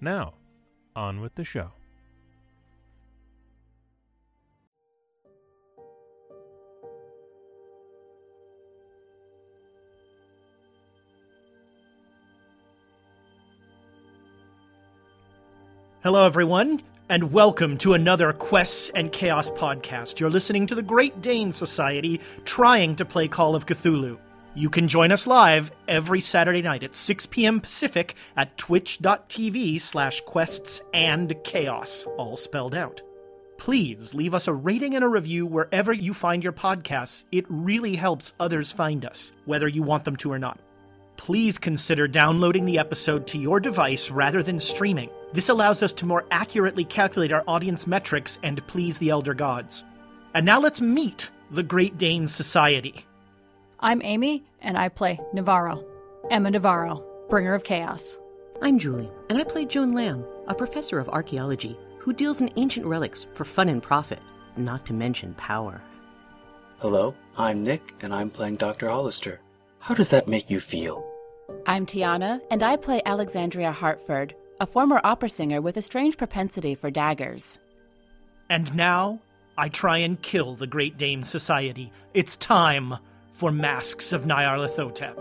Now, on with the show. Hello, everyone, and welcome to another Quests and Chaos podcast. You're listening to the Great Dane Society trying to play Call of Cthulhu. You can join us live every Saturday night at 6 p.m. Pacific at twitch.tv slash quests and chaos, all spelled out. Please leave us a rating and a review wherever you find your podcasts. It really helps others find us, whether you want them to or not. Please consider downloading the episode to your device rather than streaming. This allows us to more accurately calculate our audience metrics and please the Elder Gods. And now let's meet the Great Dane Society. I'm Amy, and I play Navarro. Emma Navarro, bringer of chaos. I'm Julie, and I play Joan Lamb, a professor of archaeology who deals in ancient relics for fun and profit, not to mention power. Hello, I'm Nick, and I'm playing Dr. Hollister. How does that make you feel? I'm Tiana, and I play Alexandria Hartford, a former opera singer with a strange propensity for daggers. And now, I try and kill the Great Dane Society. It's time for Masks of Nyarlathotep.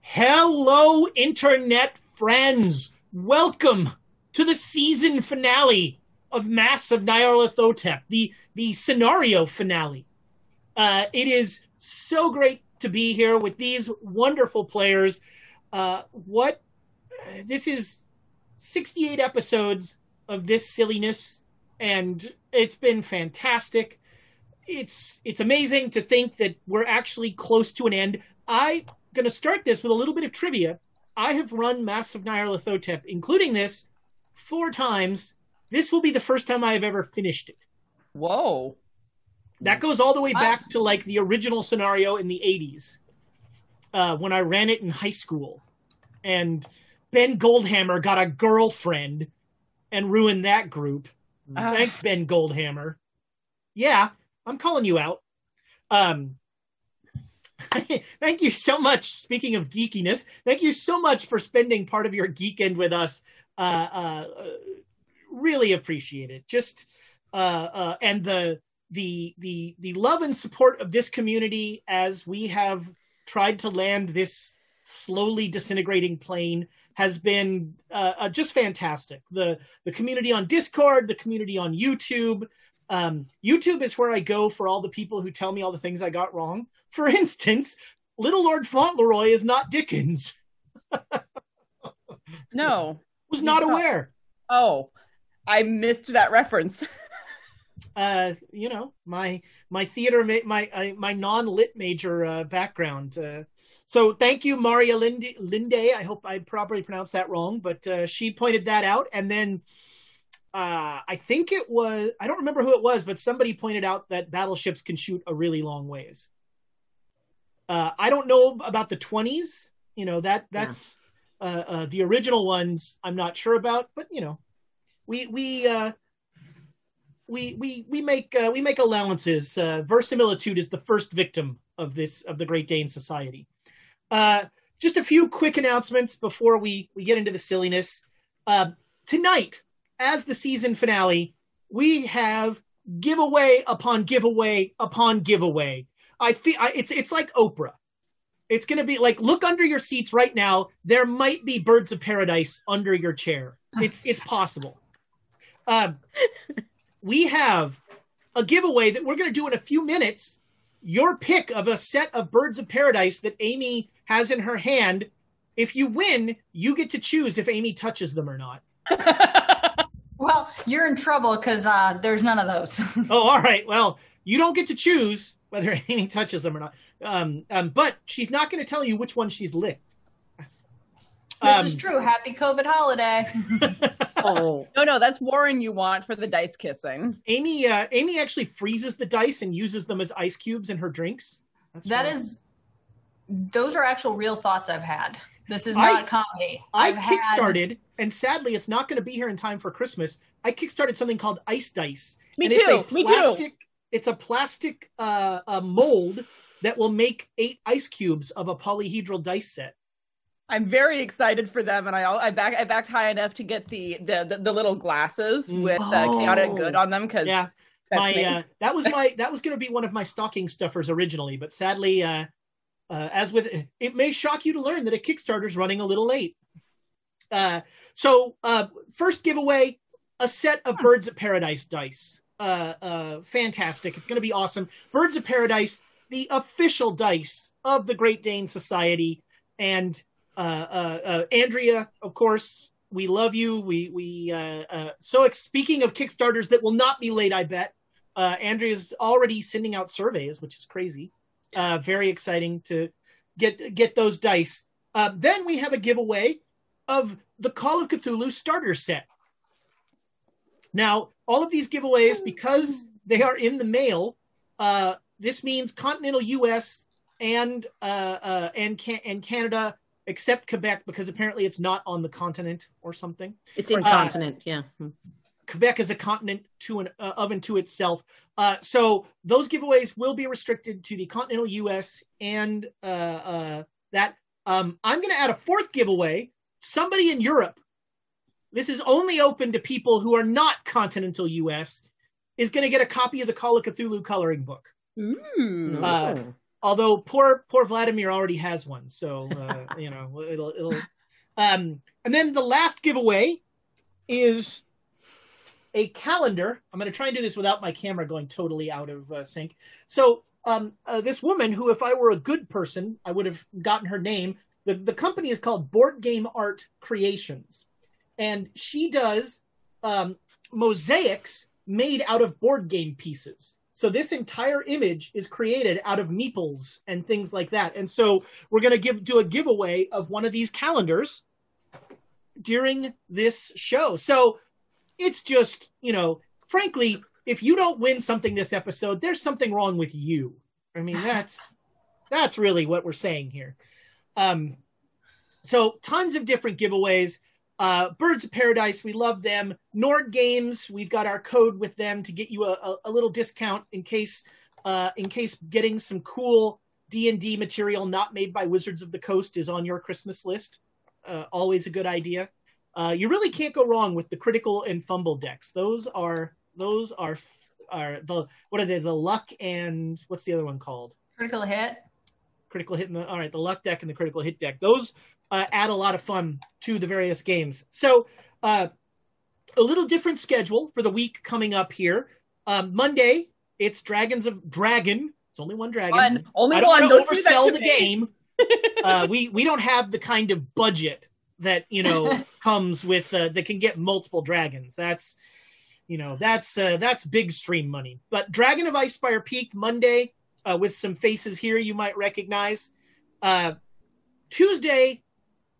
Hello, Internet friends! Welcome to the season finale of Masks of Nyarlathotep, the, the scenario finale. Uh, it is so great to be here with these wonderful players. Uh, what this is 68 episodes of this silliness, and it's been fantastic. It's it's amazing to think that we're actually close to an end. I'm going to start this with a little bit of trivia. I have run Masks of Nyarlathotep, including this, four times. This will be the first time I have ever finished it. Whoa. That goes all the way back to like the original scenario in the 80s uh, when I ran it in high school. And Ben Goldhammer got a girlfriend and ruined that group. Ah. Thanks, Ben Goldhammer. Yeah, I'm calling you out. Um, thank you so much. Speaking of geekiness, thank you so much for spending part of your geekend with us. Uh, uh, uh, really appreciate it. Just uh, uh, and the the the the love and support of this community as we have tried to land this slowly disintegrating plane has been uh, uh, just fantastic. The the community on Discord, the community on YouTube. Um, YouTube is where I go for all the people who tell me all the things I got wrong. For instance, Little Lord Fauntleroy is not Dickens. No. Was not aware. Oh, I missed that reference. uh, you know, my my theater, ma- my uh, my non lit major uh, background. Uh, so thank you, Maria Linde. Linde. I hope I properly pronounced that wrong, but uh, she pointed that out, and then uh, I think it was I don't remember who it was, but somebody pointed out that battleships can shoot a really long ways. Uh, I don't know about the twenties. You know that that's uh, uh, the original ones. I'm not sure about, but you know, we we uh, we we we make uh, we make allowances. Uh, verisimilitude is the first victim of this of the Great Dane Society. Uh, just a few quick announcements before we we get into the silliness. Uh, tonight, as the season finale, we have giveaway upon giveaway upon giveaway. I feel I, it's it's like Oprah. It's going to be like look under your seats right now. There might be birds of paradise under your chair. It's it's possible. Um, we have a giveaway that we're going to do in a few minutes. Your pick of a set of birds of paradise that Amy has in her hand. If you win, you get to choose if Amy touches them or not. Well, you're in trouble because uh, there's none of those. oh, all right. Well, you don't get to choose whether Amy touches them or not. Um, um, but she's not going to tell you which one she's licked. That's, this um, is true. Happy COVID holiday. oh no, no, that's Warren. You want for the dice kissing? Amy, uh, Amy actually freezes the dice and uses them as ice cubes in her drinks. That's that right. is, those are actual real thoughts I've had. This is not I, comedy. I I've kickstarted, had... and sadly, it's not going to be here in time for Christmas. I kickstarted something called Ice Dice. Me too. Me plastic, too. It's a plastic uh, a mold that will make eight ice cubes of a polyhedral dice set. I'm very excited for them, and I I back I backed high enough to get the the the, the little glasses mm. with uh, chaotic good on them because yeah, my uh, that was my that was going to be one of my stocking stuffers originally, but sadly, uh, uh, as with it may shock you to learn that a Kickstarter's running a little late. Uh, so uh, first giveaway, a set of Birds of Paradise dice. Uh, uh, fantastic! It's going to be awesome. Birds of Paradise, the official dice of the Great Dane Society, and uh, uh, uh, Andrea, of course, we love you. We we uh, uh, so speaking of Kickstarters that will not be late, I bet. Uh, Andrea's already sending out surveys, which is crazy. Uh, very exciting to get get those dice. Uh, then we have a giveaway of the Call of Cthulhu starter set. Now, all of these giveaways, because they are in the mail, uh, this means continental U.S. and uh, uh, and can- and Canada except Quebec because apparently it's not on the continent or something. It's in uh, continent, yeah. Quebec is a continent to an uh, of and to itself. Uh, so those giveaways will be restricted to the continental U.S. and uh, uh, that. Um, I'm going to add a fourth giveaway. Somebody in Europe. This is only open to people who are not continental U.S. Is going to get a copy of the Call of Cthulhu coloring book. Mm. Uh, although poor poor Vladimir already has one, so uh, you know it'll it'll. Um, and then the last giveaway is a calendar. I'm going to try and do this without my camera going totally out of uh, sync. So um, uh, this woman, who if I were a good person, I would have gotten her name. The the company is called Board Game Art Creations, and she does um, mosaics made out of board game pieces. So this entire image is created out of meeples and things like that. And so we're going to give do a giveaway of one of these calendars during this show. So it's just, you know, frankly, if you don't win something this episode, there's something wrong with you. I mean, that's that's really what we're saying here. Um so tons of different giveaways. Uh, Birds of Paradise, we love them. Nord Games, we've got our code with them to get you a, a, little discount in case uh, in case getting some cool D and D material not made by Wizards of the Coast is on your Christmas list. Uh, always a good idea. Uh, you really can't go wrong with the critical and fumble decks. Those are those are are the what are they? The luck and what's the other one called? Critical hit. Critical hit. The, all right, the luck deck and the critical hit deck. Those uh, add a lot of fun to the various games. So, uh, a little different schedule for the week coming up here. Um, Monday, it's Dragons of Dragon. It's only one dragon. One. Only I don't one. Want to oversell the game. uh, we we don't have the kind of budget that you know comes with uh, that can get multiple dragons. That's you know that's uh, that's big stream money. But Dragon of Icespire Peak Monday uh, with some faces here you might recognize. Uh, Tuesday,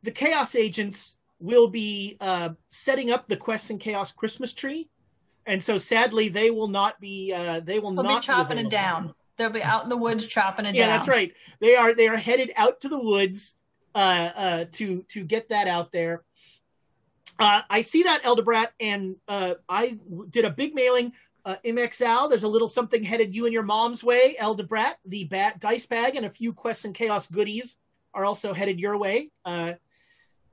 the Chaos Agents will be uh, setting up the Quests and Chaos Christmas tree, and so sadly they will not be. Uh, they will They'll not be chopping be it down. They'll be out in the woods chopping it yeah, down. Yeah, that's right. They are they are headed out to the woods uh, uh, to to get that out there. Uh, I see that Eldebrat, and uh, I did a big mailing. Uh, MXL, there's a little something headed you and your mom's way. Eldebrat, the bat, dice bag, and a few quests and chaos goodies are also headed your way. Uh,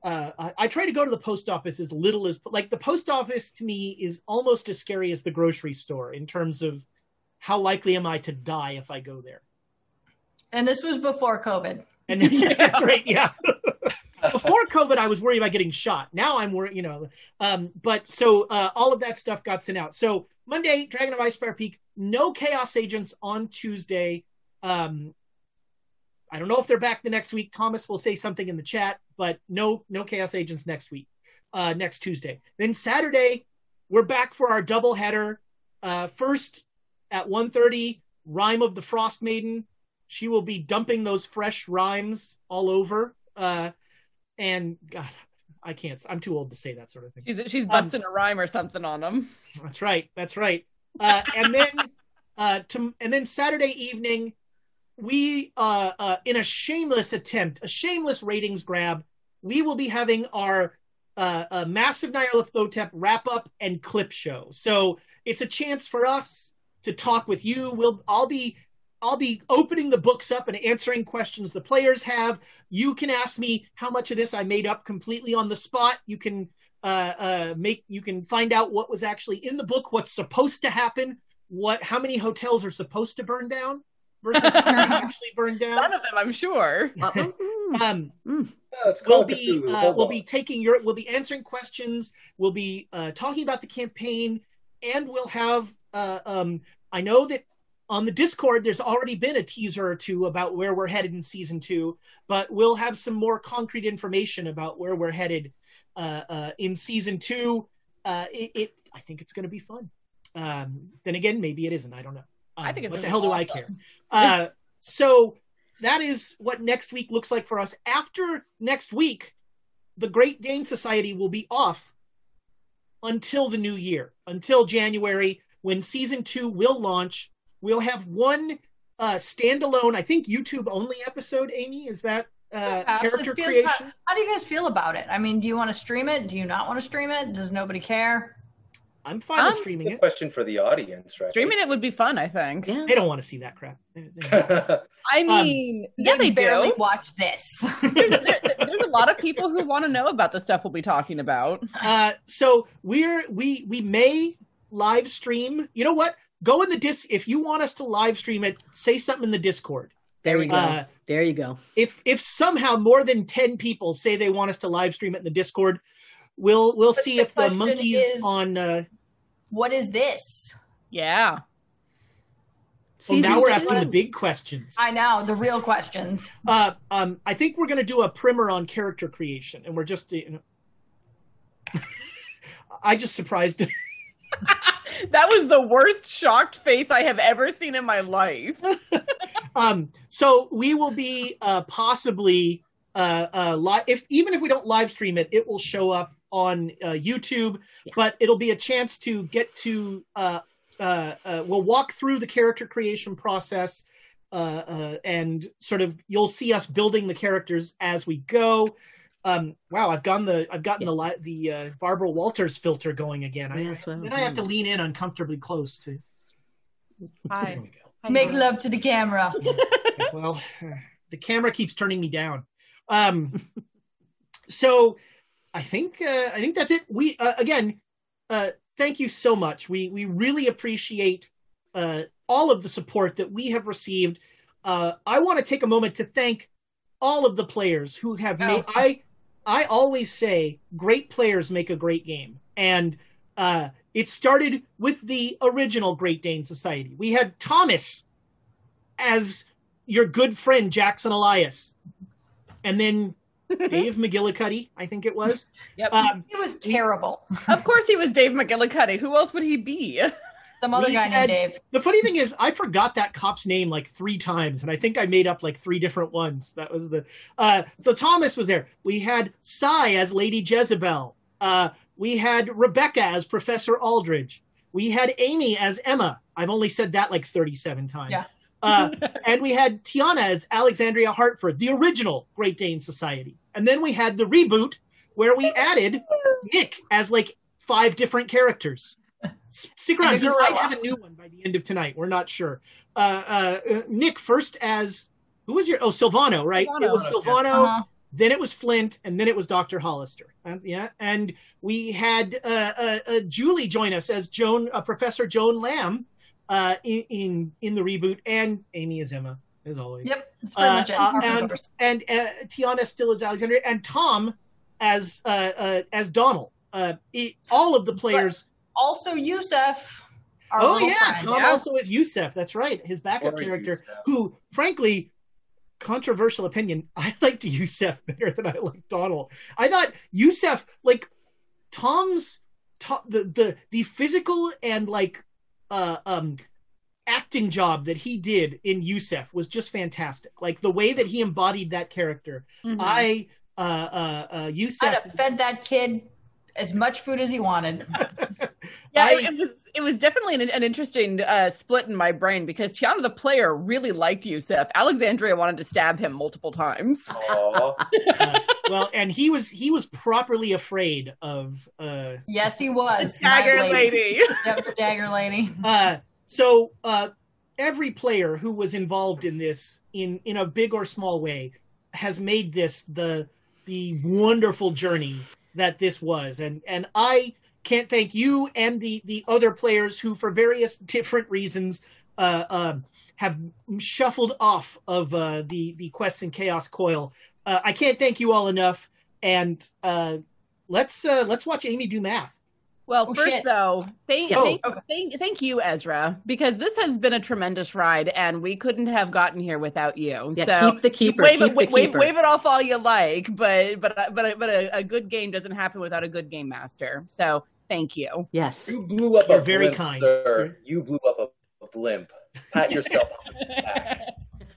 uh, I, I, try to go to the post office as little as like the post office to me is almost as scary as the grocery store in terms of how likely am I to die if I go there. And this was before COVID. And yeah, that's right. Yeah. before COVID, I was worried about getting shot. Now I'm worried, you know. Um, but so uh, all of that stuff got sent out. So Monday, Dragon of Icespire Peak, no Chaos Agents on Tuesday. Um, I don't know if they're back the next week. Thomas will say something in the chat, but no, no Chaos Agents next week, uh, next Tuesday. Then Saturday, we're back for our double header. Uh, first at 1.30, Rime of the Frost Maiden. She will be dumping those fresh rhymes all over. Uh, and God, I can't. I'm too old to say that sort of thing. She's she's busting um, a rhyme or something on them. That's right. That's right. Uh, and then uh, to, and then Saturday evening, we uh, uh, in a shameless attempt, a shameless ratings grab, we will be having our uh, massive Nyarlathotep wrap up and clip show. So it's a chance for us to talk with you. We'll I'll be I'll be opening the books up and answering questions the players have. You can ask me how much of this I made up completely on the spot. You can uh, uh, make you can find out what was actually in the book, what's supposed to happen, what how many hotels are supposed to burn down versus actually burned down. None of them, I'm sure. um, mm. we'll be uh, we'll be taking your we'll be answering questions. We'll be uh, talking about the campaign, and we'll have. Uh, um, I know that on the Discord, there's already been a teaser or two about where we're headed in season two, but we'll have some more concrete information about where we're headed uh, uh, in season two. Uh, it, it, I think it's going to be fun. Um, then again, maybe it isn't. I don't know. Um, I think it's what the hell awesome. do I care? Uh, so that is what next week looks like for us. After next week, the Great Dane Society will be off until the new year, until January, when season two will launch We'll have one uh, standalone, I think YouTube only episode. Amy, is that uh, yeah, character creation? How, how, do you guys feel about it? I mean, do you want to stream it? Do you not want to stream it? Does nobody care? I'm fine um, with streaming it. Question for the audience, right? Streaming it would be fun, I think. Yeah. They don't want to see that crap. I um, mean, um, yeah, they, barely do. watch this. there, there, there's a lot of people who want to know about the stuff we'll be talking about. Uh, so we're we we may live stream. You know what? Go in the disc if you want us to live stream it say something in the discord there you go uh, there you go if if somehow more than 10 people say they want us to live stream it in the discord we'll we'll but see the if the monkeys is, on uh what is this yeah well, now we're asking the big questions. I know the real questions. Uh, um, I think we're going to do a primer on character creation, and we're just. You know, I just surprised. that was the worst shocked face I have ever seen in my life. um, so we will be uh, possibly uh, uh, live. If even if we don't live stream it, it will show up on uh, YouTube. Yeah. But it'll be a chance to get to. Uh, uh, uh, we'll walk through the character creation process. Uh, uh, and sort of you'll see us building the characters as we go um wow i've gotten the i've gotten yeah. the the uh, barbara walters filter going again. I, yes, well, then i have to lean in uncomfortably close to. Hi. There we go. make love to the camera. Well the camera keeps turning me down. Um so i think uh i think that's it. We uh, again uh thank you so much. We we really appreciate uh all of the support that we have received. Uh i want to take a moment to thank all of the players who have oh. made I I always say great players make a great game. And uh, it started with the original Great Dane Society. We had Thomas as your good friend, Jackson Elias. And then Dave McGillicuddy, I think it was. Yep. Um, it was terrible. of course he was Dave McGillicuddy. Who else would he be? Some other guy had, named Dave. The funny thing is, I forgot that cop's name like three times, and I think I made up like three different ones. That was the. Uh, so Thomas was there. We had Sai as Lady Jezebel. Uh, we had Rebecca as Professor Aldridge. We had Amy as Emma. I've only said that like 37 times. Yeah. uh, and we had Tiana as Alexandria Hartford, the original Great Dane Society. And then we had the reboot where we added Nick as like five different characters. Stick around. He might have a new one by the end of tonight. We're not sure. Uh, uh, Nick first as who was your? Oh, Silvano, right? Silvano. It was Silvano. Uh-huh. Then it was Flint, and then it was Doctor Hollister. Uh, yeah, and we had uh, uh, uh, Julie join us as Joan, Professor Joan Lamb, in, in, in the reboot, and Amy is Emma as always. Yep, and and Tiana still as Alexandria, and Tom as as Donald. It, all of the players also Yusef. Oh yeah, friend. Tom yeah. also is Yusef. That's right, his backup character, Yusef. who, frankly, controversial opinion, I liked Yusef better than I liked Donald. I thought Yusef, like Tom's ta- the the the physical and like uh um acting job that he did in Yusef was just fantastic. Like the way that he embodied that character. Mhm. I uh uh uh I'd Yusef have fed that kid as much food as he wanted. Yeah, I- it, it was it was definitely an, an interesting uh, split in my brain because Tiana the player really liked Yusef. Alexandria wanted to stab him multiple times. Aw. uh, well and he was he was properly afraid of uh Yes, he was. my Dagger lady. Yep, the dagger lady. uh so uh every player who was involved in this in in a big or small way has made this the the wonderful journey that this was. And and i can't thank you and the the other players who for various different reasons uh um have shuffled off of uh the the quests and chaos coil. Uh, i can't thank you all enough. And uh let's uh let's watch amy do math Well, Oh, first shit. though, thank, Oh. thank, thank thank you, Ezra, because this has been a tremendous ride, and we couldn't have gotten here without you. Yeah, so keep the keeper. wave, keep it, the wave, keeper. wave it off all you like, but but but but a, a good game doesn't happen without a good game master. So thank you. Yes. You blew up You're a very blimp, kind. sir. You blew up a, a blimp. Pat yourself on the back.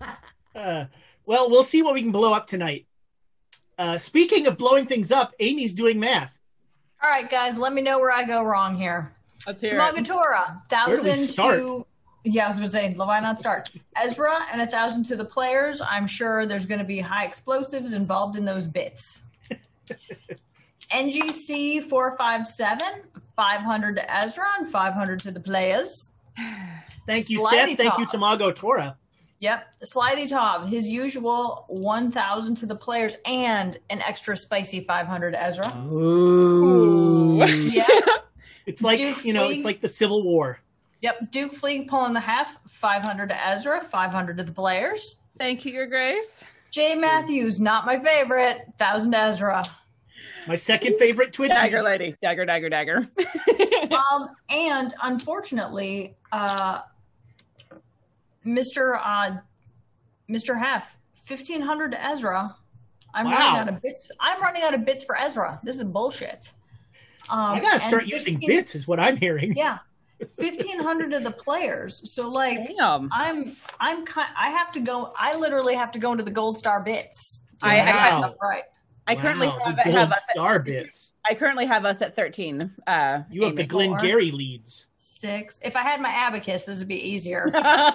Uh, well, we'll see what we can blow up tonight. Uh, speaking of blowing things up, Amy's doing math. All right, guys, let me know where I go wrong here. Let's hear it. Tamagotora, Where do we thousand start? to yeah, I was going to say, why not start? Ezra and a thousand to the players. I'm sure there's going to be high explosives involved in those bits. NGC four five seven, five hundred to Ezra and five hundred to the players. Thank you, Slidey Seth. Thank you, top. Tamago Tora. Yep, Slithy Top, his usual one thousand to the players and an extra spicy five hundred Ezra. Ooh. Yeah. It's like Duke you know, League. it's like the Civil War. Yep, Duke Fleet pulling the half, 500 to Ezra, 500 to the players. Thank you, Your Grace. Jay Matthews, not my favorite, 1,000 to Ezra. My second favorite Twitch. Dagger lady, dagger, dagger, dagger. Um, and unfortunately, uh, Mr. Uh, Mr. Half, 1,500 to Ezra. I'm Wow. running out of bits. I'm running out of bits for Ezra. This is bullshit. Um, I gotta and start using bits, is what I'm hearing. Yeah, fifteen hundred of the players. So like, Damn. I'm I'm ki- I have to go. I literally have to go into the gold star bits. to I- make I- stuff right. I currently have, the have gold us at, star bits. I currently have us at thirteen. Uh, You have the Amy. Glengarry leads. Six. If I had my abacus, this would be easier.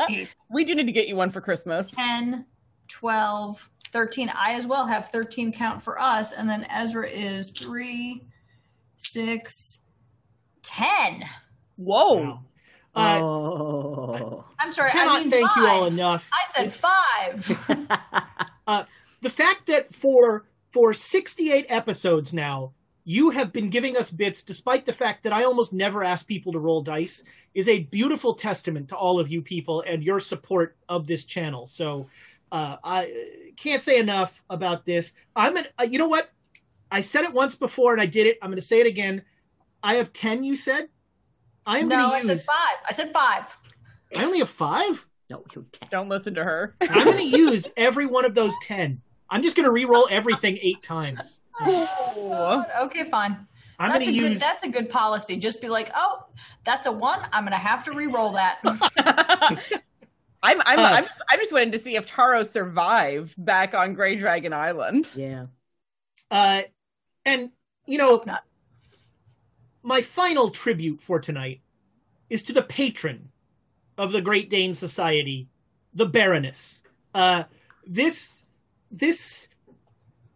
Eight, we do need to get you one for Christmas. 10, 12, 13. I as well have 13 count for us. And then Ezra is three, six, 10. Whoa. Wow. Uh, oh. I'm sorry. cannot I mean thank you all enough. I said It's- five. the fact that for for 68 episodes now you have been giving us bits despite the fact that i almost never ask people to roll dice is a beautiful testament to all of you people and your support of this channel so uh, i can't say enough about this i'm an, uh, you know what i said it once before and i did it i'm going to say it again i have 10 you said i am no, I going to said use five. I said five. i only have five No, you can't. Don't listen to her. i'm going to use every one of those 10 i'm just going to re-roll everything eight times Ooh. Okay, fine. i'm that's going a to good. use That's a good policy. Just be like, oh, that's a one. I'm gonna have to re-roll that. I'm I'm, Uh, I'm I'm just waiting to see if Taro survived back on Grey Dragon Island. Yeah. Uh, and you know, Hope not. my final tribute for tonight is to the patron of the Great Dane Society, the Baroness. Uh, this, this,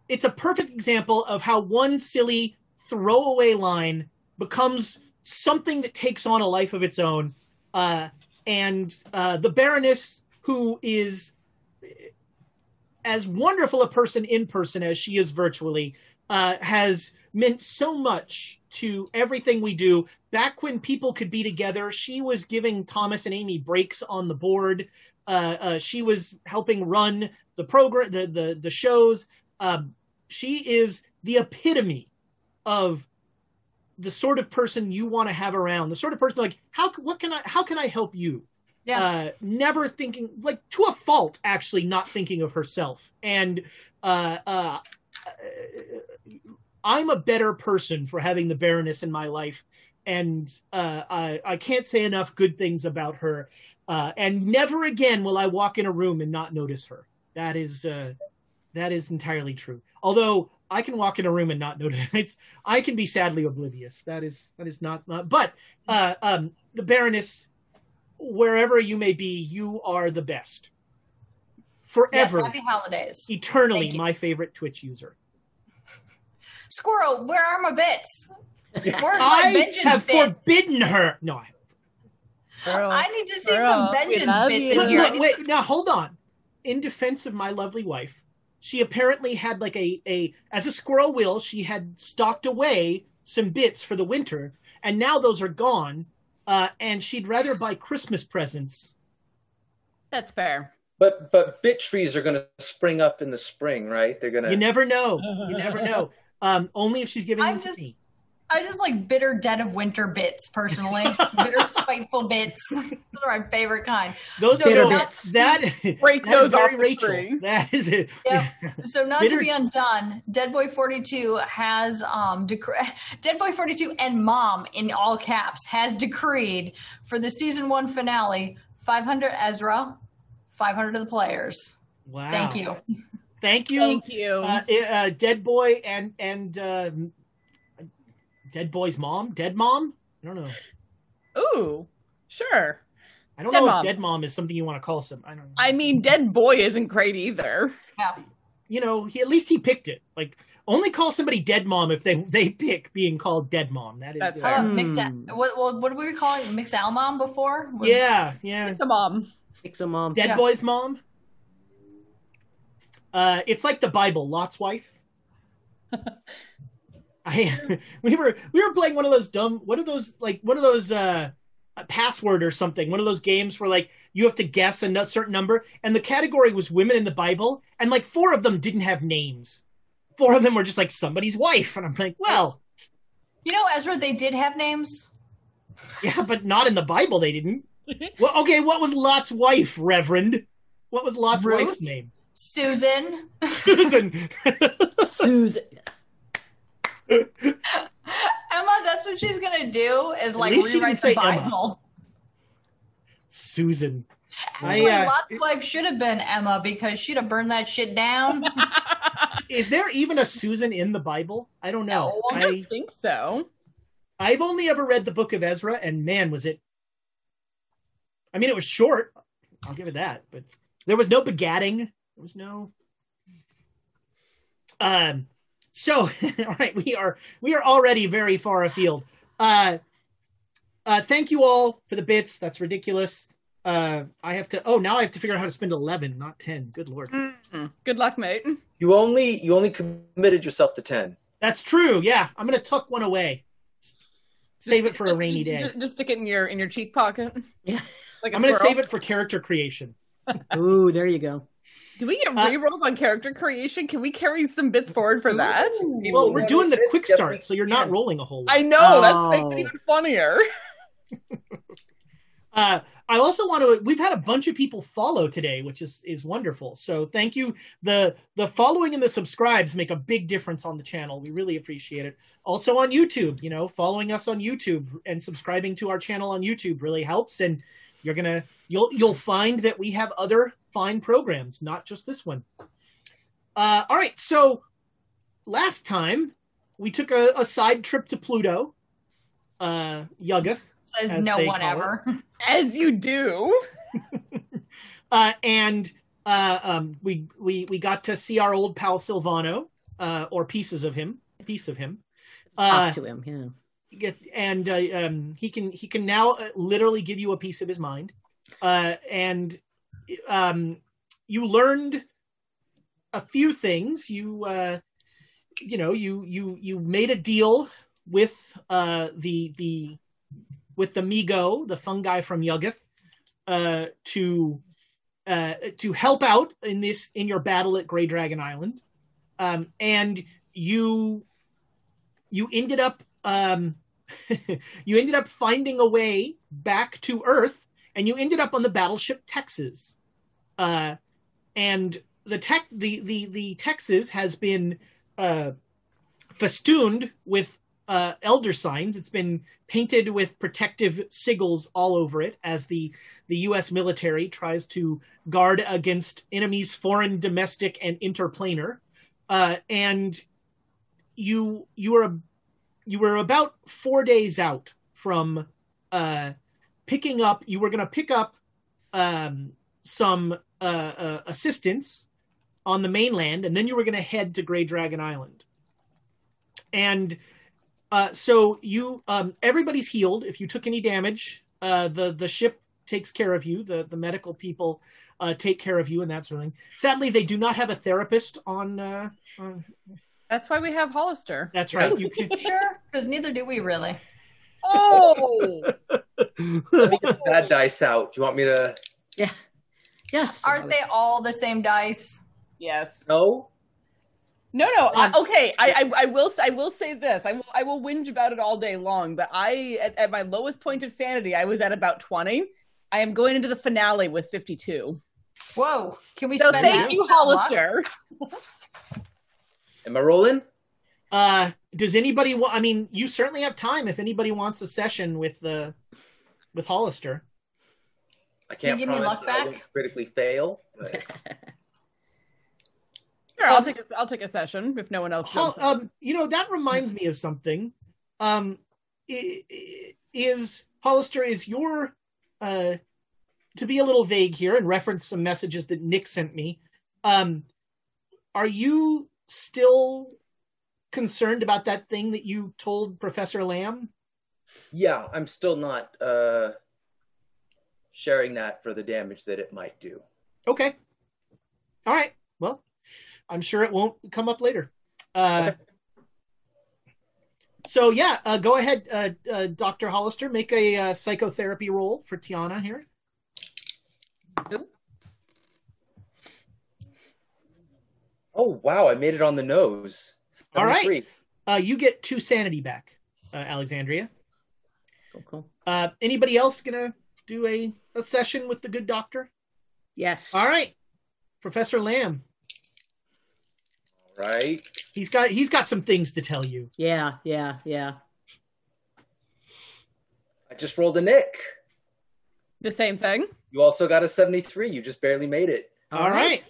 it's a perfect example of how one silly throwaway line becomes something that takes on a life of its own. Uh, and uh, the Baroness, who is as wonderful a person in person as she is virtually, uh, has meant so much to everything we do. Back when people could be together, she was giving Thomas and Amy breaks on the board. Uh, uh, she was helping run the program, the the the shows. Um, she is the epitome of the sort of person you want to have around. The sort of person like how what can I how can I help you? Yeah. Uh, never thinking like to a fault, actually not thinking of herself and uh, uh, I'm a better person for having the Baroness in my life, and uh, I, I can't say enough good things about her. Uh, and never again will I walk in a room and not notice her. That is uh, that is entirely true. Although I can walk in a room and not notice it's I can be sadly oblivious. That is that is not, not but uh, um, the Baroness, wherever you may be, you are the best. Yes, Forever, happy holidays. eternally, my favorite Twitch user. Squirrel, where are my bits? Where's my I vengeance have bits? forbidden her. No, I, Girl, I need to see girl, some vengeance bits you. in here. Look, wait, now hold on. In defense of my lovely wife, she apparently had like a a as a squirrel will, she had stocked away some bits for the winter, and now those are gone. Uh, and she'd rather buy Christmas presents. That's fair. But but bit trees are going to spring up in the spring, right? They're going to. You never know. You never know. Um, only if she's giving I'm them to just- me. I just like bitter dead of winter bits personally. bitter spiteful bits. Those are my favorite kind. Those So no, not- that Break that is those off very the Rachel. tree. That is it. Yep. So not Bitter- to be undone, Dead Boy 42 has um dec- Dead Boy 42 and Mom in all caps has decreed for the season 1 finale 500 Ezra, 500 of the players. Wow. Thank you. Thank you. Thank you. uh, uh, Dead Boy and and uh, Dead Boy's mom, Dead Mom. I don't know. Ooh, sure. I don't Dead know Mom. if Dead Mom is something you want to call some. I don't. know. I mean, Dead Boy isn't great either. Yeah. you know, he at least he picked it. Like only call somebody Dead Mom if they they pick being called Dead Mom. That is. That's uh, fair. Mix what, what what did we call it? Mix Al Mom before? Was- yeah, yeah. It's a mom. Fix a mom. Dead Yeah. Boy's mom. Uh, it's like the Bible, Lot's wife. I we were we were playing one of those dumb what are those like one of those uh a password or something one of those games where like you have to guess a certain number and the category was women in the Bible and like four of them didn't have names four of them were just like somebody's wife and I'm like well You know, Ezra, they did have names. yeah but not in the Bible they didn't well okay what was Lot's wife Reverend what was Lot's Ruth? wife's name Susan. Susan Susan. Emma, that's what she's gonna do is like least she didn't rewrite say the Emma. Susan Actually, I, uh, Lot's wife should have been Emma because she'd have burned that shit down. Is there even a Susan in the Bible? I don't know. No. I I don't think so. I've only ever read the book of Ezra, and man, was it. I mean, it was short. I'll give it that, but there was no begatting. There was no. Um. So, all right, we are we are already very far afield. Uh. Uh. Thank you all for the bits. That's ridiculous. Uh. I have to. Oh, now I have to figure out how to spend eleven, not ten. Good lord. Mm. Good luck, mate. You only you only committed yourself to ten. That's true. Yeah, I'm gonna tuck one away. Save it for a rainy day. Just, just stick it in your in your cheek pocket. Yeah. Like a I'm gonna squirrel. save it for character creation. Ooh, there you go. Do we get Uh, rerolls on character creation? Can we carry some bits forward for that? Well, we're doing the quick start, so you're not rolling a whole lot. I know that Oh. makes it even funnier. Uh, I also want to. We've had a bunch of people follow today, which is is wonderful. So thank you. the The following and the subscribes make a big difference on the channel. We really appreciate it. Also on YouTube, you know, following us on YouTube and subscribing to our channel on YouTube really helps. And you're gonna you'll you'll find that we have other fine programs, not just this one. Uh, all right, so last time we took a, a side trip to Pluto. Uh, Yuggoth Says As no they one ever. As you do. uh, and uh, um, we we we got to see our old pal Silvano, uh, or pieces of him, piece of him. Uh, Talk to him. Yeah. get, and uh, um, he can he can now uh, literally give you a piece of his mind. Uh, and um, you learned a few things. You uh, you know you you you made a deal with uh, the the with the Mi-Go, the fungi from Yuggoth, uh, to uh, to help out in this in your battle at Grey Dragon Island, um, and you you ended up um, you ended up finding a way back to Earth, and you ended up on the battleship Texas, uh, and the tech the the the Texas has been uh, festooned with uh, elder signs. It's been painted with protective sigils all over it as the the U.S. military tries to guard against enemies, foreign, domestic, and interplanar. Uh, and you you were you were about four days out from uh, picking up. You were going to pick up um, some uh, uh, assistance on the mainland, and then you were going to head to Grey Dragon Island. And uh, so you, um, everybody's healed. If you took any damage, uh, the the ship takes care of you. The the medical people uh, take care of you and that sort of thing. Sadly, they do not have a therapist on. Uh, on That's why we have Hollister. that's right. You can. Sure, because neither do we really. Oh, Let me get the bad dice out. Do you want me to? Yeah. Yes. Aren't they all the same dice? yes. No. No, no. I, Um, okay, I, I, I will. I will say this. I will. I will whinge about it all day long. But I, at, at my lowest point of sanity, I was at about twenty. I am going into the finale with fifty-two. Whoa! Can we So spend thank that? you. Hollister. Am I rolling? Uh, does anybody want? I mean, you certainly have time if anybody wants a session with the with Hollister. I Can can't you give me promise luck that I back? won't critically fail. But Sure, I'll Um, take. A, I'll take a session if no one else. Hol- jumps um, you know that reminds me of something. Um, i- i- is Hollister is your uh to be a little vague here and reference some messages that Nick sent me. Um, are you still concerned about that thing that you told Professor Lamb? yeah, I'm still not uh, sharing that for the damage that it might do. Okay. All right. Well, I'm sure it won't come up later. Uh, So yeah, uh, go ahead, uh, uh, Doctor Hollister. Make a uh, psychotherapy roll for Tiana here. Oh wow, I made it on the nose. All right. Uh, you get two sanity back, uh, Alexandria. Cool, cool. Uh, anybody else gonna do a, a session with the good doctor? Yes. All right, Professor Lamb. All right. He's got he's got some things to tell you. Yeah, yeah, yeah. I just rolled a Nick. the same thing. You also got a 73. You just barely made it. All right.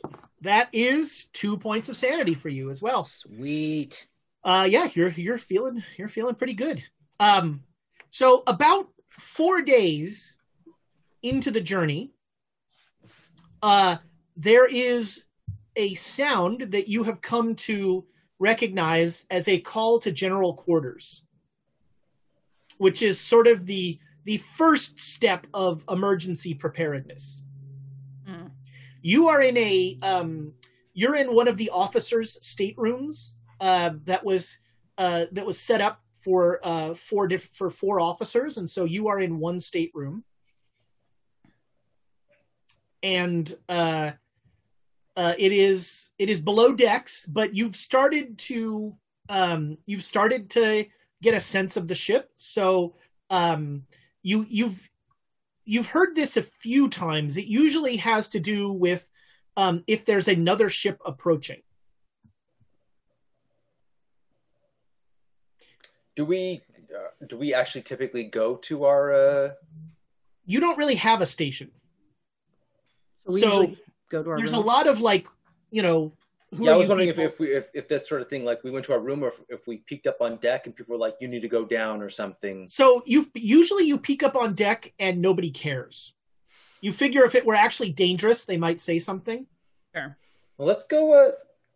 That is two points of sanity for you as well. Sweet. Uh, yeah, you're you're feeling you're feeling pretty good. Um, so about four days into the journey, uh, there is a sound that you have come to recognize as a call to general quarters, which is sort of the the first step of emergency preparedness. You are in a um, you're in one of the officers' staterooms uh, that was uh, that was set up for uh, four diff- for four officers, and so you are in one stateroom, and uh, uh, it is it is below decks, but you've started to um, you've started to get a sense of the ship. So um, you you've you've heard this a few times. It usually has to do with um, if there's another ship approaching. Do we uh, do we actually typically go to our uh You don't really have a station. So we So, usually go to our There's a lot of like, you know, who Yeah, I was you wondering if, if we if, if this sort of thing like we went to our room or if, if we peeked up on deck and people were like you need to go down or something. So you usually you peek up on deck and nobody cares. You figure if it were actually dangerous, they might say something. Sure. Well, let's go uh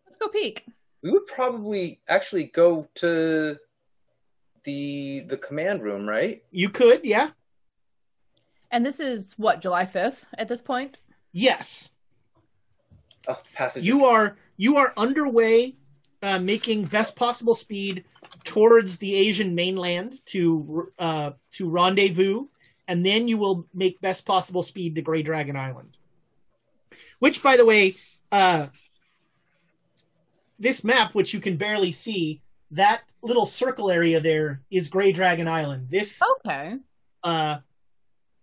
Let's go peek. we would probably actually go to the the command room, right? You could, yeah. And this is what July fifth at this point. Yes. Oh, passage. You are you are underway uh, making best possible speed towards the Asian mainland to uh, to rendezvous, and then you will make best possible speed to Grey Dragon Island. Which, by the way, uh, this map, which you can barely see, that little circle area there is Grey Dragon Island. This Okay. uh,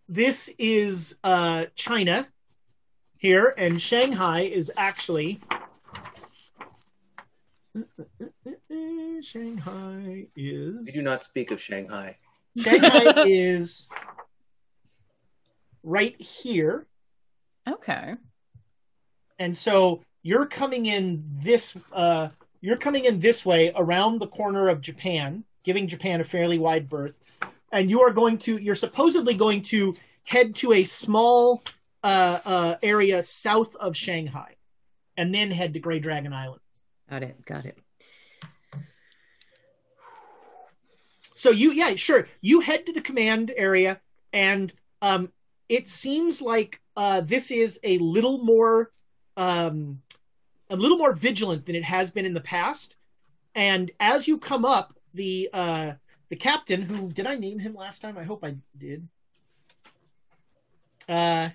this is uh, China here, and Shanghai is actually Shanghai is. We do not speak of Shanghai. Shanghai is right here. Okay. And so you're coming in this uh you're coming in this way around the corner of Japan, giving Japan a fairly wide berth. And you are going to you're supposedly going to head to a small uh, uh, area south of Shanghai and then head to Grey Dragon Island. Got it. Got it. So you, yeah, sure. You head to the command area, and um, it seems like uh, this is a little more, um, a little more vigilant than it has been in the past. And as you come up, the uh, the captain, who did I name him last time? I hope I did. Uh,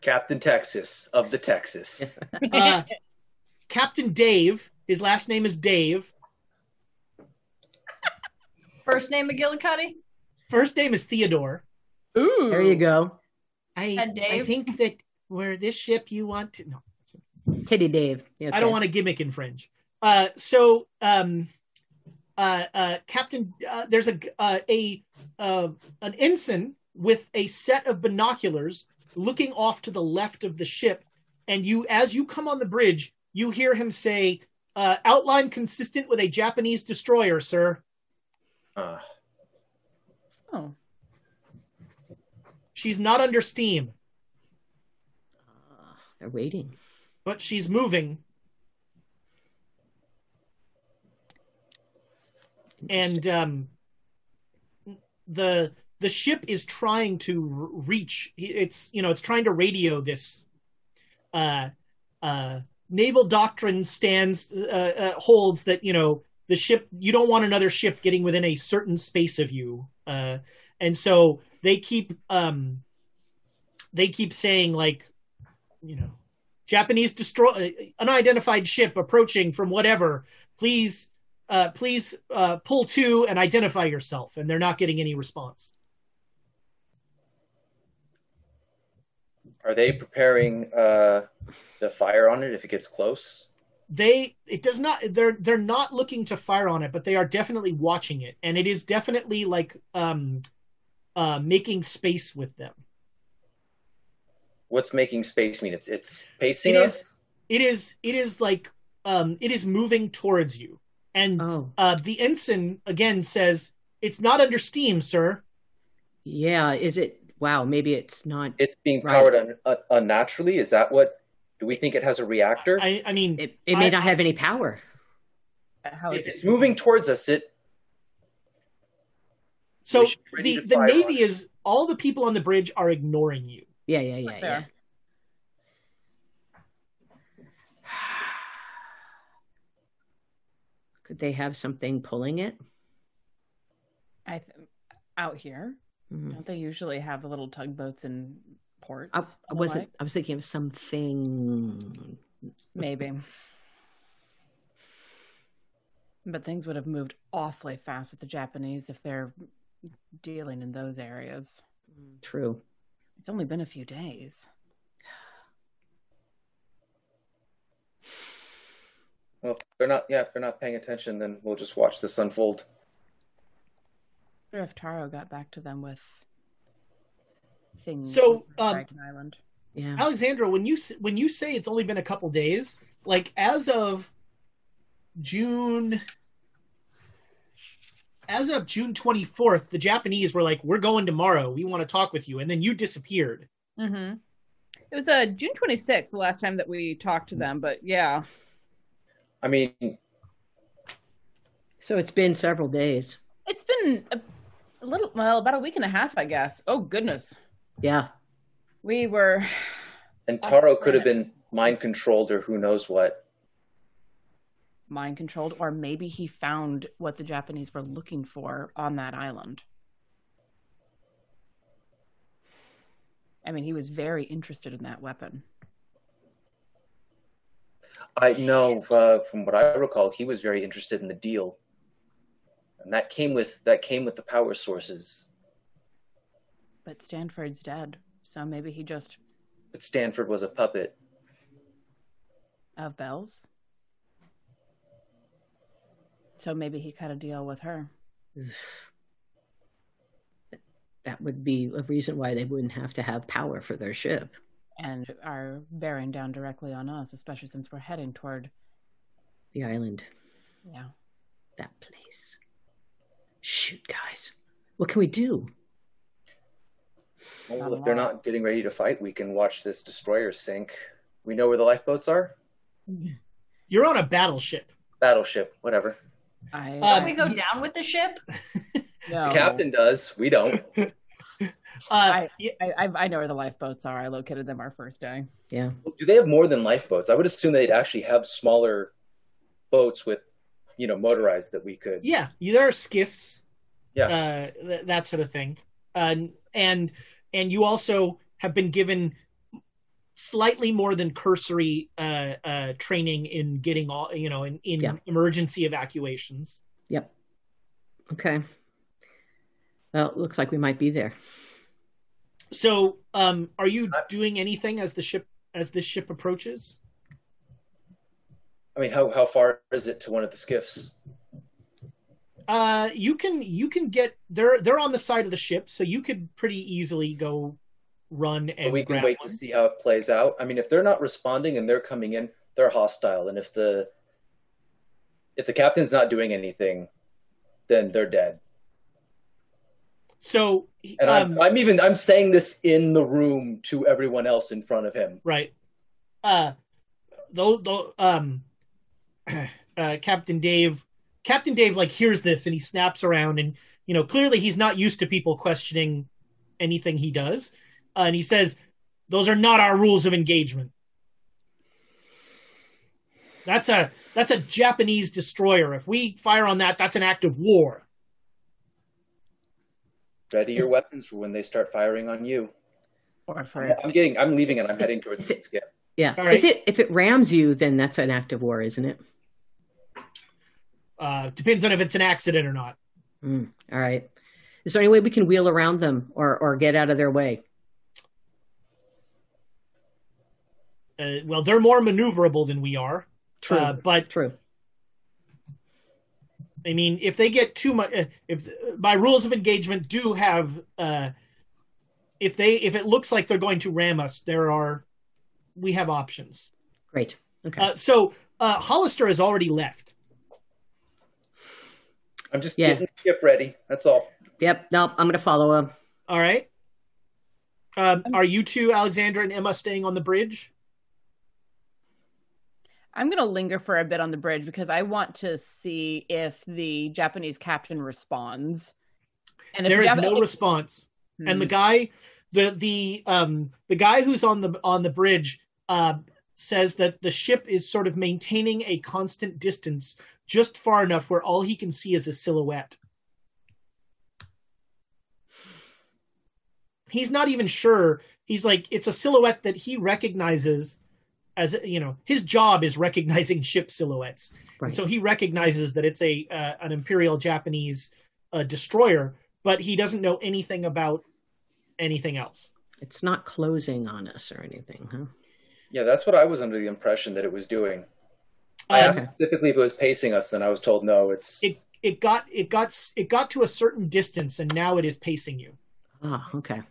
Captain Texas of the Texas. uh, Captain Dave. His last name is Dave. First name McGillicuddy? First name is Theodore. Ooh. There you go. I Dave? I think that where this ship you want to no, Titty Dave. Yeah, I don't want to gimmick infringe. Uh, so um, uh, uh, Captain, uh, there's a uh, a uh, an ensign with a set of binoculars looking off to the left of the ship, and you, as you come on the bridge, you hear him say, uh, "Outline consistent with a Japanese destroyer, sir." Uh, Oh. She's not under steam, They're waiting. but she's moving. and um, the the ship is trying to reach. It's you know it's trying to radio this. Uh, uh, naval doctrine stands uh, uh, holds that you know the ship. You don't want another ship getting within a certain space of you, uh, and so they keep um, they keep saying like, you know, Japanese destroy unidentified ship approaching from whatever. Please uh, please uh, pull to and identify yourself. And they're not getting any response. Are they preparing uh, to fire on it if it gets close? They it does not they're they're not looking to fire on it, but they are definitely watching it, and it is definitely like um uh making space with them. What's making space mean? It's it's pacing It us. is it is it is like um it is moving towards you. And Oh, uh the ensign again says it's not under steam, sir. yeah. Is it? Wow. Maybe it's not. It's being Right. powered un, un, unnaturally. Is that what? Do we think it has a reactor? I I mean It, it may I- not have any power. How is if it? it's moving towards us, it so we should be ready the the fire on navy it. is all the people on the bridge are ignoring you. Yeah, yeah, yeah, yeah. Fair. Could they have something pulling it? I th- out here. Mhm. Don't they usually have the little tugboats in ports? I, I wasn't. like? I was thinking of something. Maybe. But things would have moved awfully fast with the Japanese if they're dealing in those areas. True. It's only been a few days. well, if they're not. Yeah, if they're not paying attention, then we'll just watch this unfold. I wonder if Taro got back to them with things. So, um, Dragon Island. Yeah. Alexandra, when you when you say it's only been a couple days, like as of June, as of June twenty fourth, the Japanese were like, "We're going tomorrow. We want to talk with you," and then you disappeared. Mm-hmm. It was uh, June 26th, the last time that we talked to them, but yeah. I mean, So it's been several days. It's been a, a little, well, about a week and a half, I guess. Oh, goodness. Yeah. We were and Taro could have been mind controlled or who knows what. mind controlled, or maybe he found what the Japanese were looking for on that island. I mean, he was very interested in that weapon. I know uh, from what I recall, he was very interested in the deal, and that came with that came with the power sources. But Stanford's dead, so maybe he just But Stanford was a puppet. of bells. So maybe he cut a deal with her. That would be a reason why they wouldn't have to have power for their ship. And are bearing down directly on us, especially since we're heading toward The island, yeah. that place. Shoot, guys. What can we do? Well, if they're not getting ready to fight, we can watch this destroyer sink. We know where the lifeboats are. You're on a battleship. Battleship, whatever. I, Uh, Can we go down with the ship? no. The captain does. We don't. Uh, I, I I know where the lifeboats are. I located them our first day. Yeah. Do they have more than lifeboats? I would assume they'd actually have smaller boats with, you know, motorized that we could. yeah, there are skiffs. Yeah. uh, th- that sort of thing. Uh, and and you also have been given slightly more than cursory uh, uh, training in getting all you know in, in Yeah. emergency evacuations. Yep. Okay. Well, it looks like we might be there. So, um, are you doing anything as the ship as this ship approaches? I mean, how how far is it to one of the skiffs? Uh, you can you can get they're they're on the side of the ship, so you could pretty easily go run and But we can wait one. to see how it plays out. I mean, if they're not responding and they're coming in, they're hostile. And if the if the captain's not doing anything, then they're dead. So, And um, I'm, I'm even I'm saying this in the room to everyone else in front of him. right uh though though um uh captain dave captain dave like hears this and he snaps around and you know clearly he's not used to people questioning anything he does uh, and he says those are not our rules of engagement that's a that's a japanese destroyer if we fire on that that's an act of war Ready your weapons for when they start firing on you. Or for I'm getting I'm leaving and I'm heading towards the skiff. Yeah. All right. If it if it rams you, then that's an act of war, isn't it? Uh depends on if it's an accident or not Mm, all right. Is there any way we can wheel around them or or get out of their way? uh, well they're more maneuverable than we are True. Uh, but True. I mean, if they get too much, if my rules of engagement do have, uh, if they if it looks like they're going to ram us, there are, we have options. Great. Okay. Uh, so uh, Hollister has already left. I'm just Yeah. getting the skip ready. That's all. yep. Nope. I'm gonna follow him. All right. Um, are you two, Alexandra and Emma, staying on the bridge? I'm going to linger for a bit on the bridge because I want to see if the Japanese captain responds. And if There the is Jap- no if- response, and the Hmm. guy, the the um the guy who's on the on the bridge, uh, says that the ship is sort of maintaining a constant distance, just far enough where all he can see is a silhouette. He's not even sure. He's like, it's a silhouette that he recognizes as you know. His job is recognizing ship silhouettes, Right. and so he recognizes that it's a uh, an Imperial Japanese uh, destroyer, but he doesn't know anything about anything else. It's not closing on us or anything, huh? Yeah, that's what I was under the impression that it was doing. I asked specifically if it was pacing us, then I was told no. It's it it got it got it got to a certain distance, and now it is pacing you. Ah, okay.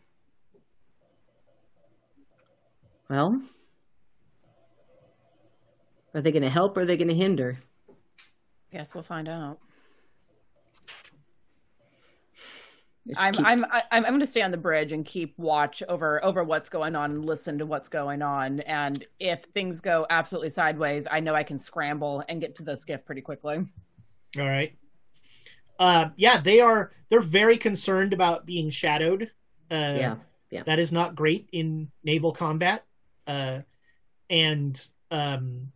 Well, are they going to help or are they going to hinder? Guess we'll find out. Just I'm keep- I'm I- I'm I'm going to stay on the bridge and keep watch over over what's going on and listen to what's going on. And if things go absolutely sideways, I know I can scramble and get to the skiff pretty quickly. All right. Uh, yeah, they are. They're very concerned about being shadowed. Uh, yeah, yeah. that is not great in naval combat. Uh, and um,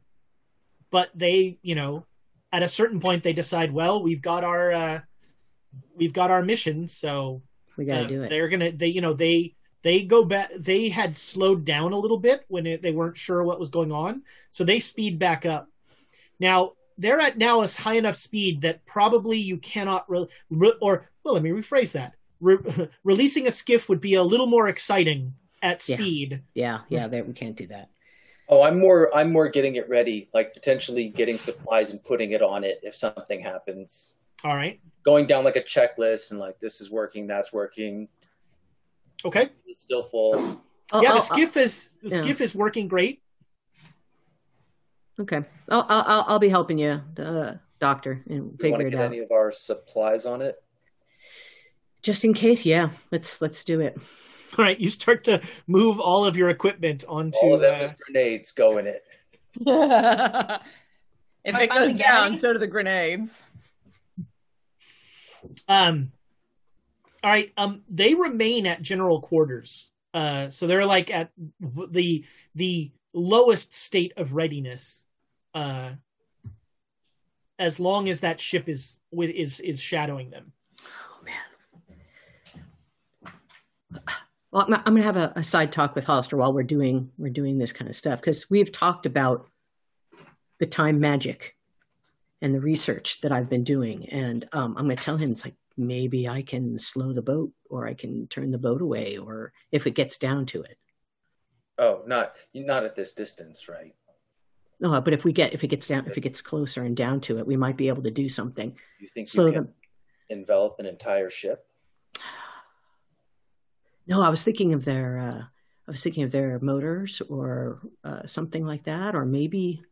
but they, you know, at a certain point, they decide, well, we've got our uh, we've got our mission, so We got to uh, do it. They're gonna, they, you know, they they go back. They had slowed down a little bit when it, they weren't sure what was going on, so they speed back up. Now they're at now a high enough speed that probably you cannot re- re- or well, let me rephrase that. Re- releasing a skiff would be a little more exciting at speed. Yeah, yeah. There, we can't do that. Oh, I'm more I'm more getting it ready, like potentially getting supplies and putting it on it if something happens. All right. Going down like a checklist and like this is working, that's working. Okay. It's still full. I'll- yeah, I'll- the skiff is the yeah. skiff is working great. Okay, I'll I'll, I'll- I'll be helping you, uh, doctor, and Do you want figure to it get out. any of our supplies on it? Just in case, yeah. Let's let's do it. All right, you start to move all of your equipment onto. All of them uh, as grenades go in it. if Right it goes down, so do the grenades. Um, all right. Um, they remain at general quarters. Uh, so they're like at the the lowest state of readiness. Uh, as long as that ship is with is is shadowing them. Oh man. Well, I'm, I'm gonna have a, a side talk with Hollister while we're doing we're doing this kind of stuff because we've talked about the time magic and the research that I've been doing, and um, I'm gonna tell him it's like maybe I can slow the boat or I can turn the boat away, or if it gets down to it. Oh, not not at this distance, right? No, but if we get if it gets down if it gets closer and down to it, we might be able to do something. You think Slow you can them. envelop an entire ship? No, I was thinking of their uh, I was thinking of their motors or uh, something like that, or maybe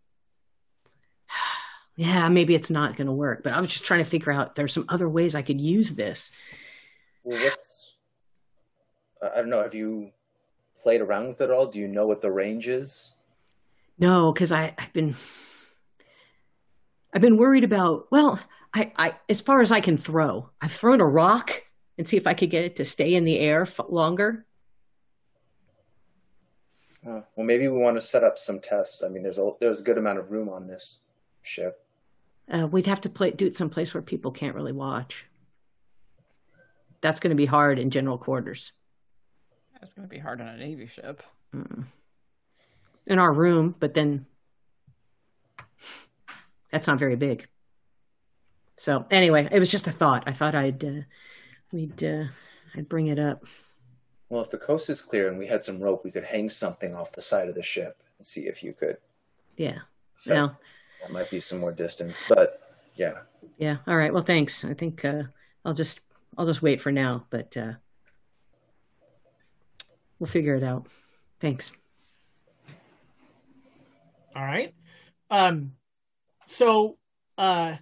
yeah, maybe it's not going to work. But I was just trying to figure out there's some other ways I could use this. Well, what's I don't know. Have you played around with it at all? Do you know what the range is? No, because I've been I've been worried about well, I I as far as I can throw, I've thrown a rock and see if I could get it to stay in the air f- longer. Uh, well, maybe we want to set up some tests. I mean, there's a there's a good amount of room on this ship. Uh, we'd have to play, do it someplace where people can't really watch. That's going to be hard in general quarters. That's going to be hard on a navy ship. Mm. In our room, but then that's not very big. So anyway, it was just a thought. I thought I'd uh, we'd uh, I'd bring it up. Well, if the coast is clear and we had some rope, we could hang something off the side of the ship and see if you could. Yeah. So Well, that might be some more distance, but yeah. yeah. All right. Well, thanks. I think uh, I'll just I'll just wait for now, but uh, we'll figure it out. Thanks. All right. Um, so uh,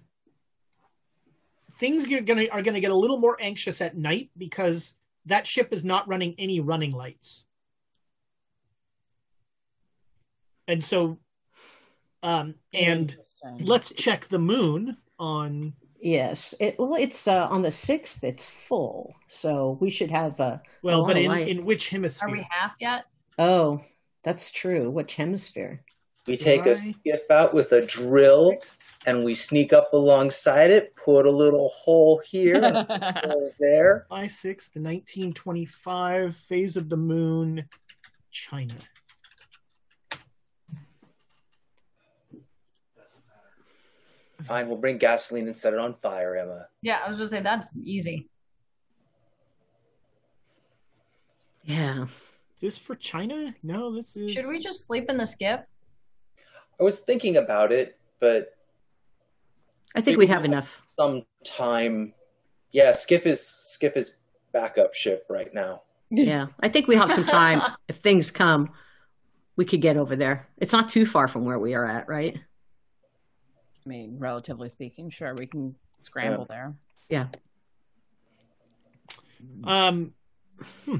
things are gonna are gonna get a little more anxious at night because that ship is not running any running lights, and so um, and let's check the moon on. Yes. It, well, it's uh, on the sixth. It's full, so we should have. Uh, Well, a but in, light. in which hemisphere? Are we half yet? Oh, that's true. Which hemisphere? We take a July. skiff out with a drill and we sneak up alongside it, put a little hole here, a hole there. July sixth, nineteen twenty-five. Phase of the moon, China. Fine, we'll bring gasoline and set it on fire, Emma. Yeah, I was just saying that's easy. Yeah. Is this for China? No, this is. Should we just sleep in the skiff? I was thinking about it, but I think we'd have we'll enough. some time. Yeah, Skiff is Skiff is backup ship right now. Yeah. I think we have some time. if things come, we could get over there. It's not too far from where we are at, right? I mean, relatively speaking, sure, we can scramble there. Yeah. Um, hmm.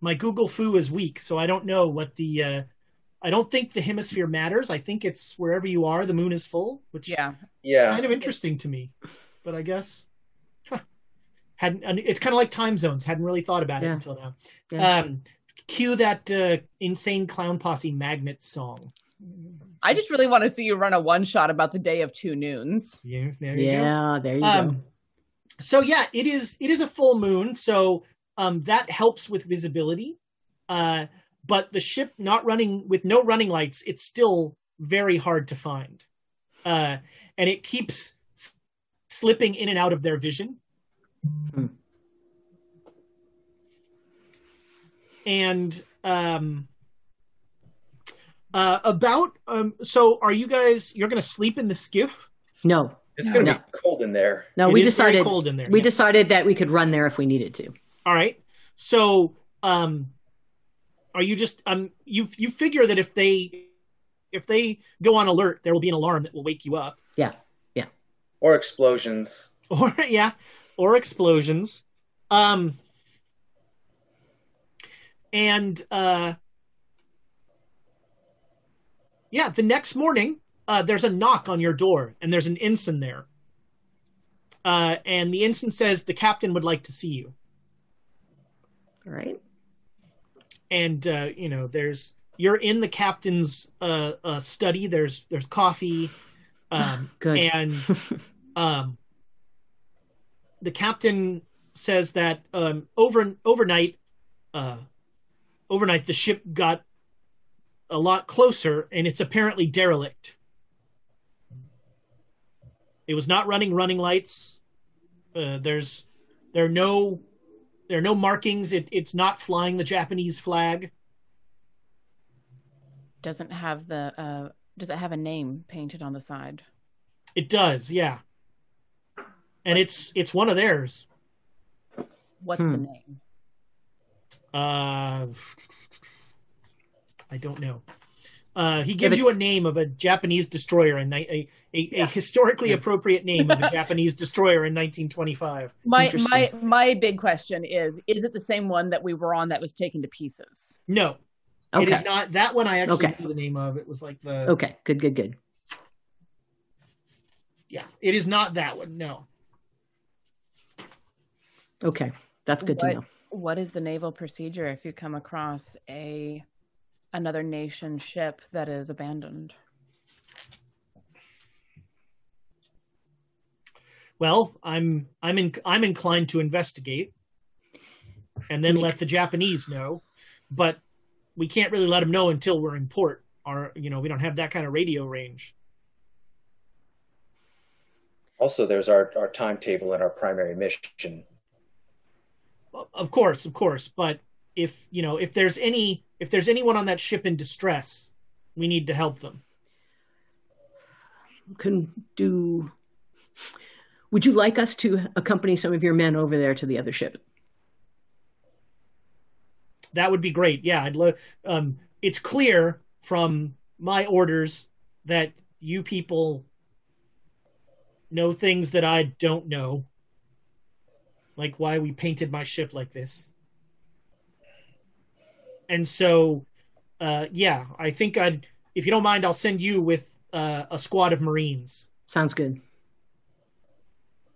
my Google foo is weak, so I don't know what the. Uh, I don't think the hemisphere matters. I think it's wherever you are, the moon is full, which Yeah. Yeah, kind of interesting to me. But I guess huh, hadn't. It's kind of like time zones. Hadn't really thought about it Yeah. until now. Yeah. Um, cue that uh, insane clown posse magnet song. I just really want to see you run a one shot about the day of two noons. Yeah, there you go. yeah, there you go. Um, so yeah, it is. It is a full moon, so um, that helps with visibility. Uh, but the ship not running with no running lights, it's still very hard to find, uh, and it keeps s- slipping in and out of their vision. Hmm. And um, Uh, about um, so are you guys? You're going to sleep in the skiff? No, It's going to No. be cold in there. no. It we decided cold in there, we yeah. decided that we could run there if we needed to. All right. So, um, are you just um you you figure that if they if they go on alert, there will be an alarm that will wake you up, Yeah. Yeah, Or explosions. or yeah, or explosions. Um, and uh, yeah, the next morning, uh, there's a knock on your door, and there's an ensign there. Uh, and the ensign says the captain would like to see you. all right. and uh, you know there's you're in the captain's uh, uh, study there's there's coffee um, Good. and um, the captain says that um, over overnight uh, overnight the ship got a lot closer and it's apparently derelict it was not running running lights uh, there's there are no there are no markings it, it's not flying the japanese flag Doesn't have the. Uh, does it have a name painted on the side? It does, yeah. And it's it's one of theirs. What's the Hmm. name? Uh, I don't know. Uh, he gives it- you a name of a Japanese destroyer and a, a, a historically appropriate name of a Japanese destroyer in 1925. My my my big question is: Is it the same one that we were on that was taken to pieces? No, it Okay. is not. That one I actually Okay. knew the name of. It was like the Okay. Good. Good. Good. yeah. It is not that one. No. Okay. That's good What- to know. What is the naval procedure if you come across a another nation ship that is abandoned? Well, I'm I'm in, I'm inclined to investigate, and then let the Japanese know, but we can't really let them know until we're in port. Our you know we don't have that kind of radio range. Also, there's our, our timetable and our primary mission. Of course, of course, but if you know if there's any if there's anyone on that ship in distress, we need to help them. Can do. Would you like us to accompany some of your men over there to the other ship? That would be great. Yeah, I'd love. Um, it's clear from my orders that you people know things that I don't know, like why we painted my ship like this. And so, uh, yeah, I think I'd, if you don't mind, I'll send you with uh, a squad of Marines. Sounds good.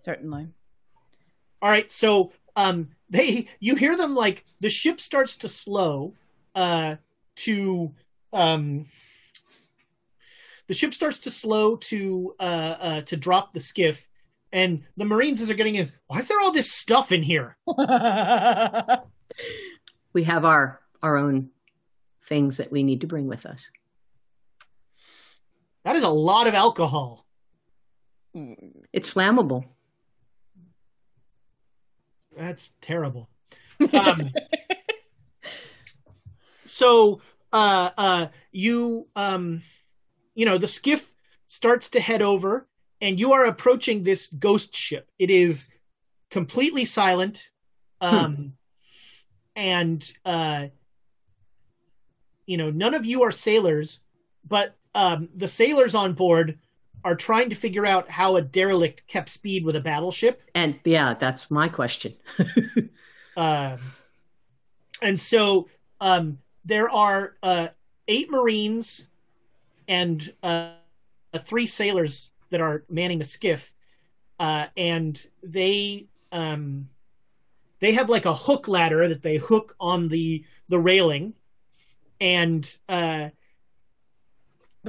Certainly. All right, so um they you hear them like the ship starts to slow uh to um the ship starts to slow to uh uh to drop the skiff and the marines as are getting in why is there all this stuff in here We have our our own things that we need to bring with us. that is a lot of alcohol It's flammable. That's terrible. Um, so, uh, uh, you, um, you know, the skiff starts to head over, and you are approaching this ghost ship. It is completely silent, um, and uh, you know, none of you are sailors, but um, the sailors on board are trying to figure out how a derelict kept speed with a battleship. And yeah, that's my question. Um, and so um, there are uh, eight Marines and uh, three sailors that are manning the skiff, uh, and they um, they have like a hook ladder that they hook on the the railing, and uh,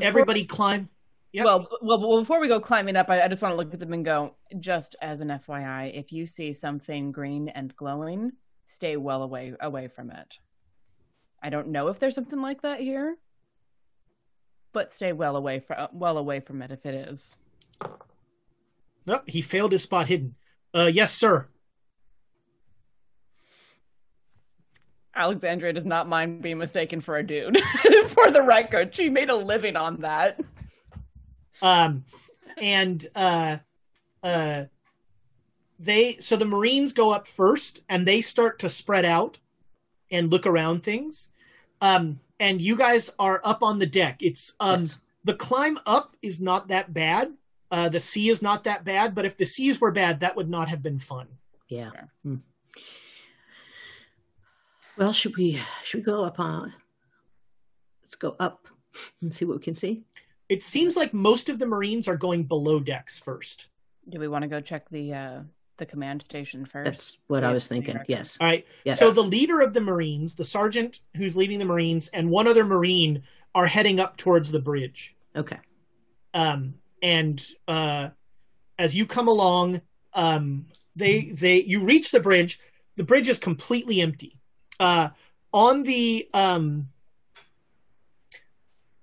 everybody climb. Yep. Well, well, well, before we go climbing up, I, I just want to look at them and go, just as an FYI, if you see something green and glowing, stay well away away from it. I don't know if there's something like that here, but stay well away from well away from it if it is. Nope, he failed his spot hidden. Uh, yes, sir. Alexandria does not mind being mistaken for a dude. for the record, she made a living on that. Um, and uh, uh, they so the Marines go up first, and they start to spread out and look around things. Um, and you guys are up on the deck. It's um, Yes. the climb up is not that bad. Uh, the sea is not that bad, but if the seas were bad, that would not have been fun. Yeah. Hmm. Well, should we should we go up on? Let's go up and see what we can see. It seems like most of the Marines are going below decks first. Do we want to go check the uh the command station first? That's what I was thinking. Yes. All right. Yeah. So the leader of the Marines, the sergeant who's leading the Marines, and one other Marine are heading up towards the bridge. Okay. Um, and uh, as you come along, um, they they you reach the bridge. The bridge is completely empty. Uh, on the um,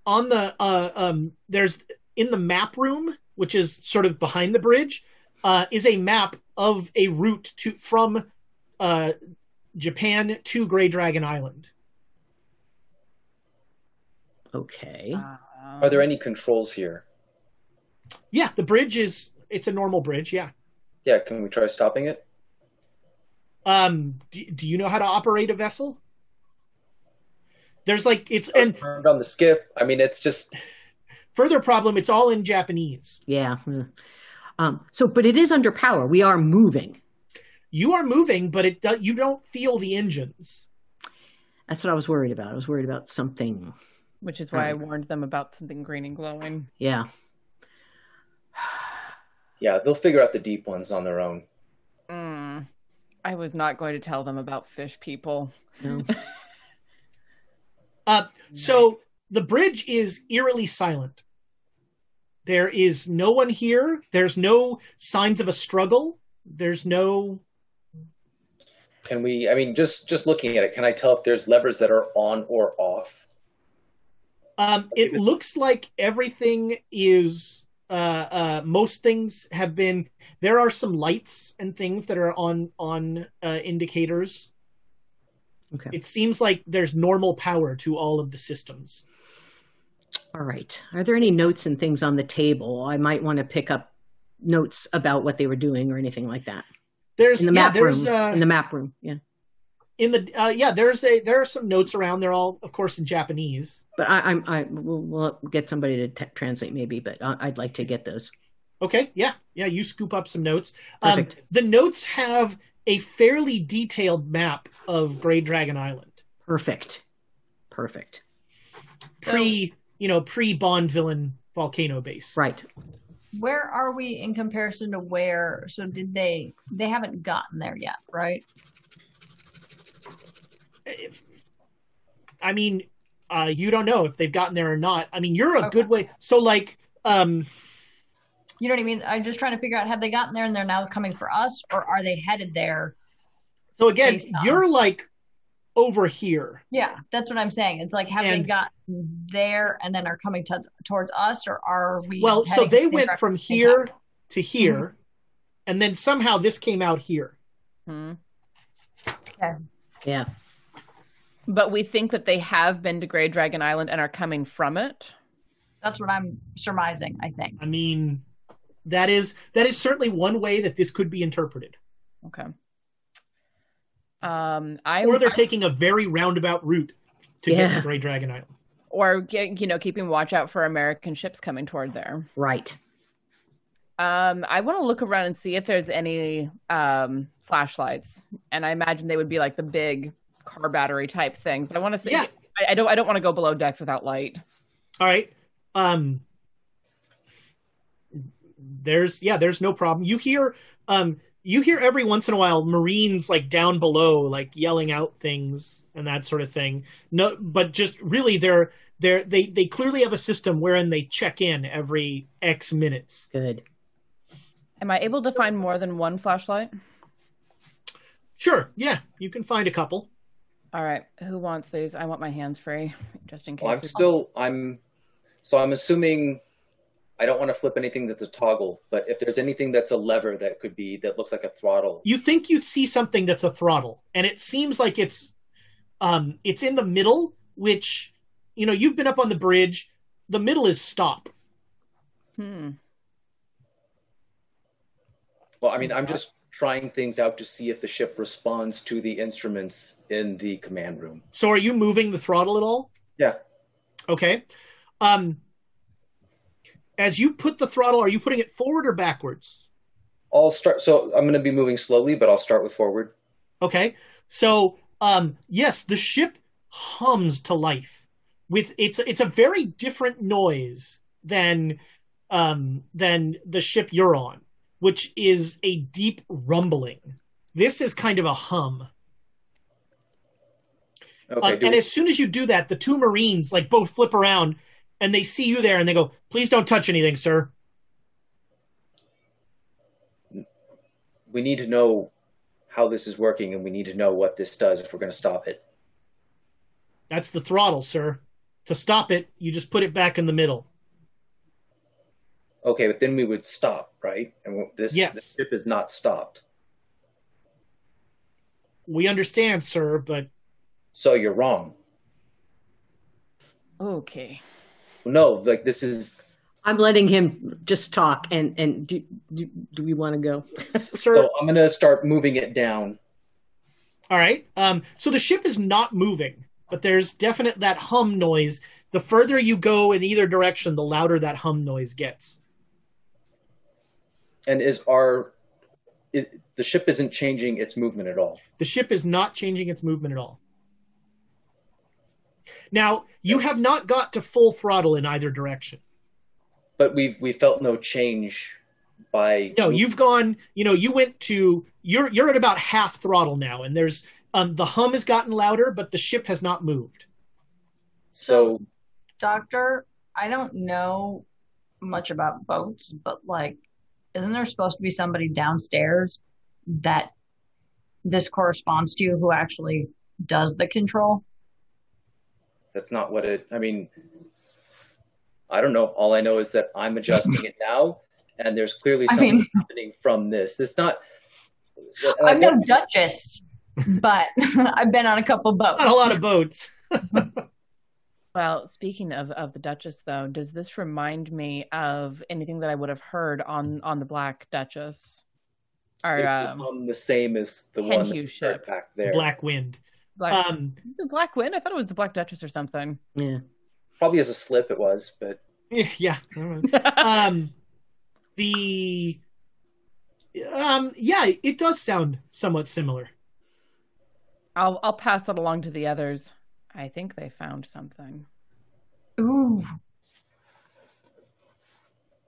on the uh, um, there's in the map room, which is sort of behind the bridge, uh, is a map of a route to from uh, Japan to Grey Dragon Island. Okay. Uh, Are there any controls here? Yeah, the bridge is it's a normal bridge. Yeah. Yeah, can we try stopping it? Um, do, do you know how to operate a vessel? There's like it's and Turned on the skiff. I mean, it's just further problem. It's all in Japanese. Yeah. Um, so, but it is under power. We are moving. You are moving, but it do, you don't feel the engines. That's what I was worried about. I was worried about something. which is why I warned them about something green and glowing. Yeah. yeah, they'll figure out the deep ones on their own. Mm. I was not going to tell them about fish people. No. Uh, so the bridge is eerily silent. There is no one here. There's no signs of a struggle. There's no. Can we? I mean, just just looking at it, can I tell if there's levers that are on or off? Um, it looks like everything is. Uh, uh, most things have been. There are some lights and things that are on on uh, indicators. Okay. It seems like there's normal power to all of the systems. All right. Are there any notes and things on the table? I might want to pick up notes about what they were doing or anything like that. There's In the yeah, map there's room. uh, in the map room. Yeah. In the uh, yeah there's a there are some notes around. They're all of course in Japanese. But I, I'm I we'll, we'll get somebody to t- translate maybe. But I, I'd like to get those. Okay, yeah, yeah. You scoop up some notes. Um, Perfect. the notes have a fairly detailed map of Grey Dragon Island, Perfect. Perfect. pre you know pre Bond villain volcano base. Right. Where are we in comparison to where? So did they? They haven't gotten there yet, right? I mean, uh, you don't know if they've gotten there or not. I mean, you're a Okay. good way. So like, um, You know what I mean? I'm just trying to figure out have they gotten there and they're now coming for us, or are they headed there? so again, you're like over here. Yeah, that's what I'm saying. It's like have they And- gotten there and then are coming to, towards us, or are we? Well, so they went from at the same here to here, Mm-hmm. and then somehow this came out here. Hmm. Yeah. But we think that they have been to Grey Dragon Island and are coming from it. That's what I'm surmising. I think. I mean, that is that is certainly one way that this could be interpreted. Okay. Um, I or they're I- taking a very roundabout route to get to Grey Dragon Island. or get, you know keeping watch out for American ships coming toward there. Right. Um, I want to look around and see if there's any um flashlights, and I imagine they would be like the big car battery type things. But I want to see. Yeah. I, I don't. I don't want to go below decks without light. All right. Um there's yeah, there's no problem. You hear um you hear every once in a while Marines like down below like yelling out things and that sort of thing. No but just really they're they're they they clearly have a system wherein they check in every X minutes. Good. Am I able to find more than one flashlight? Sure, yeah, you can find a couple. All right. Who wants these? I want my hands free, just in case. Well, I'm we- still I'm so I'm assuming I don't want to flip anything that's a toggle, but if there's anything that's a lever that could be that looks like a throttle. You think you see something that's a throttle and it seems like it's Um, it's in the middle, which you know you've been up on the bridge. The middle is stop. Hmm. Well, I mean, I'm just trying things out to see if the ship responds to the instruments in the command room. So are you moving the throttle at all? Yeah. Okay. Um, as you put the throttle, are you putting it forward or backwards? I'll start. So I'm going to be moving slowly, but I'll start with forward. Okay. So um, yes, the ship hums to life. With it's it's a very different noise than um, than the ship you're on, which is a deep rumbling. This is kind of a hum. Okay. Uh, and as soon as you do that, the two Marines like both flip around and they see you there and they go, "Please don't touch anything, sir." we need to know how this is working, and we need to know what this does if we're going to stop it. That's the throttle, sir. To stop it, you just put it back in the middle. Okay, but then we would stop, right? And this, Yes. this ship is not stopped. We understand, sir, but So you're wrong. Okay. No, like this is I'm letting him just talk. And and do do, do we want to go? sir, so I'm going to start moving it down. all right. Um, so the ship is not moving, but there's definite that hum noise. The further you go in either direction, the louder that hum noise gets. And is our it, the ship isn't changing its movement at all. The ship is not changing its movement at all. Now, you have not got to full throttle in either direction. But we've we felt no change by No, you've gone, you know, you went to you're you're at about half throttle now and there's um the hum has gotten louder, but the ship has not moved. so Doctor, I don't know much about boats, but like, isn't there supposed to be somebody downstairs that this corresponds to who actually does the control? that's not what it I mean I don't know. All I know is that I'm adjusting it now and there's clearly I something mean- happening from this. It's not and I'm no Duchess, but I've been on a couple boats. Not a lot of boats. Well, speaking of, of the Duchess, though, does this remind me of anything that I would have heard on on the Black Duchess? Or it um, would the same as the Hen one Hugh ship. back there. Black Wind. Black, Um is the Black Wind? I thought it was the Black Duchess or something. Yeah. Probably as a slip it was, but yeah. um the um yeah, it does sound somewhat similar. I'll I'll pass it along to the others. I think they found something. Ooh.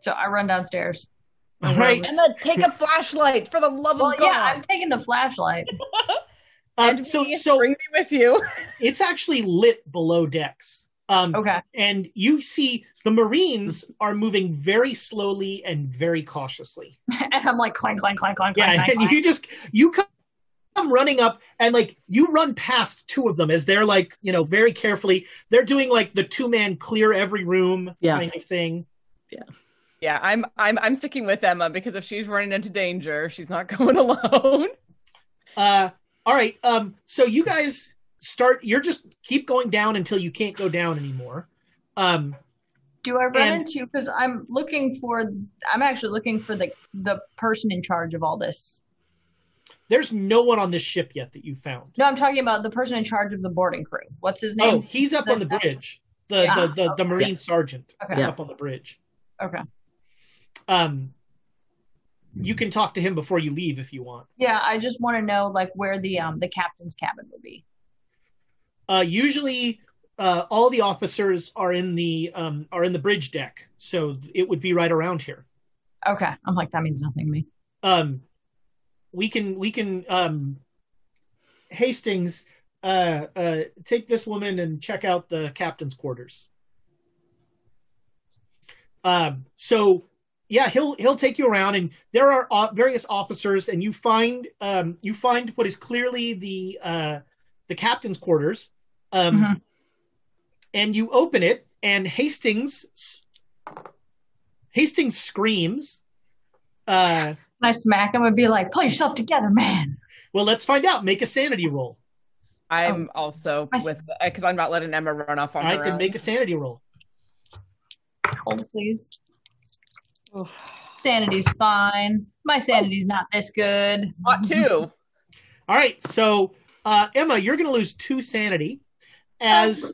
So I run downstairs. All right. Emma, take a flashlight for the love Well, of God. yeah, I'm taking the flashlight. Um, And so me, so bring me with you. it's actually lit below decks. Um Okay. and you see the Marines are moving very slowly and very cautiously. and I'm like clank, clank, clank, clank, Yeah, clank, clank, and clank. you just you come running up and like you run past two of them as they're like you know very carefully they're doing like the two man clear every room Yeah. kind of thing. Yeah, Yeah. I'm I'm I'm sticking with Emma because if she's running into danger, she's not going alone. Uh, all right. Um, so you guys start. You're just keep going down until you can't go down anymore. Um, Do I run And- into because I'm looking for I'm actually looking for the the person in charge of all this. There's no one on this ship yet that you found. No, I'm talking about the person in charge of the boarding crew. What's his name? Oh, he's up on the bridge. The Yeah, the the, the okay. Marine sergeant Okay. Yeah. up on the bridge. Okay. Um, you can talk to him before you leave if you want. Yeah, I just want to know like where the um the captain's cabin would be. Uh, usually, uh, all the officers are in the um, are in the bridge deck, so it would be right around here. Okay. I'm like that means nothing to me. Um, we can we can um, Hastings uh, uh, take this woman and check out the captain's quarters. Um, so yeah, he'll he'll take you around, and there are uh, various officers, and you find um, you find what is clearly the uh, the captain's quarters, um, Mhm. and you open it, and Hastings Hastings screams. Uh, I smack him and be like, pull yourself together, man. well, let's find out. Make a sanity roll. I'm also I- with because I'm not letting Emma run off on All right, her then own. make a sanity roll. Hold, please. Sanity's fine. My sanity's not this good. Not two. All right, so uh, Emma, you're going to lose two sanity as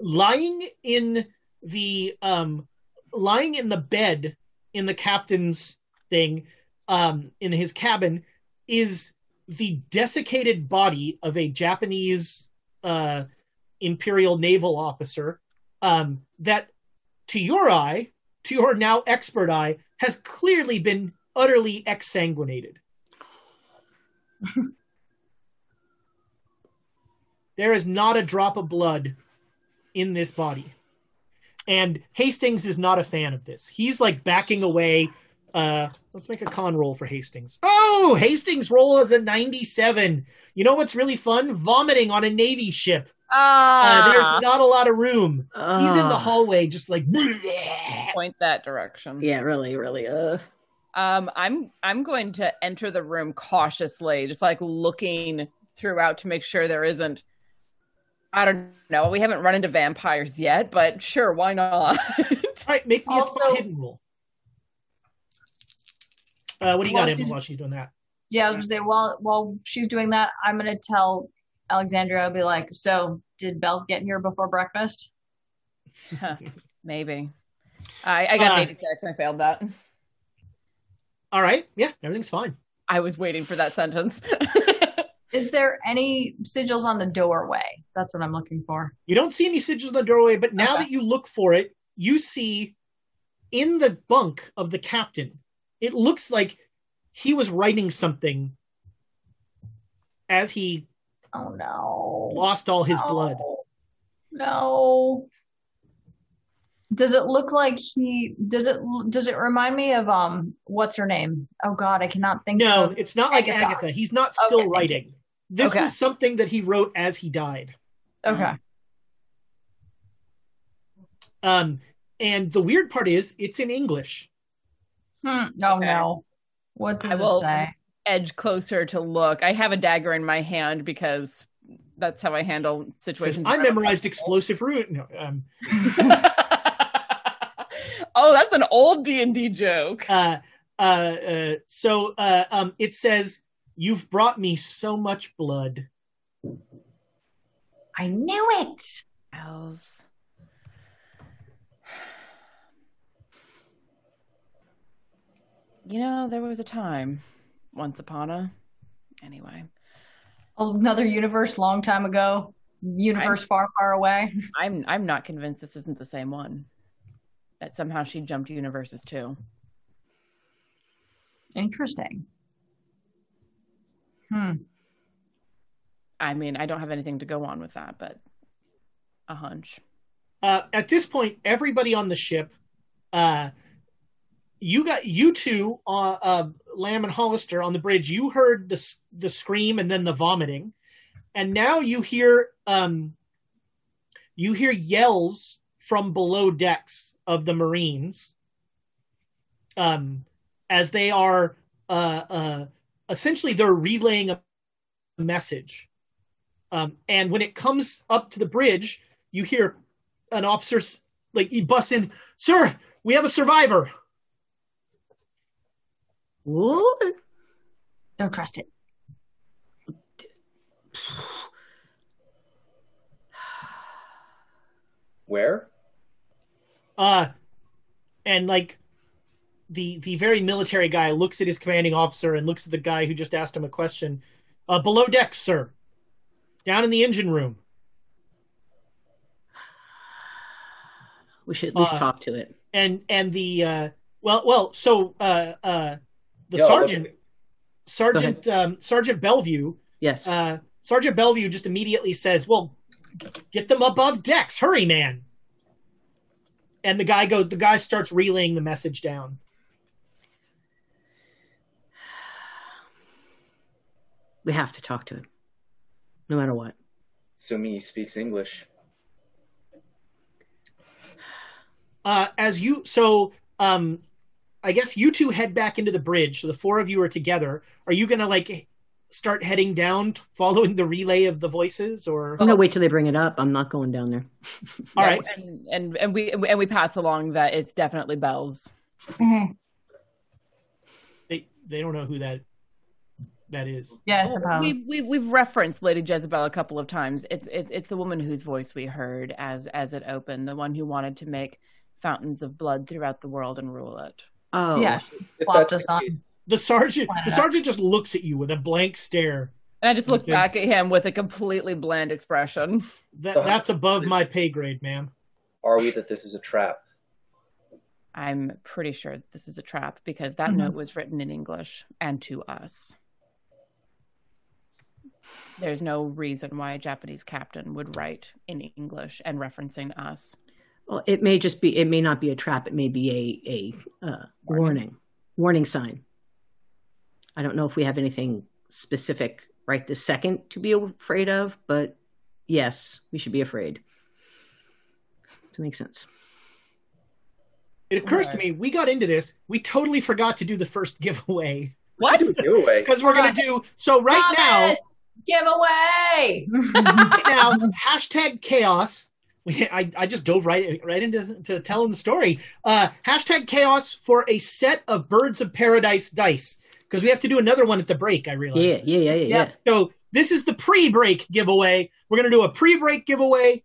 lying in the um, lying in the bed in the captain's thing um, in his cabin is the desiccated body of a Japanese uh, imperial naval officer um, that, to your eye, to your now expert eye, has clearly been utterly exsanguinated. there is not a drop of blood in this body. And Hastings is not a fan of this. He's like backing away. Uh, let's make a con roll for Hastings. Oh, Hastings roll is a 97. You know what's really fun? Vomiting on a Navy ship. Uh, Ah, there's not a lot of room. He's in the Ah. hallway, just like. point that direction. Yeah, really, really. Uh, Um, I'm I'm going to enter the room cautiously, just like looking throughout to make sure there isn't. I don't know. We haven't run into vampires yet, but sure, why not? All right, make me a spot hidden roll. Uh, what do you Well, got, Emma, while she's doing that? Yeah, I was gonna say while while she's doing that, I'm gonna tell Alexandria, I'll be like, so did Bells get here before breakfast? Huh, Maybe. I, I got Uh, an 86. I failed that. All right, yeah, everything's fine. I was waiting for that sentence. Is there any sigils on the doorway? That's what I'm looking for. You don't see any sigils in the doorway, but now Okay. that you look for it, you see in the bunk of the captain, it looks like he was writing something as he Oh no. lost all his no. blood. No. Does it look like he does it does it remind me of um what's her name? Oh god, I cannot think No, of it's not like Agatha. Agatha. He's not still Okay. writing. This Okay. was something that he wrote as he died. Okay. Um, and the weird part is it's in English. Hmm. Oh Okay. no. What does I it say? Edge closer to look. I have a dagger in my hand because that's how I handle situations. I memorized explosive root. No, um, oh, that's an old D and D joke. uh, uh, uh, so uh, um, it says, "You've brought me so much blood." I knew it. Else. You know, there was a time, once upon a. Anyway, Another universe long time ago. Universe far, far away. I'm I'm not convinced this isn't the same one. That somehow she jumped universes too. Interesting. Hmm. I mean, I don't have anything to go on with that, but a hunch. Uh, at this point, everybody on the ship, uh, you got you two, uh, uh, Lamb and Hollister on the bridge. You heard the the scream and then the vomiting, and now you hear um, you hear yells from below decks of the Marines, um, as they are uh, uh, essentially they're relaying a message, um, and when it comes up to the bridge, you hear an officer like he busts in, sir, we have a survivor. What? Don't trust it. Where? Uh and like the the very military guy looks at his commanding officer and looks at the guy who just asked him a question. Uh below decks, sir. Down in the engine room. We should at least Uh, talk to it. And and the uh well well so uh uh the Yeah, sergeant look- Sergeant um Sergeant Bellevue Yes. uh Sergeant Bellevue just immediately says, "Well, get them above decks, hurry, man." And the guy goes. The guy starts relaying the message down. we have to talk to him, No matter what. Assuming he speaks English. Uh, as you, so um, I guess you two head back into the bridge. So the four of you are together. Are you gonna like start heading down, t- following the relay of the voices, or I'm gonna wait till they bring it up. I'm not going down there. all Yeah, right? and, and and we and we pass along that it's definitely bells. Mhm. They they don't know who that that is. Yeah, I. We, we we've referenced Lady Jezebel a couple of times. It's it's it's the woman whose voice we heard as as it opened, the one who wanted to make fountains of blood throughout the world and rule it. Oh, yeah, If plopped us the on. The sergeant the sergeant X. just looks at you with a blank stare. And I just look Because- back at him with a completely bland expression. That that's above my pay grade, ma'am. Are we that this is a trap? I'm pretty sure this is a trap because that Mhm. note was written in English and to us. There's no reason why a Japanese captain would write in English and referencing us. Well, it may just be. It may not be a trap. It may be a a uh, warning, warning sign. I don't know if we have anything specific right this second to be afraid of, but yes, we should be afraid. To make sense. It occurs to me we got into this. We totally forgot to do the first giveaway What? Giveaway. because we're gonna do so right now. Giveaway. right now, hashtag chaos. We, I, I just dove right right into to telling the story. Uh, hashtag chaos for a set of Birds of Paradise dice because we have to do another one at the break. I realize. Yeah, yeah, yeah, yeah. yeah. So this is the pre-break giveaway. We're gonna do a pre-break giveaway,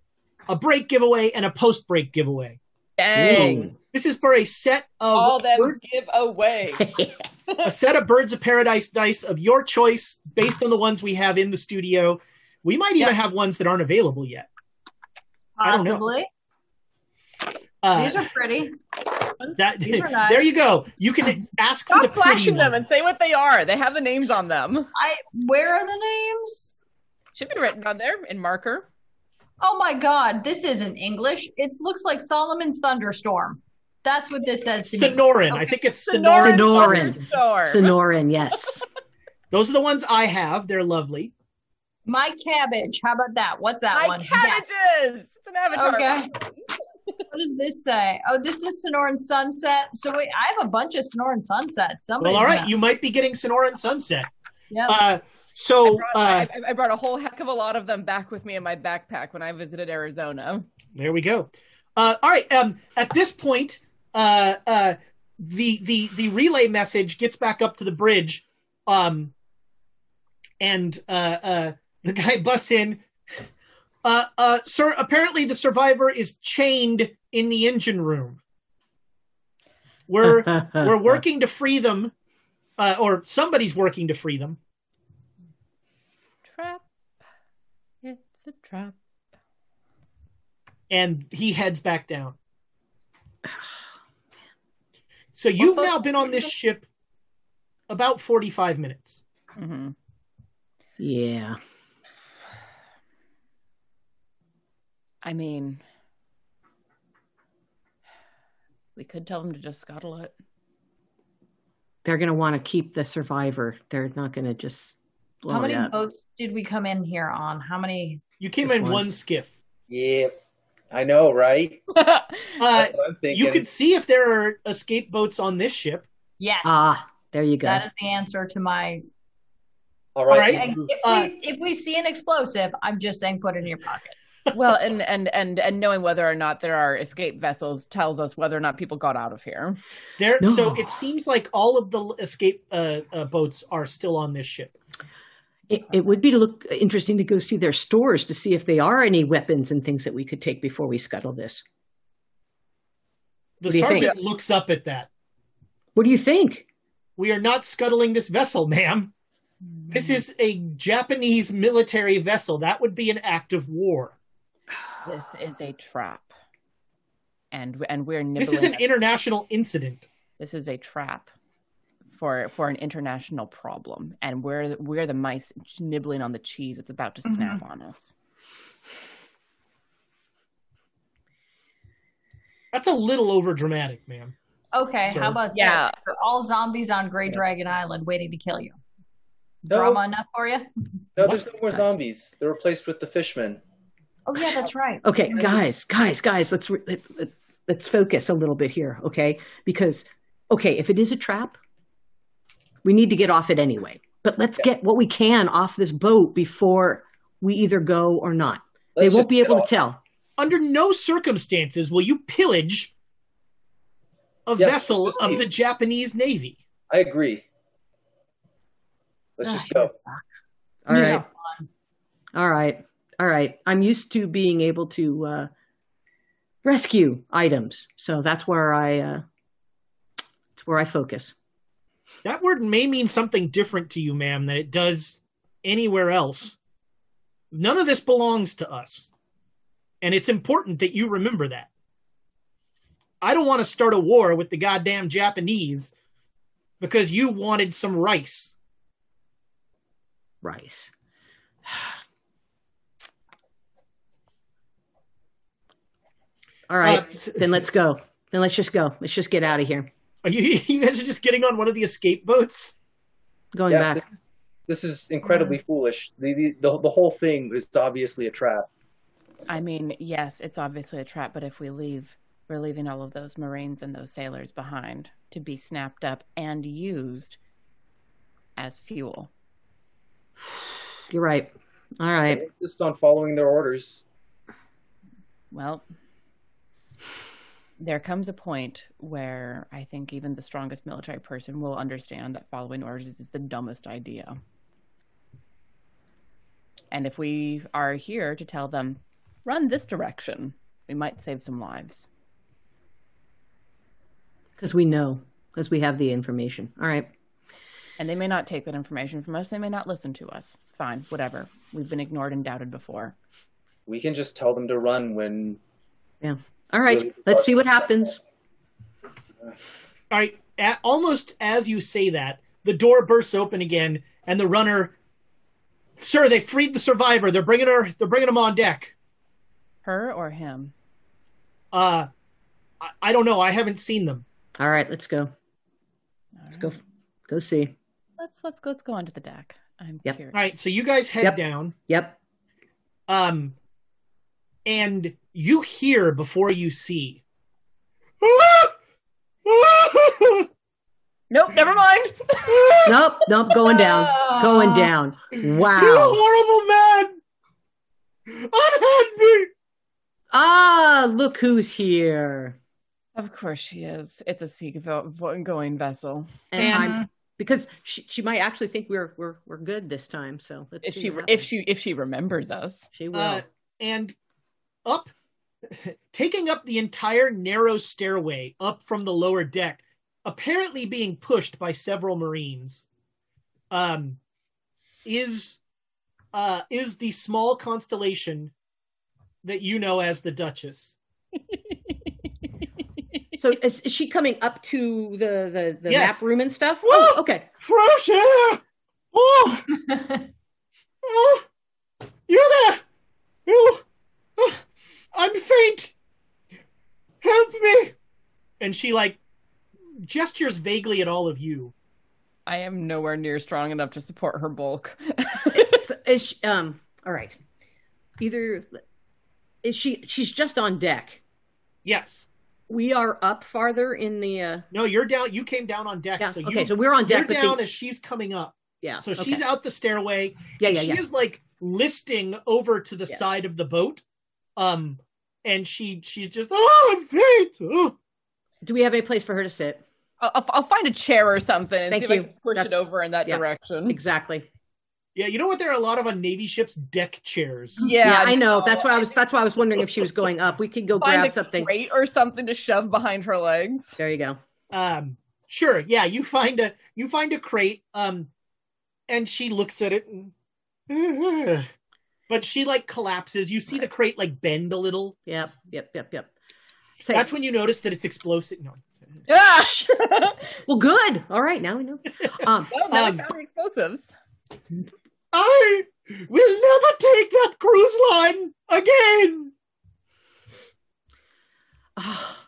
a break giveaway, and a post-break giveaway. Dang. This is for a set of All them bird- give away. a set of Birds of Paradise dice of your choice based on the ones we have in the studio. We might even Yep. have ones that aren't available yet. I don't know. Possibly. Uh, These are pretty. that, These are nice. There you go. You can ask for the Stop flashing them and say what they are. They have the names on them. I where are the names? Should be written on there in marker. Oh my god, this isn't English. It looks like Solomon's thunderstorm. That's what this says to me. Sonoran. I think it's Sonoran. Sonoran. Sonoran. Sonoran, yes. Those are the ones I have. They're lovely. My cabbage. How about that? What's that My one? cabbages. It's an avatar. Okay. What does this say? Oh, this is Sonoran Sunset. So wait, I have a bunch of Sonoran Sunsets. Somebody's Well, all right. gonna- You might be getting Sonoran Sunset. Yep. Uh, so, I brought, uh, I, I brought a whole heck of a lot of them back with me in my backpack when I visited Arizona. There we go. Uh, all right. Um, at this point, uh, uh, the the the relay message gets back up to the bridge, um, and uh, uh, the guy busts in. Uh, uh, sir, apparently the survivor is chained in the engine room. We're we're working to free them, uh, or somebody's working to free them. Trap. It's a trap. and he heads back down. So you've now been on this ship about 45 minutes. hmm Yeah. I mean, we could tell them to just scuttle it. They're going to want to keep the survivor. They're not going to just blow How many up. boats did we come in here on? How many? You came Just in one. one skiff. Yeah, I know, right? Uh, That's what I'm thinking. you could see if there are escape boats on this ship. Yes, Ah, there you go. that is the answer to my. All right. Right. If we, Uh, if we see an explosive, I'm just saying put it in your pocket. Well, and and and and knowing whether or not there are escape vessels tells us whether or not people got out of here. There, No. so it seems like all of the escape uh, uh, boats are still on this ship. It, it would be to look interesting to go see their stores to see if they are any weapons and things that we could take before we scuttle this. The What think? sergeant looks up at that. What do you think? We are not scuttling this vessel, ma'am. This is a Japanese military vessel. That would be an act of war. This is a trap, and and we're nibbling. This is an at- international incident. this is a trap for for an international problem, and we're we're the mice nibbling on the cheese. It's about to mm-hmm. snap on us. That's a little over dramatic, ma'am. Okay, Sir. how about Yeah. this? For all zombies on Grey Dragon Island waiting to kill you. No. Drama enough for you? No, there's no more zombies. They're replaced with the fishmen. Oh yeah, that's right. Okay, guys, guys, guys, let's re- let, let, let's focus a little bit here, okay? Because okay, if it is a trap, we need to get off it anyway. but let's get what we can off this boat before we either go or not. Let's they won't be get able to tell. Under no circumstances will you pillage a Yeah, vessel of leave. the Japanese Navy. I agree. Let's ah, just go. All You right. have All right. All right. I'm used to being able to uh, rescue items, so that's where I uh, that's where I focus. That word may mean something different to you, ma'am, than it does anywhere else. None of this belongs to us. And it's important that you remember that. I don't want to start a war with the goddamn Japanese because you wanted some rice. Rice. All right. Uh, then let's go. Then let's just go. Let's just get out of here. Are you, you guys are just getting on one of the escape boats? Going Yeah, back. this, this is incredibly foolish. The, the the the whole thing is obviously a trap. I mean, yes, it's obviously a trap, but if we leave, we're leaving all of those Marines and those sailors behind to be snapped up and used as fuel. You're right. All right. They insist on following their orders. Well, there comes a point where I think even the strongest military person will understand that following orders is the dumbest idea. And if we are here to tell them, run this direction, we might save some lives. Because we know. Because we have the information. All right. And they may not take that information from us. They may not listen to us. Fine, whatever. We've been ignored and doubted before. We can just tell them to run when Yeah. All right. Really Let's see what happens. All right, a almost as you say that, the door bursts open again, and the runner, sir, they freed the survivor. They're bringing her. They're bringing him on deck. Her or him? Uh, I, I don't know. I haven't seen them. All right. Let's go. Let's go. Go see. Let's let's let's go onto the deck. I'm Yep. curious. All right, so you guys head Yep. down. Yep. Um, and you hear before you see. Nope, never mind. Nope. Nope. Going down. Going down. Wow. You Wow. horrible man! Unhand Ah, look who's here. Of course she is. It's a sea-going vessel. And, And- I'm because she, she might actually think we're we're we're good this time. So let's If see she if she if she remembers us. she will. Uh, and up, taking up the entire narrow stairway up from the lower deck, apparently being pushed by several Marines, um, is uh, is the small constellation that you know as the Duchess. so is, is she coming up to the the, the Yes. map room and stuff? Oh, okay. Fresh air! Oh, oh, you there? You, oh, I'm faint. Help me! And she like gestures vaguely at all of you. I am nowhere near strong enough to support her bulk. So is she, um. All right. Either is she? She's just on deck. Yes. We are up farther in the. uh No, you're down. You came down on deck. Yeah. So you, okay. So we're on deck. you're deck. down the, as she's coming up. yeah. So okay. she's out the stairway. Yeah. and Yeah. she Yeah. is like listing over to the Yes. side of the boat. Um, and she she's just oh I'm faint. Oh. Do we have any place for her to sit? I'll, I'll- I'll find a chair or something and Thank see if you. I can push That's- it over in that yeah. direction. Exactly. Yeah, you know what? There are a lot of on Navy ships deck chairs. Yeah, Yeah, I know. That's what I was. That's why I was wondering if she was going up. We could go Find grab a something. crate or something to shove behind her legs. There you go. Um, sure. Yeah, you find a you find a crate. Um, and she looks at it, and, but she like collapses. You see the crate like bend a little. Yep. Yep. Yep. Yep. Say, That's when you notice that it's explosive. No. Ah! well, good. All right, now we know. Um, well, now Um, we found the explosives. I will never take that cruise line again. ah,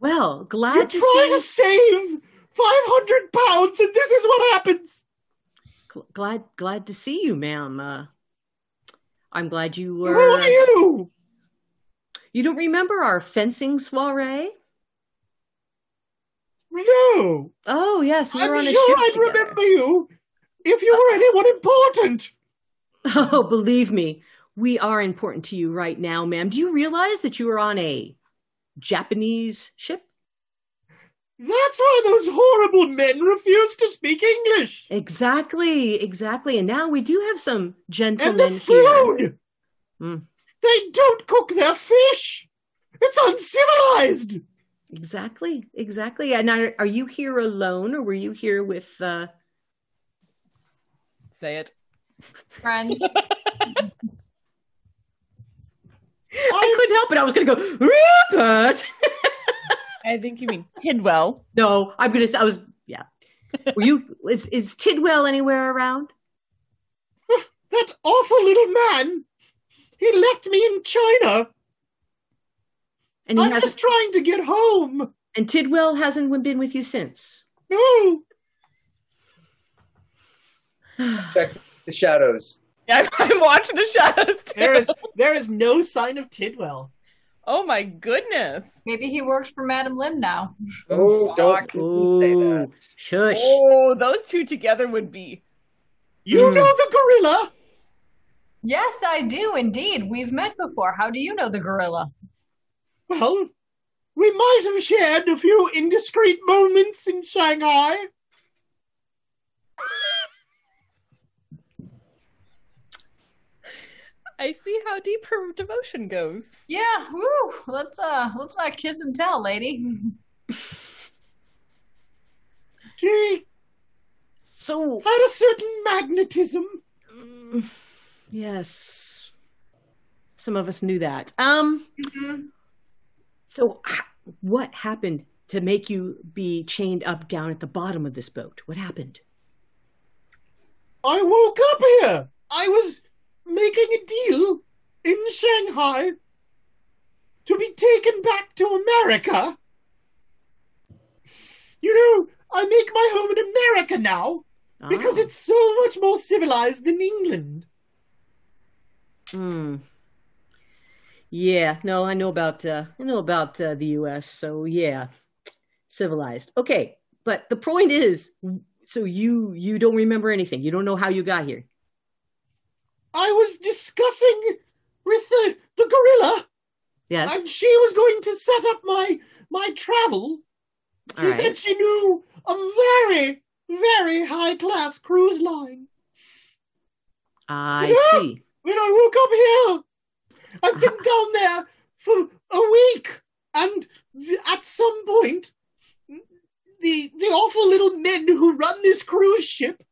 well, You're glad to trying see. to save five hundred pounds, and this is what happens. gl- Glad, glad to see you, ma'am. Uh, I'm glad you were. Who are you? You don't remember our fencing soiree? No, Oh yes, we I'm were on a sure I'd together. remember you. if you were anyone important. Oh, believe me, we are important to you right now, ma'am. Do you realize that you are on a Japanese ship? That's why those horrible men refuse to speak English. Exactly, exactly. And now we do have some gentlemen And gentlemen the food! here. Mm. They don't cook their fish. It's uncivilized. Exactly, exactly. And are, are you here alone, or were you here with? Uh... Say it. Friends. I couldn't help it. I was going to go Rupert. I think you mean Tidwell. no, I'm going to. I was. Yeah. Were you? Is is Tidwell anywhere around? That awful little man. He left me in China. And he I'm just trying to get home. And Tidwell hasn't been with you since. No. Check the shadows. I'm, I'm watching the shadows too. There is there is no sign of Tidwell. Oh my goodness. Maybe he works for Madam Lim now. Oh, don't say Ooh, that. shush. Oh, those two together would be. You Mm. know the gorilla? Yes, I do indeed. We've met before. How do you know the gorilla? Well, we might have shared a few indiscreet moments in Shanghai. I see how deep her devotion goes. Yeah, woo. Let's uh let's not kiss and tell, lady. She So had a certain magnetism. Mm, yes, some of us knew that. Um. So, what happened to make you be chained up down at the bottom of this boat? What happened? I woke up here. I was making a deal in Shanghai to be taken back to America. You know, I make my home in America now because Ah. it's so much more civilized than England. Hmm. Yeah, no, I know about uh, I know about uh, the U.S. So yeah, civilized. Okay, but the point is, so you you don't remember anything. You don't know how you got here. I was discussing with the, the gorilla, Yes. and she was going to set up my my travel. She said she knew a very, very high class cruise line. I see. When I woke up here, I've been uh-huh. down there for a week, and at some point, the the awful little men who run this cruise ship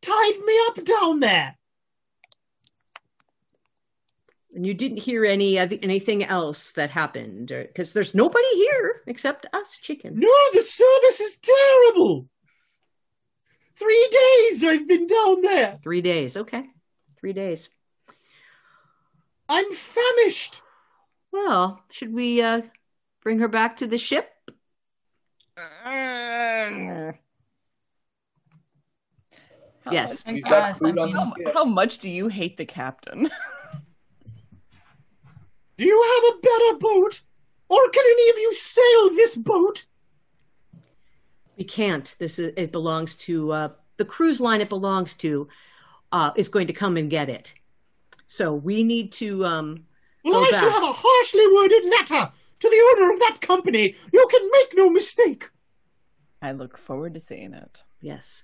tied me up down there. And you didn't hear any uh, anything else that happened because there's nobody here except us, chicken. No, the service is terrible. Three days I've been down there. Three days. Okay, three days. I'm famished. Well, should we uh, bring her back to the ship? How Yes. much- Yes, food I on the mean- How, how much do you hate the captain? Do you have a better boat? Or can any of you sail this boat? We can't. This is it belongs to uh, the cruise line. It belongs to uh, is going to come and get it. So we need to. Um, Well, Go I shall have a harshly worded letter to the owner of that company. You can make no mistake. I look forward to seeing it. yes,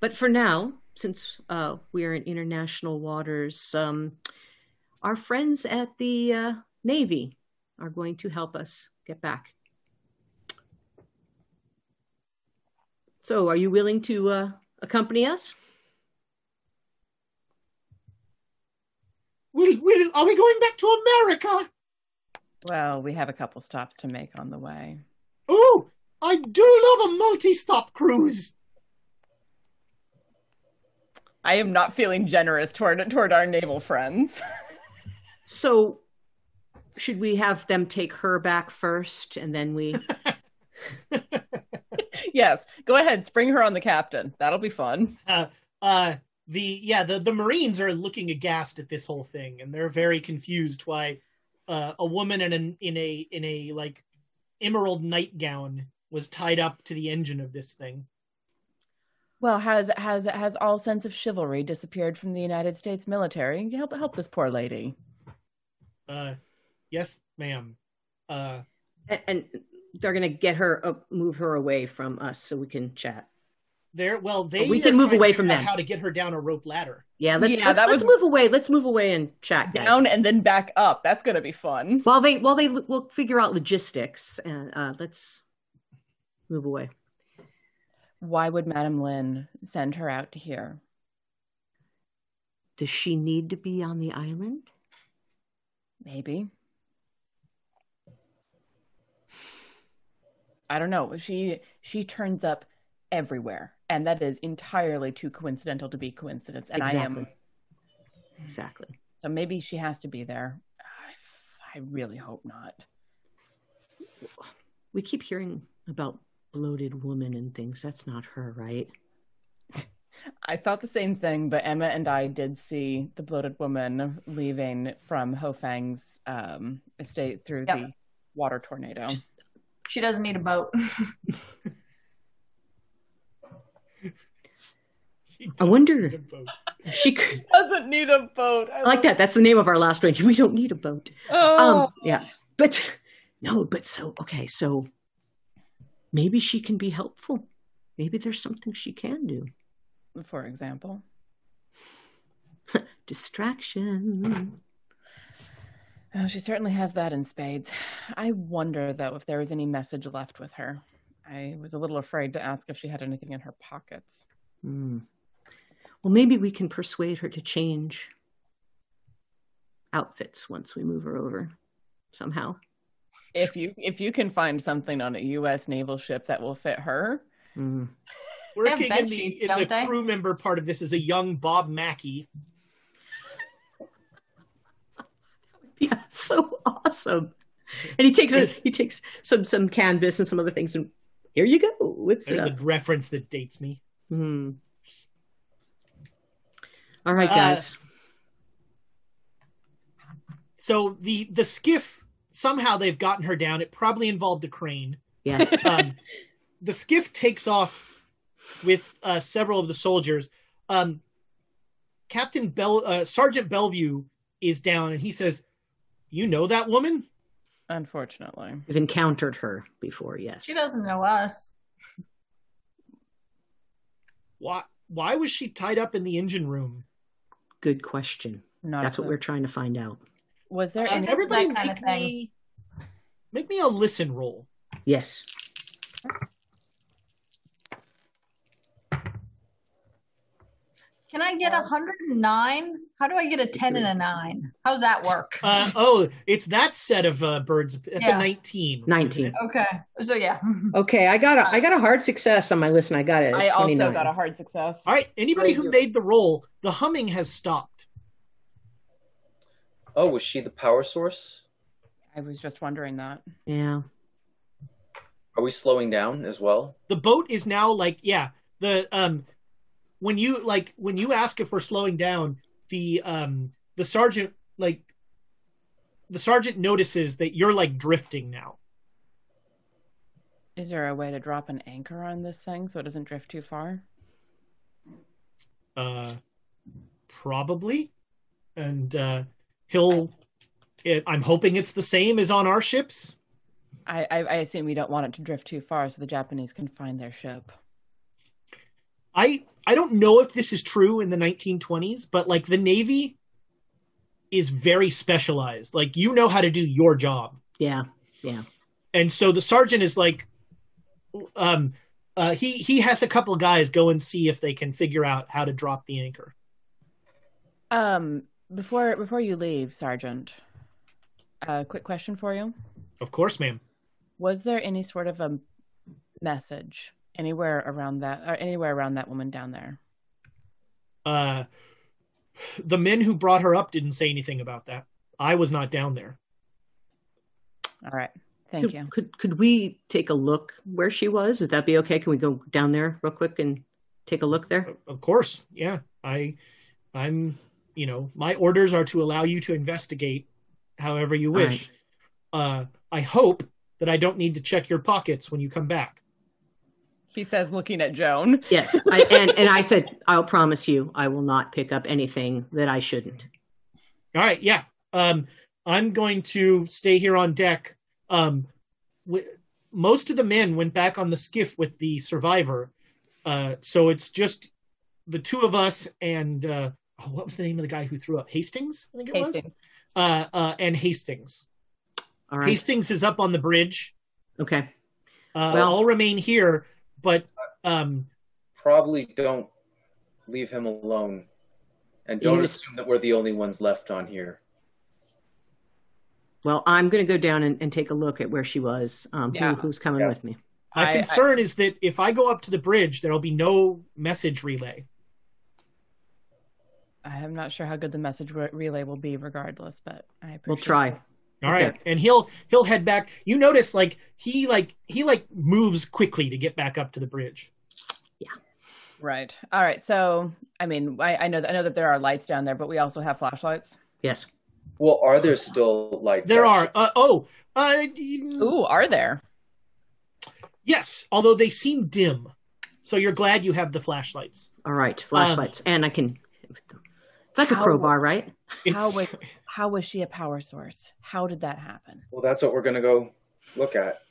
but for now, since uh, we are in international waters, um, our friends at the uh, Navy are going to help us get back. So, are you willing to uh, accompany us? Will, will, are we going back to America? Well, we have a couple stops to make on the way. Oh, I do love a multi-stop cruise. I am not feeling generous toward toward our naval friends. So, should we have them take her back first, and then we? yes, go ahead, spring her on the captain. That'll be fun. Uh, uh, the yeah, the the Marines are looking aghast at this whole thing, and they're very confused why uh, a woman in an in a in a like emerald nightgown was tied up to the engine of this thing. Well, has has has all sense of chivalry disappeared from the United States military? Help help this poor lady. Uh, yes, ma'am. Uh, And, and they're gonna get her, uh, move her away from us so we can chat. there. Well, they We can move away from that. How to get her down a rope ladder? Yeah, let's Yeah, let's, that let's was- move away. Let's move away and chat, guys. Down and then back up. That's gonna be fun. While they while they will figure out logistics and uh, let's move away. Why would Madame Lynn send her out to here? Does she need to be on the island? Maybe. I don't know. She she turns up everywhere, and that is entirely too coincidental to be coincidence. And I exactly. am Exactly. so maybe she has to be there. I, I really hope not. We keep hearing about bloated woman and things. That's not her, right? I thought the same thing, but Emma and I did see the bloated woman leaving from Hofang's um, estate through Yep. the water tornado. She doesn't need a boat. I wonder- need a. She could, Doesn't need a boat. I like that. That's the name of our last range. We don't need a boat. Oh. Um, yeah, but no, but so okay, so maybe she can be helpful. Maybe there's something she can do. for example. Distraction. Oh, she certainly has that in spades. I wonder, though, if there was any message left with her. I was a little afraid to ask if she had anything in her pockets. Hmm. Well, maybe we can persuade her to change outfits once we move her over somehow. If you if you can find something on a U.S. naval ship that will fit her. They have Working in the, sheets, in don't the crew member part of this is a young Bob Mackie. Yeah, so awesome. And he takes a, he takes some some canvas and some other things, and here you go, whips it There's up. a reference that dates me. Hmm. All right, Uh, guys. So the the skiff somehow they've gotten her down. It probably involved a crane. yeah. Um, the skiff takes off with uh, several of the soldiers. Um, Captain Bell, uh, Sergeant Bellevue is down, and he says, "You know that woman? unfortunately, We've encountered her before, yes. She doesn't know us. Why? Why was she tied up in the engine room? Good question. not. That's what we're trying to find out. Was there She any? Everybody, that kind make of thing. me make me a listen roll. Yes. Can I get a 109? How do I get a 10 and a 9? How's that work? Uh, oh, it's that set of uh, birds. It's Yeah. a nineteen. 19. okay. So yeah. Okay, I got a I got a hard success on my list, and I got it. I also got a hard success. All right. Anybody who made the roll, the humming has stopped. Oh, was she the power source? I was just wondering that. Yeah. Are we slowing down as well? the boat is now like yeah the um when you like when you ask if we're slowing down the um the sergeant like the sergeant notices that you're like drifting now Is there a way to drop an anchor on this thing so it doesn't drift too far? uh probably and uh he'll it, i'm hoping it's the same as on our ships I, I I assume we don't want it to drift too far so the Japanese can find their ship. i i don't know if this is true in the 1920s but like the navy is very specialized like you know how to do your job Yeah. Yeah. and so the sergeant is like um uh he he has a couple guys go and see if they can figure out how to drop the anchor Um, before before you leave, Sergeant, a quick question for you: of course ma'am Was there any sort of a message anywhere around that, or anywhere around that woman down there? uh the men who brought her up didn't say anything about that i was not down there All right, thank could, you. Could could we take a look where she was? Would that be okay? Can we go down there real quick and take a look there? of course yeah i i'm you know my orders are to allow you to investigate however you All wish uh i hope that i don't need to check your pockets when you come back He says, looking at Joan. Yes, I, and and I said, I'll promise you, I will not pick up anything that I shouldn't. All right, yeah. Um, I'm going to stay here on deck. Um, w- most of the men went back on the skiff with the survivor, uh, so it's just the two of us and uh, oh, what was the name of the guy who threw up? Hastings, I think it Hastings. was. Uh, uh, and Hastings. All right. Hastings is up on the bridge. Okay. Uh, Well- I'll remain here, but um, Probably don't leave him alone, and don't was- assume that we're the only ones left on here. Well, I'm going to go down and, and take a look at where she was. Um, Yeah. who, who's coming Yeah. with me? my I- I- concern is that if I go up to the bridge, there'll be no message relay. I'm not sure how good the message re- relay will be, regardless, but I appreciate We'll try. it. All Okay. and he'll he'll head back. You notice like he like he like moves quickly to get back up to the bridge. Yeah. Right. All right. So, I mean, I, I know that I know that there are lights down there, but we also have flashlights. Yes. Well, are there still lights? There out? are uh, oh uh, Ooh, are there? yes, although they seem dim. So you're glad you have the flashlights. All right. Flashlights, and I can. It's like a crowbar, right? How It's was how was she a power source? How did that happen? Well, that's what we're gonna go look at.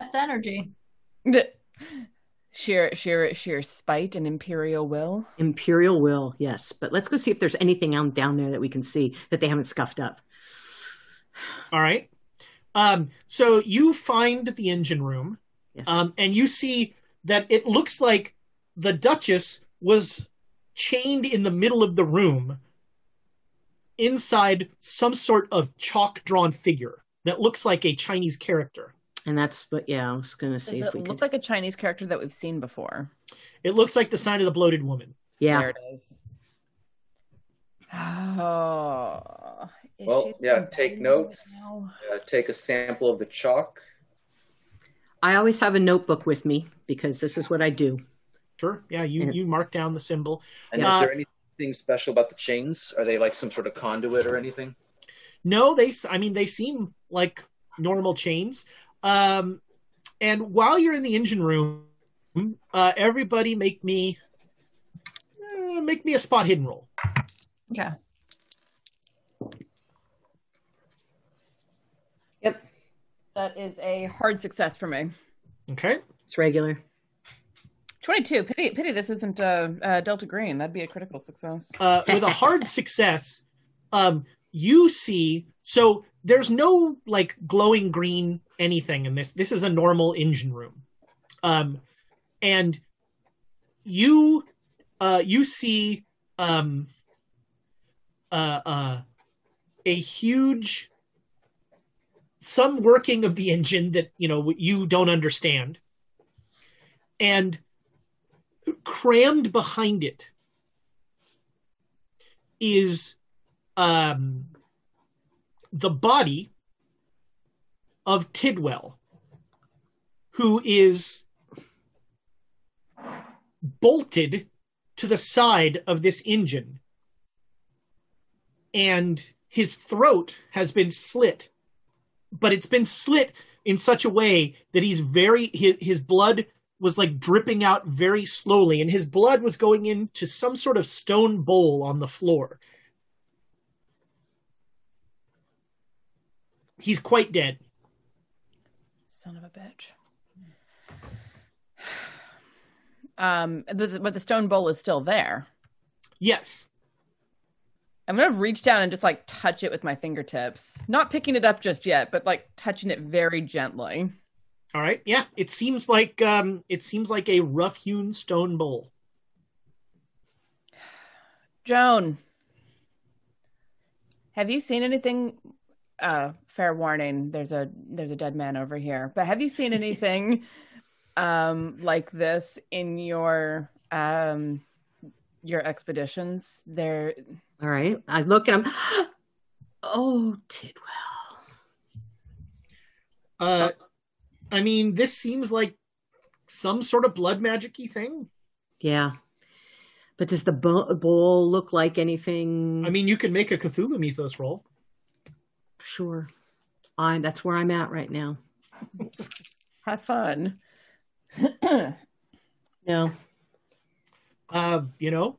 That's energy. sheer sheer sheer spite and imperial will. Imperial will, yes. But let's go see if there's anything on down there that we can see that they haven't scuffed up. all right. Um, so you find the engine room, Yes. um, and you see that it looks like the Duchess was chained in the middle of the room inside some sort of chalk drawn figure that looks like a Chinese character. and that's what. Yeah, I was going to Does see if it we look could. like a Chinese character that we've seen before? It looks like the sign of the bloated woman. yeah. There it is. Oh. is Well, yeah, take notes. now? Uh, take a sample of the chalk. I always have a notebook with me because this is what I do. Sure. Yeah, you Yeah. you mark down the symbol. And Yeah. is there anything special about the chains? Are they like some sort of conduit or anything? No, they. I mean, they seem like normal chains. Um, and while you're in the engine room, uh, everybody make me uh, make me a spot hidden roll. Okay. Yep. That is a hard success for me. Okay. It's regular. 22. Pity, pity this isn't uh, uh, Delta Green. That'd be a critical success. Uh, with a hard success, um, you see. So there's no like glowing green anything in this. This is a normal engine room, um, and you uh, you see um, uh, uh, a huge some working of the engine that you know you don't understand, and crammed behind it is um, the body of Tidwell, who is bolted to the side of this engine, and his throat has been slit, but it's been slit in such a way that he's very his, his blood was like dripping out very slowly, and his blood was going into some sort of stone bowl on the floor. He's quite dead. Son of a bitch. Um, but but the stone bowl is still there. Yes. I'm gonna reach down and just like touch it with my fingertips. Not picking it up just yet, but like touching it very gently. All right. Yeah. It seems like um it seems like a rough hewn stone bowl. Joan, have you seen anything? Uh, fair warning. There's a there's a dead man over here. But have you seen anything um like this in your um your expeditions? There. All right. I look and I'm. Oh, Tidwell. Uh I mean, this seems like some sort of blood magicy thing. Yeah. But does the bowl look like anything? I mean, you can make a Cthulhu mythos roll. sure. I that's where I'm at right now. Have fun. No. Uh, you know,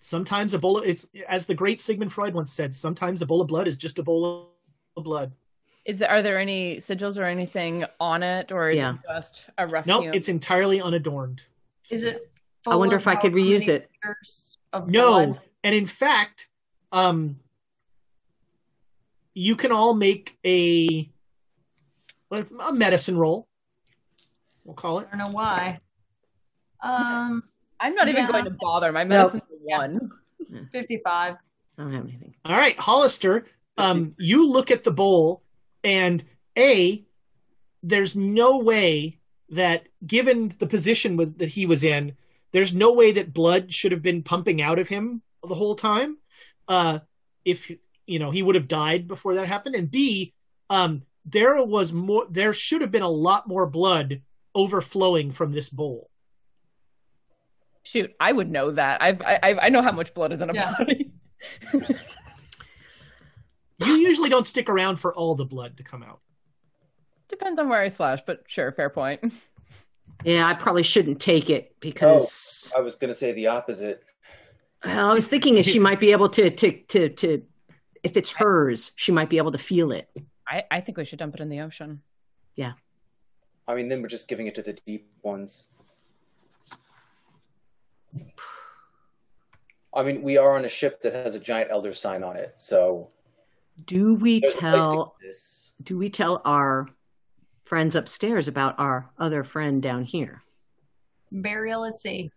sometimes a bowl. Of, it's as the great Sigmund Freud once said. Sometimes a bowl of blood is just a bowl of blood. Is there, are there any sigils or anything on it, or is Yeah. it just a rough? Nope, it's entirely unadorned. Is it? I wonder if I could reuse it. Of No, blood? and in fact, um, you can all make a a medicine roll. We'll call it. I don't know why. Um, I'm not even Yeah. going to bother. My medicine's a one. fifty-five. I don't have anything. All right, Hollister, um, you look at the bowl, and A, there's no way that, given the position with, that he was in, there's no way that blood should have been pumping out of him the whole time. Uh, if, you know, he would have died before that happened. And B, um, there was more, there should have been a lot more blood overflowing from this bowl. Shoot, I would know that. I've, I I I know how much blood is in a Yeah. body. You usually don't stick around for all the blood to come out. Depends on where I slash, but sure, fair point. Yeah, I probably shouldn't take it because oh, I was going to say the opposite. Well, I was thinking if she might be able to to to to if it's hers, she might be able to feel it. I, I think we should dump it in the ocean. Yeah. I mean, then we're just giving it to the deep ones. I mean, we are on a ship that has a giant elder sign on it, so Do we there's a place to tell do we tell our friends upstairs about our other friend down here? Burial at sea.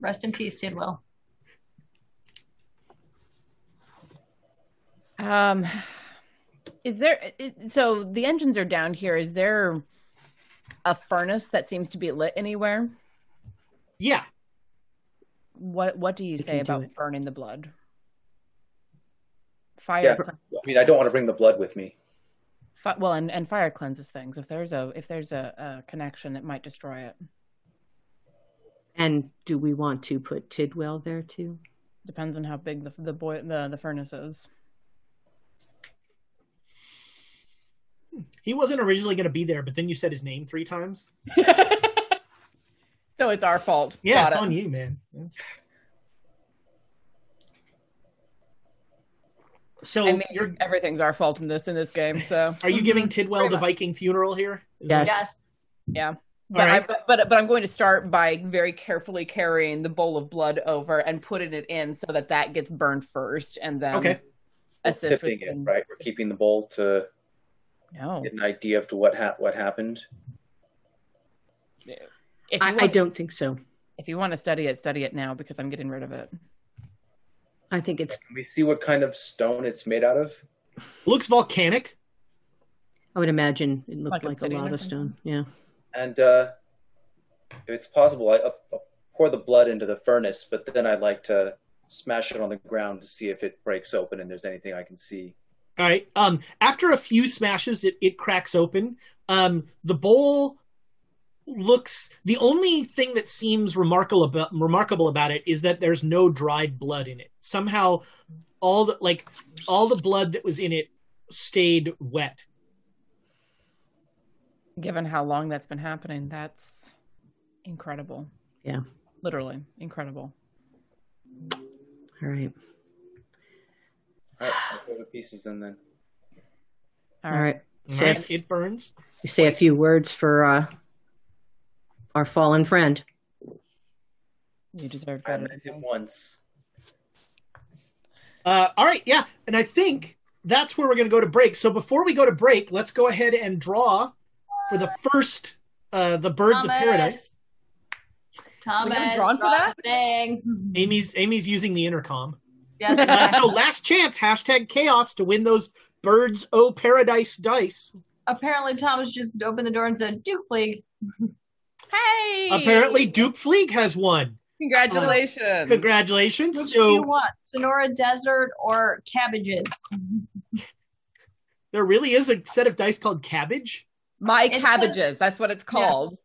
Rest in peace, Tidwell. Um, is there? So the engines are down here. Is there a furnace that seems to be lit anywhere? Yeah. What What do you We say can about burning the blood? Fire. Yeah. Clean- I mean, I don't want to bring the blood with me. fi- well, and, and fire cleanses things. If there's a if there's a, a connection, it might destroy it. And do we want to put Tidwell there too? Depends on how big the the boy the, the furnace is. He wasn't originally going to be there, but then you said his name three times. so it's our fault. Yeah, Got it's it. on you, man. So I mean, you're everything's our fault in this in this game. So are you giving Tidwell the Viking funeral here? Is Yes. Yes. yeah. But, right. I, but but but I'm going to start by very carefully carrying the bowl of blood over and putting it in so that that gets burned first, and then Okay. We're assist tipping with it, right? We're keeping the bowl to No, get an idea of to what ha- what happened. if you, I, want, I don't think so. if you want to study it, study it now because I'm getting rid of it. I think it's Can we see what kind of stone it's made out of? Looks volcanic. I would imagine it looked Like like, a obsidian lava stone. Yeah. And uh, if it's possible, I, I'll, I'll pour the blood into the furnace, but then I'd like to smash it on the ground to see if it breaks open and there's anything I can see. All right. Um, after a few smashes, it, it cracks open. Um, the bowl looks. The only thing that seems remarkable about remarkable about it is that there's no dried blood in it. Somehow, all the like all the blood that was in it stayed wet. Given how long that's been happening, that's incredible. Yeah. Literally incredible. All right. All right, I'll throw the pieces in then. All All right. right. All Say, right. a, It burns. you say a few words for uh, our fallen friend. You deserve I better. met than him once. Uh, all right, yeah, and I think that's where we're going to go to break. So before we go to break, let's go ahead and draw for the first, uh, the birds of paradise. Thomas. We drawn for that? Dang. Amy's Amy's using the intercom. Yes. Uh, so last chance, hashtag chaos to win those birds o paradise dice. Apparently, Thomas just opened the door and said, Duke League. Hey! Apparently, Duke Fleeg has won. Congratulations. Uh, congratulations. Which do you So want? Sonora Desert or cabbages? there really is a set of dice called cabbage. My It's a- cabbages. That's what it's called.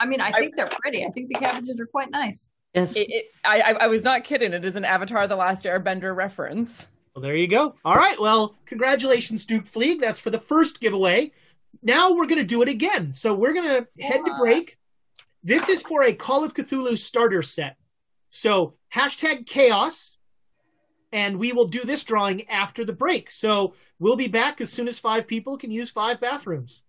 I mean, I think they're pretty. I think the cabbages are quite nice. Yes. It, it, I, I, I was not kidding. It is an Avatar: The Last Airbender reference. Well, there you go. All right. Well, congratulations, Duke Fleeg. That's for the first giveaway. now we're going to do it again. So we're going to head to break. This is for a Call of Cthulhu starter set. So hashtag chaos, and we will do this drawing after the break. So we'll be back as soon as five people can use five bathrooms.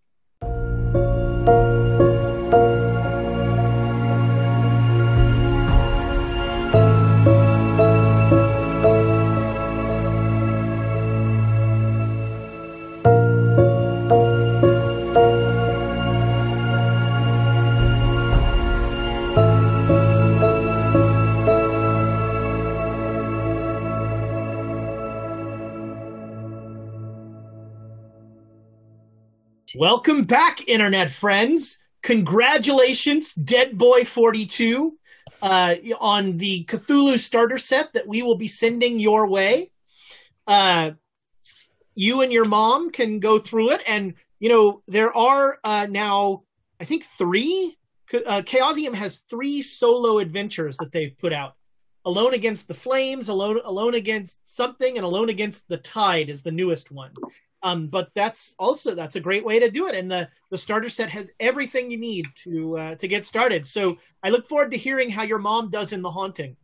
Welcome back, internet friends. Congratulations, Dead Boy 42, uh, on the Cthulhu starter set that we will be sending your way. Uh, you and your mom can go through it, and you know there are uh, now, I think three. Uh, Chaosium has three solo adventures that they've put out. Alone Against the Flames, Alone Alone Against Something, and Alone Against the Tide is the newest one. Um, but that's also that's a great way to do it, and the the starter set has everything you need to uh, to get started. So I look forward to hearing how your mom does in the haunting.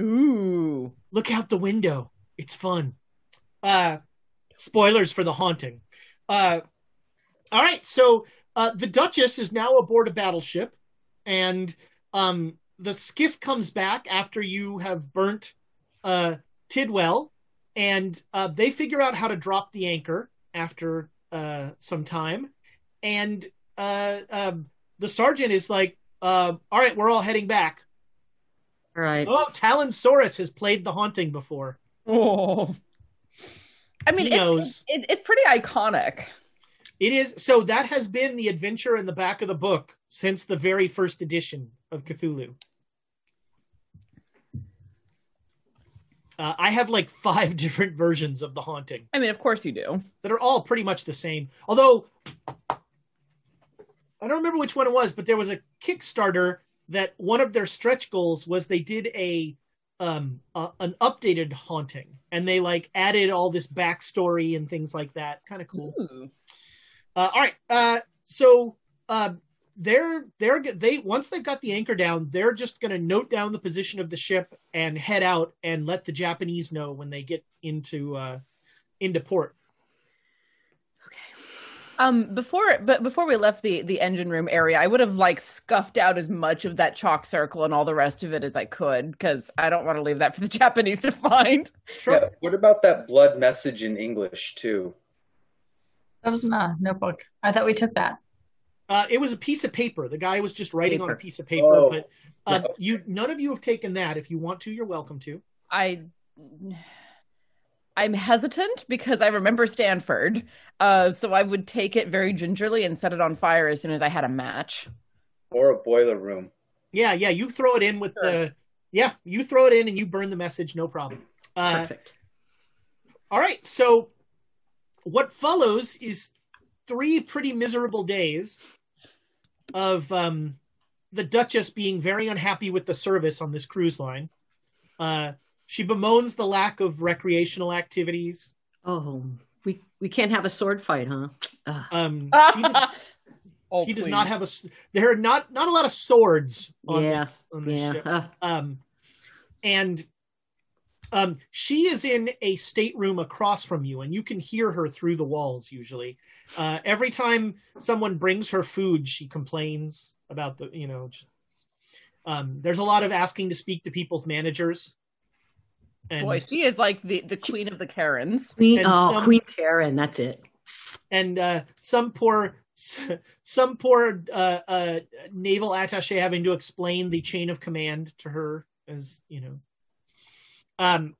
Ooh, look out the window! It's fun. Uh, spoilers for the haunting. Uh, all right, so uh, the Duchess is now aboard a battleship, and um, the skiff comes back after you have burnt uh, Tidwell and uh, they figure out how to drop the anchor after uh, some time, and uh, um, the sergeant is like, uh, "All right, we're all heading back." All right. Oh, Talonsaurus has played the haunting before. Oh, I mean, it's, it, it's pretty iconic. It is so that has been the adventure in the back of the book since the very first edition of Cthulhu. Uh, I have like five different versions of the haunting. I mean, of course you do. that are all pretty much the same. Although I don't remember which one it was, but there was a Kickstarter that one of their stretch goals was they did a um a, an updated haunting and they like added all this backstory and things like that. Kind of cool. Uh, all right. Uh, so uh, they're they're they once they've got the anchor down, they're just going to note down the position of the ship and head out and let the Japanese know when they get into uh, into port. Okay. Um, before, but before we left the the engine room area, I would have like scuffed out as much of that chalk circle and all the rest of it as I could because I don't want to leave that for the Japanese to find. Yeah. What about that blood message in English too? That was my notebook. I thought we took that. Uh, it was a piece of paper. The guy was just writing on a piece of paper. Oh. But uh, you, none of you have taken that. If you want to, you're welcome to. I I'm hesitant because I remember Stanford, uh, so I would take it very gingerly and set it on fire as soon as I had a match. Or a boiler room? Yeah, yeah. You throw it in with the. Yeah, you throw it in and you burn the message. No problem. Uh, Perfect. All right. So, what follows is three pretty miserable days of um, the Duchess being very unhappy with the service on this cruise line. Uh, she bemoans the lack of recreational activities. Oh, we we can't have a sword fight, huh? Ugh. Um, she does, Oh, she does not have a. s- There are not not a lot of swords on Yeah, this, on this yeah. ship. Uh, um, and um, she is in a stateroom across from you, and you can hear her through the walls. Usually, uh, every time someone brings her food, she complains about the you know. Just, um, there's a lot of asking to speak to people's managers. And, Boy, she is like the the queen of the Karens. Queen, And oh, some- Queen Karen, that's it. and uh, some poor some poor uh, uh, naval attaché having to explain the chain of command to her as you know um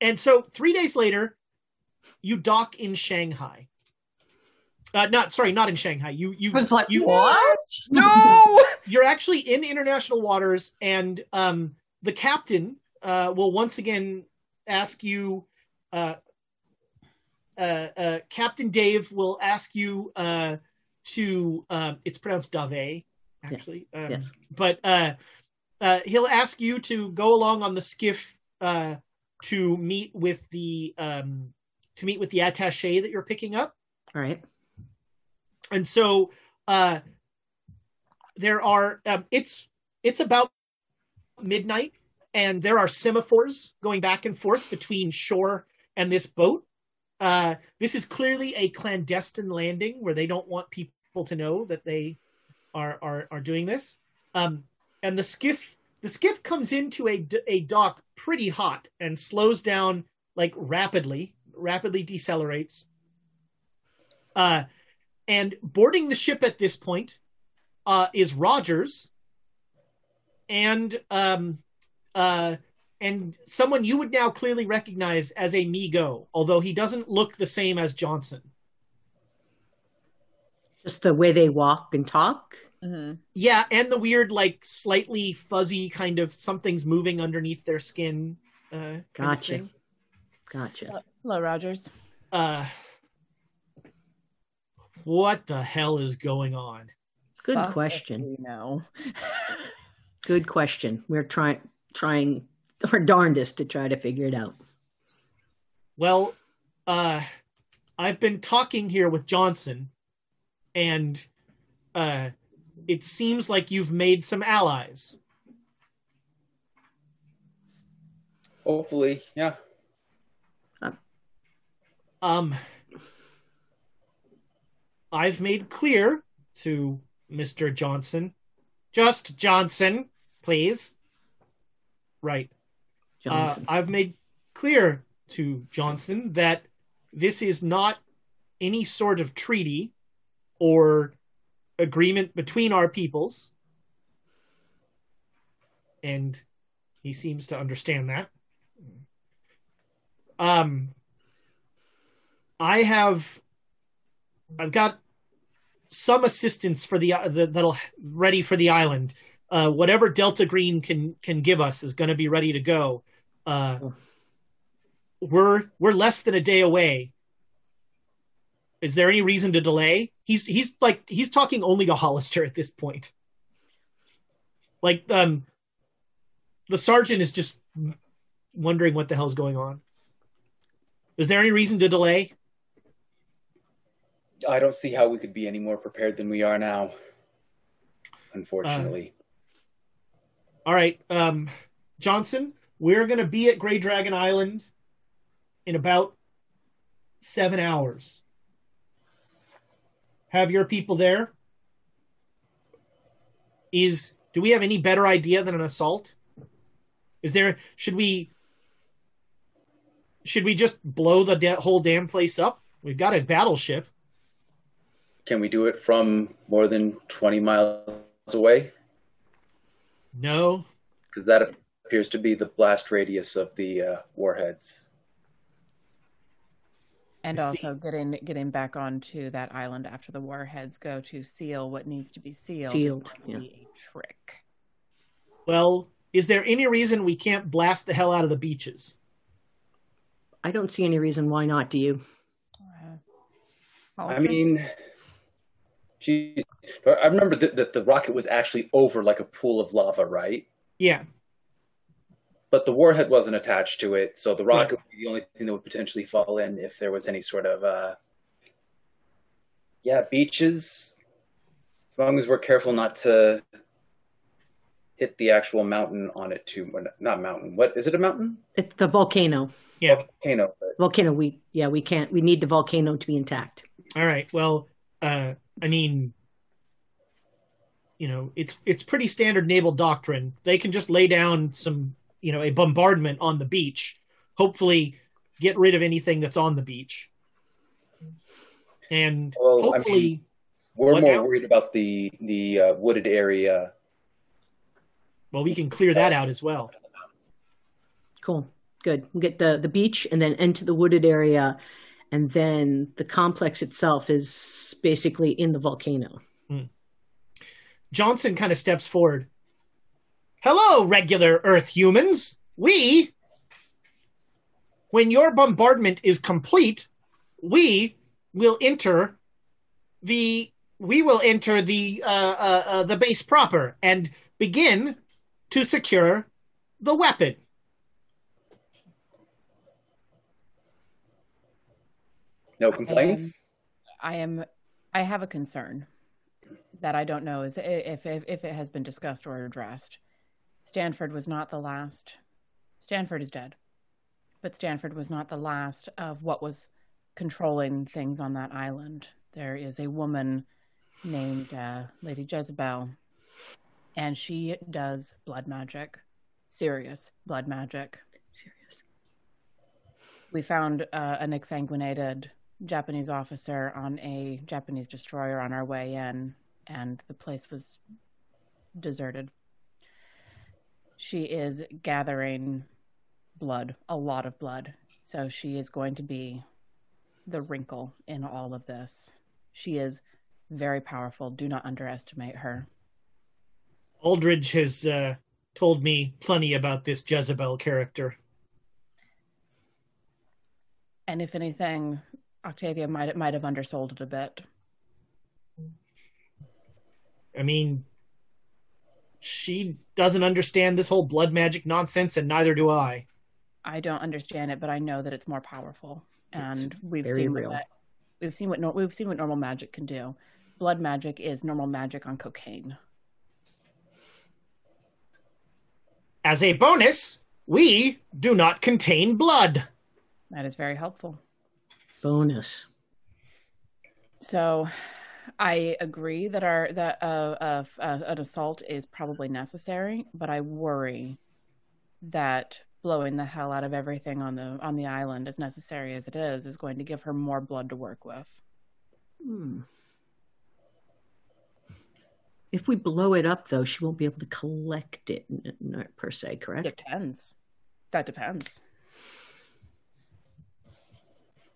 and so three days later you dock in shanghai uh not sorry not in shanghai you you like, you what? No. you're actually in international waters and um the captain uh will once again ask you uh uh, uh captain dave will ask you uh to um it's pronounced dave actually um, yes. but uh he'll ask you to go along on the skiff uh to meet with the um to meet with the attaché that you're picking up All right. and so uh, there are um, it's it's about midnight, and there are semaphores going back and forth between shore and this boat. Uh, this is clearly a clandestine landing where they don't want people to know that they are are are doing this. Um, and the skiff the skiff comes into a a dock pretty hot and slows down like rapidly, rapidly decelerates. Uh, and boarding the ship at this point uh, is Rogers and um, uh, and someone you would now clearly recognize as a Mi-Go, although he doesn't look the same as Johnson. Just the way they walk and talk. Mm-hmm. Yeah, and the weird, like, slightly fuzzy kind of something's moving underneath their skin. Uh, kind Gotcha. thing. Gotcha. Hello, Rogers. Uh, what the hell is going on? Good Fuck question. we know. Good question. We're trying trying our darndest to try to figure it out. Well, uh, I've been talking here with Johnson, and uh, it seems like you've made some allies. Hopefully, yeah. Um, I've made clear to Mr. Johnson, just Johnson, please. Right. Uh, I've made clear to Johnson that this is not any sort of treaty or agreement between our peoples. And he seems to understand that. Um, I have, I've got some assistance for the, the that'll ready for the island. Uh, whatever Delta Green can can give us is going to be ready to go. Uh, we're we're less than a day away. Is there any reason to delay? He's he's like he's talking only to Hollister at this point. Like um, the sergeant is just wondering what the hell's going on. Is there any reason to delay? I don't see how we could be any more prepared than we are now. Unfortunately. All right, um, Johnson, we're going to be at Grey Dragon Island in about seven hours. Have your people there? Is do we have any better idea than an assault? Is there? Should we? Should we just blow the da- whole damn place up? We've got a battleship. Can we do it from more than 20 miles away? No, Because that appears to be the blast radius of the uh, warheads. And see. also getting getting back onto that island after the warheads go to seal what needs to be sealed. Sealed, yeah. be a trick. Well, is there any reason we can't blast the hell out of the beaches? I don't see any reason why not. Do you? Uh, I mean, geez. I remember that, that the rocket was actually over like a pool of lava, right? Yeah. But the warhead wasn't attached to it, so the rocket would be the only thing that would potentially fall in if there was any sort of, uh, yeah, beaches. As long as we're careful not to hit the actual mountain on it too. Not mountain. What is it? A mountain? It's the volcano. Yeah. Volcano. But Volcano. We yeah. We can't. We need the volcano to be intact. All right. Well, uh, I mean, you know, it's it's pretty standard naval doctrine. They can just lay down some, you know, a bombardment on the beach, hopefully get rid of anything that's on the beach, and Well, I hopefully, mean- we're more now? worried about the the uh, wooded area. well, we can clear that out as well. Cool. Good. We'll get the the beach and then into the wooded area, and then the complex itself is basically in the volcano. Johnson kind of steps forward. Hello, regular Earth humans. We, when your bombardment is complete, we will enter the we will enter the uh, uh, uh, the base proper and begin to secure the weapon. No complaints. I am I have a concern that I don't know is if, if if it has been discussed or addressed. Stanford was not the last. Stanford is dead, but Stanford was not the last of what was controlling things on that island. There is a woman named uh, Lady Jezebel, and she does blood magic, serious blood magic. Serious. We found uh, an exsanguinated Japanese officer on a Japanese destroyer on our way in, and the place was deserted. She is gathering blood, a lot of blood. So she is going to be the wrinkle in all of this. She is very powerful. Do not underestimate her. Aldridge has uh, told me plenty about this Jezebel character. And if anything, Octavia might might have undersold it a bit. I mean, she doesn't understand this whole blood magic nonsense, and neither do I. I don't understand it, but I know that it's more powerful, and It's we've seen real. what that, we've seen what we've seen what normal magic can do. Blood magic is normal magic on cocaine. As a bonus, we do not contain blood. That is very helpful. Bonus. So, I agree that our that uh, uh, uh, an assault is probably necessary, but I worry that blowing the hell out of everything on the on the island, as necessary as it is, is going to give her more blood to work with. Hmm. If we blow it up, though, she won't be able to collect it n- n- per se, correct? It depends. That depends.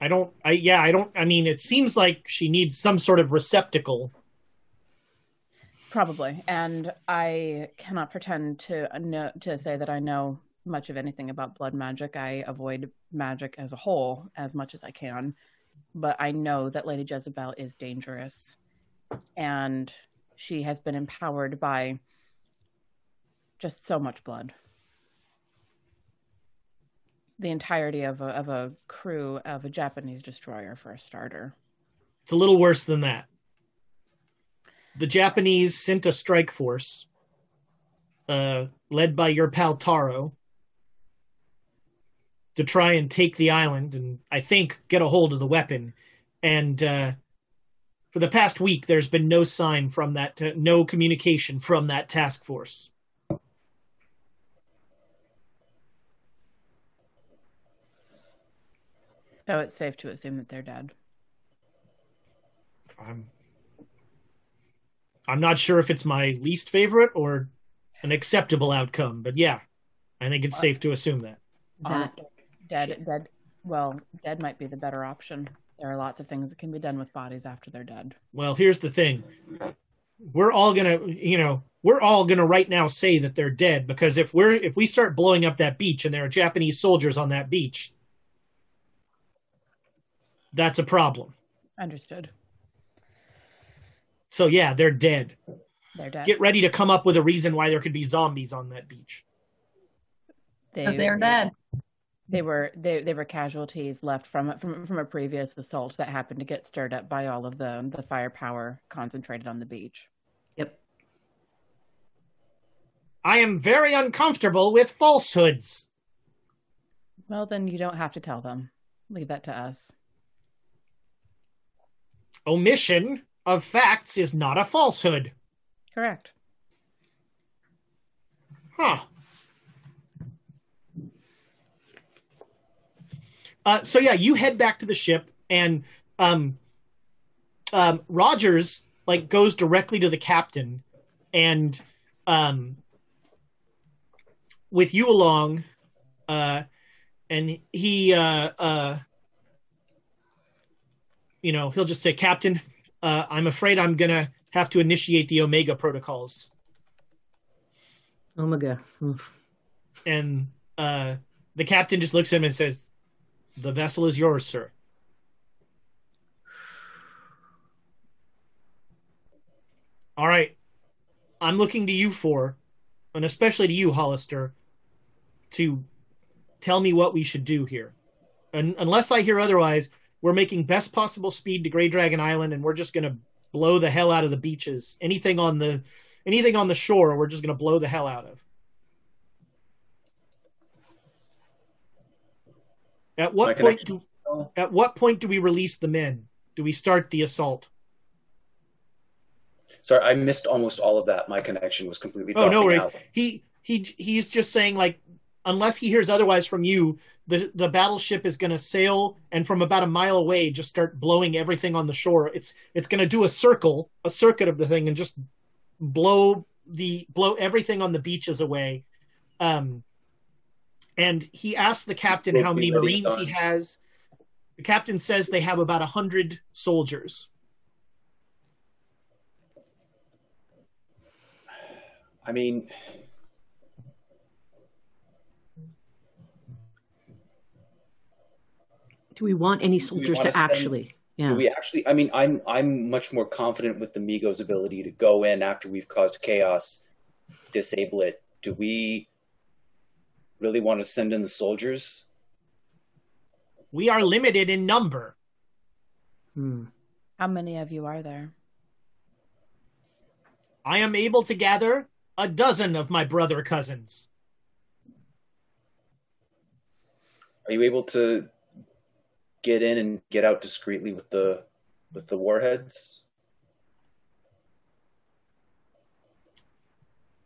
I don't. I yeah. I don't. I mean, it seems like she needs some sort of receptacle. Probably, and I cannot pretend to know to say that I know much of anything about blood magic. I avoid magic as a whole as much as I can, but I know that Lady Jezebel is dangerous, and she has been empowered by just so much blood. The entirety of a of a crew of a Japanese destroyer, for a starter. It's a little worse than that. The Japanese sent a strike force, uh, led by your pal Taro, to try and take the island and I think get a hold of the weapon. And uh, for the past week, there's been no sign from that, uh, no communication from that task force. So it's safe to assume that they're dead. I'm I'm not sure if it's my least favorite or an acceptable outcome, but yeah, I think it's uh, safe to assume that. Uh, that- Honestly, dead, dead. Well, dead might be the better option. There are lots of things that can be done with bodies after they're dead. Well, here's the thing. We're all gonna, you know, we're all gonna right now say that they're dead because if we're if we start blowing up that beach and there are Japanese soldiers on that beach, that's a problem. Understood. So yeah, they're dead. They're dead. Get ready to come up with a reason why there could be zombies on that beach. Because they're dead. They were they they were casualties left from from from a previous assault that happened to get stirred up by all of the the firepower concentrated on the beach. Yep. I am very uncomfortable with falsehoods. Well, then you don't have to tell them. Leave that to us. Omission of facts is not a falsehood. Correct. Huh. Uh, so yeah, you head back to the ship, and um, um, Rogers like goes directly to the captain, and um, with you along, uh, and he, uh, uh, you know, he'll just say, "Captain, uh, I'm afraid I'm gonna have to initiate the Omega protocols." Omega. Hmm. and uh, the captain just looks at him and says, "The vessel is yours, sir." All right, I'm looking to you for, and especially to you, Hollister, to tell me what we should do here. And unless I hear otherwise, we're making best possible speed to Grey Dragon Island, and we're just gonna blow the hell out of the beaches. Anything on the anything on the shore, we're just going to blow the hell out of. At My what point connection- do at what point do we release the men? Do we start the assault? Sorry, I missed almost all of that. My connection was completely. Oh no worries. out. He he he's just saying like unless he hears otherwise from you, the the battleship is going to sail and from about a mile away just start blowing everything on the shore. It's it's going to do a circle, a circuit of the thing, and just blow the blow everything on the beaches away. Um, and he asks the captain how many marines he has. The captain says they have about a hundred soldiers. I mean, Do we want any soldiers wanna to send- actually? Yeah. do we actually? I mean, I'm I'm much more confident with the Mi-Gos' ability to go in after we've caused chaos, disable it. Do we really want to send in the soldiers? We are limited in number. Hmm. How many of you are there? I am able to gather a dozen of my brother cousins. Are you able to get in and get out discreetly with the with the warheads?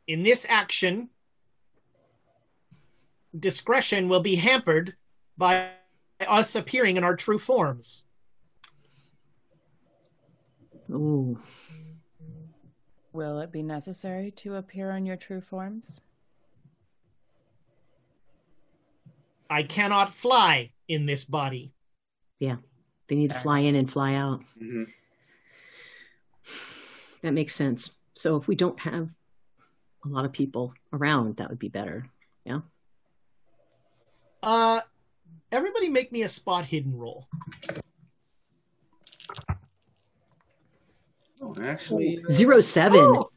In this action, discretion will be hampered by us appearing in our true forms. Ooh. Will it be necessary to appear in your true forms? I cannot fly in this body. Yeah. They need to fly in and fly out. Mm-hmm. That makes sense. So if we don't have a lot of people around, that would be better. Yeah. Uh, everybody make me a spot hidden roll. Oh, actually, Zero seven. Ooh,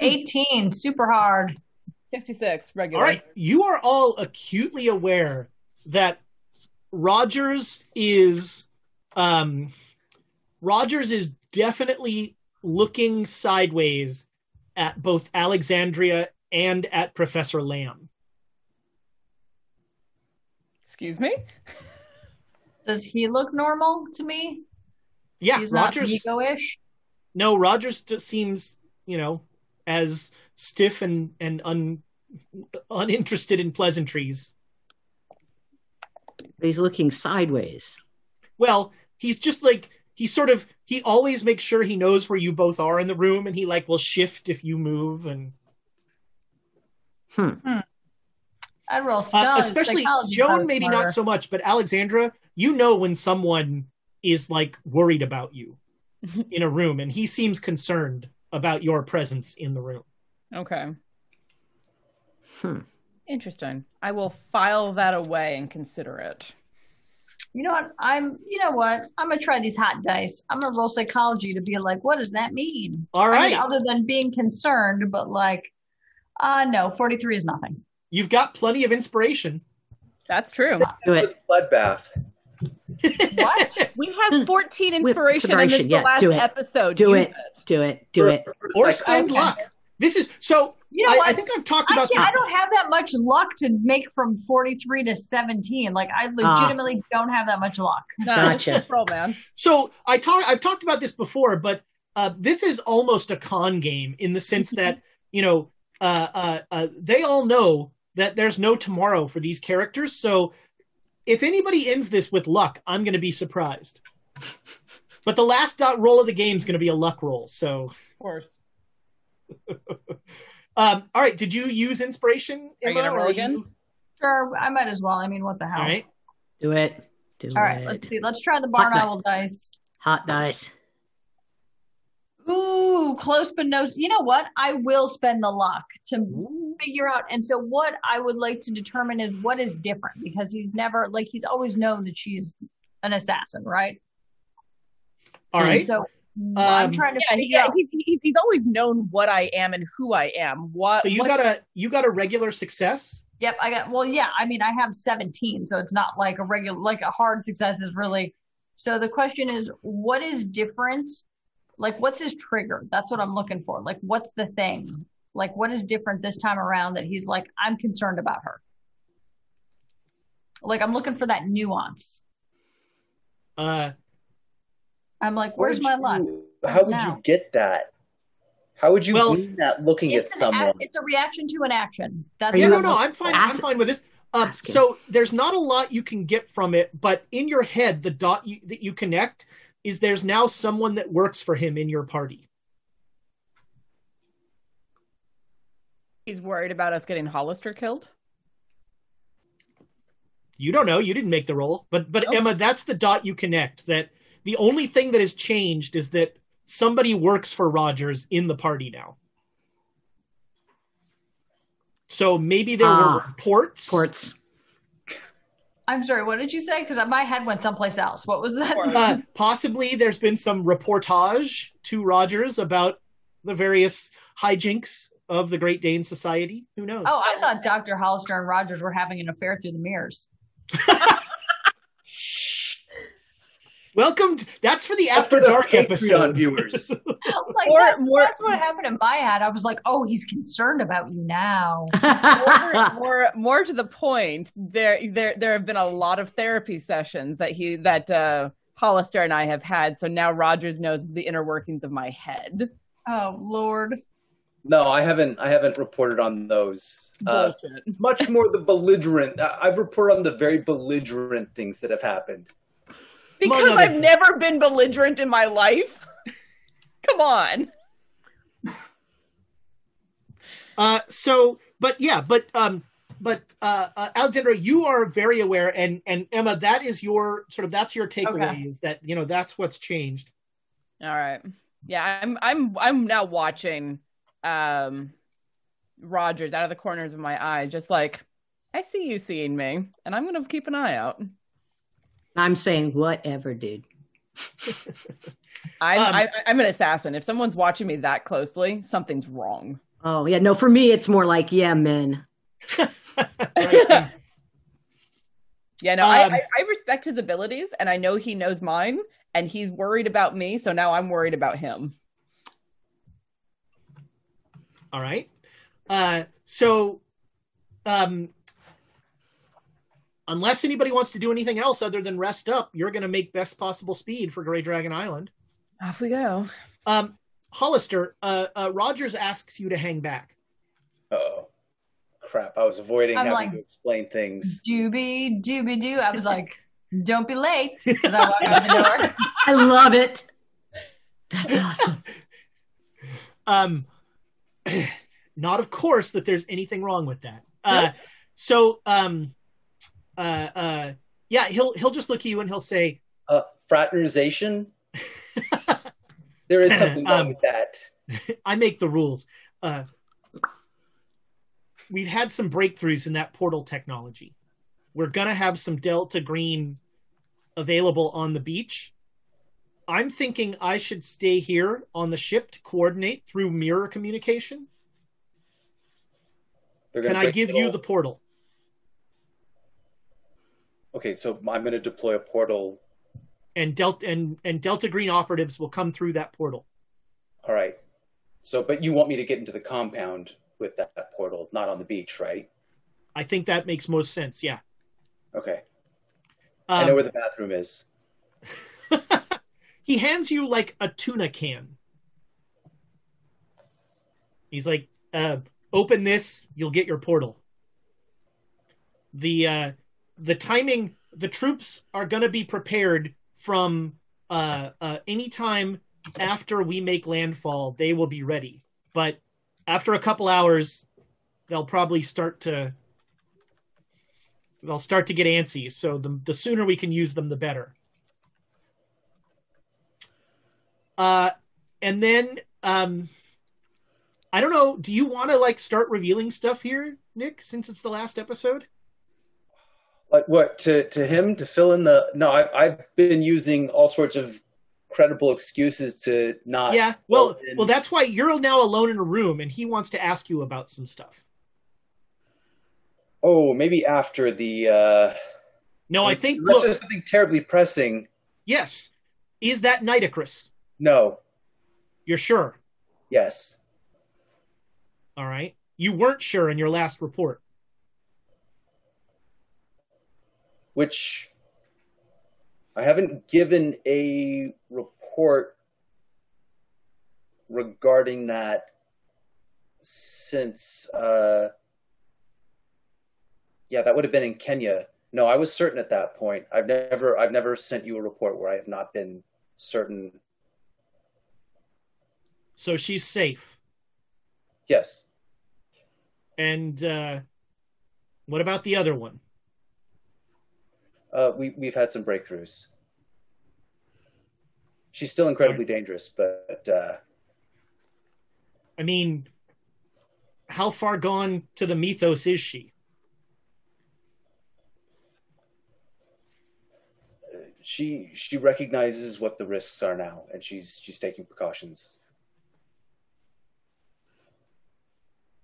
18, super hard. 66, regular. All right, you are all acutely aware that Rogers is um Rogers is definitely looking sideways at both Alexandra and at Professor Lamb. Excuse me? Does he look normal to me? Yeah, He's Rogers ego-ish. No, Rogers just seems, you know, as stiff and and un, uninterested in pleasantries. But he's looking sideways. Well, he's just like he sort of he always makes sure he knows where you both are in the room, and he like will shift if you move, and Hmm. I'd roll uh, psychology- especially psychology Joan maybe smarter. not so much, but Alexandra, you know when someone is like worried about you in a room, and he seems concerned about your presence in the room. Okay. Hmm. Interesting. I will file that away and consider it. You know what? I'm. You know what? I'm gonna try these hot dice. I'm gonna roll psychology to be like, what does that mean? All right. I mean, other than being concerned, but like, uh no, 43 is nothing. you've got plenty of inspiration. That's true. Do it. bloodbath. What? We have 14 inspiration, in inspiration, this yeah, the last do it. episode. Do Use it. Do it. Do For- it. for or spend Okay. luck. This is so. You know I, what? I think I've talked I, about can't, this. I don't have that much luck to make from 43 to 17. Like, I legitimately don't have that much luck. Gotcha. just roll, man. So I talk. I've talked about this before, but uh, this is almost a con game in the sense that you know uh, uh, uh, they all know that there's no tomorrow for these characters. So if anybody ends this with luck, I'm going to be surprised. But the last dot roll of the game is going to be a luck roll. So, Of course. um, all right. Did you use inspiration? Are you gonna roll again? you- Sure, I might as well. I mean, what the hell? All right. Do it. Do All right, it. let's see. Let's try the barn Hot owl dice. Hot dice. Ooh, close but no. You know what? I will spend the luck to figure out. And so, what I would like to determine is what is different because he's never like he's always known that she's an assassin, right? All And right. So I'm Um, trying to Yeah, figure yeah out. he's, he's, he's always known what I am and who I am. What, So you got a you got a regular success. Yep, I got. Well, yeah. I mean, I have 17, so it's not like a regular, like a hard success is really. So the question is, what is different Like, what's his trigger? That's what I'm looking for. Like, what's the thing? Like, what is different this time around that he's like, I'm concerned about her? Like, I'm looking for that nuance. Uh, I'm like, where's my you- luck? How did now. you get that? How would you Well, glean that looking at someone? a- it's a reaction to an action. That's yeah, no, no, I'm I'm fine. I'm fine with this. Uh, so there's not a lot you can get from it, but in your head, the dot you, that you connect is there's now someone that works for him in your party. He's worried about us getting Hollister killed. You don't know. You didn't make the roll, but but Nope. Emma, that's the dot you connect. That the only thing that has changed is that somebody works for Rogers in the party now. So maybe there were Ah. reports. Ports. I'm sorry, what did you say? Because my head went someplace else. What was that? Uh, possibly there's been some reportage to Rogers about the various hijinks of the Great Dane Society. Who knows? Oh, I thought Dr. Hollister and Rogers were having an affair through the mirrors. Welcome. To, that's for the That's After the Dark Patreon episode. viewers. like Or that's, more- that's what happened in my head. I was like, oh, he's concerned about you now. more, more, more to the point, there, there, there have been a lot of therapy sessions that he, that uh, Hollister and I have had. So now Rogers knows the inner workings of my head. Oh Lord. no, I haven't. I haven't reported on those. Uh, much more the belligerent. I've reported on the very belligerent things that have happened. Because I've never been belligerent in my life. Come on. Uh, so, but yeah, but um, but uh, uh, Alexandra, you are very aware, and and Emma, that is your sort of that's your takeaway Okay. is that you know that's what's changed. All right. Yeah, I'm I'm I'm now watching um Rogers out of the corners of my eye, just like I see you seeing me, and I'm gonna keep an eye out. I'm saying whatever, dude. I'm Um, I, I'm an assassin. If someone's watching me that closely, something's wrong. Oh yeah, no. For me, it's more like yeah, men. Right? Yeah, no, I, Um, I I respect his abilities, and I know he knows mine, and he's worried about me. So now I'm worried about him. All right. Uh, so, um, unless anybody wants to do anything else other than rest up, you're going to make best possible speed for Grey Dragon Island. Off we go. Um, Hollister, uh, uh, Rogers asks you to hang back. Oh, crap! I was avoiding I'm having like- to explain things. Dooby dooby doo. I was like, don't be late as I walk out the door. I love it. That's awesome. Um, not of course that there's anything wrong with that. Uh, so, um, uh, uh, yeah, he'll he'll just look at you and he'll say, Uh, fraternization. there is something wrong Um, with that. I make the rules. Uh, we've had some breakthroughs in that portal technology. We're gonna have some Delta Green available on the beach. I'm thinking I should stay here on the ship to coordinate through mirror communication. Can I give you the portal? Okay, so I'm going to deploy a portal. And Delta and, and Delta Green operatives will come through that portal. All right. So, but you want me to get into the compound with that, that portal, not on the beach, right? I think that makes most sense. Yeah. Okay. I Um, know where the bathroom is. he hands you like a tuna can. He's like, uh, "Open this, you'll get your portal." The uh, the timing, the troops are going to be prepared from uh, uh, anytime after we make landfall. They will be ready, but after a couple hours, they'll probably start to they'll start to get antsy. So the the sooner we can use them, the better. Uh, and then um, I don't know. Do you want to like start revealing stuff here, Nick? Since it's the last episode. Like what to to him to fill in the? No, I, I've been using all sorts of credible excuses to not. yeah. Well, well, that's why you're now alone in a room, and he wants to ask you about some stuff. Oh, maybe after the. uh No, I think. unless Look, there's something terribly pressing. yes, is that Nitocris? No. You're sure? Yes. All right. You weren't sure in your last report. Which I haven't given a report regarding that since uh yeah that would have been in kenya no i was certain at that point i've never i've never sent you a report where i have not been certain So she's safe. yes And uh, what about the other one? Uh we we've had some breakthroughs she's still incredibly dangerous but uh I mean, how far gone to the mythos is she? she she recognizes what the risks are now and she's she's taking precautions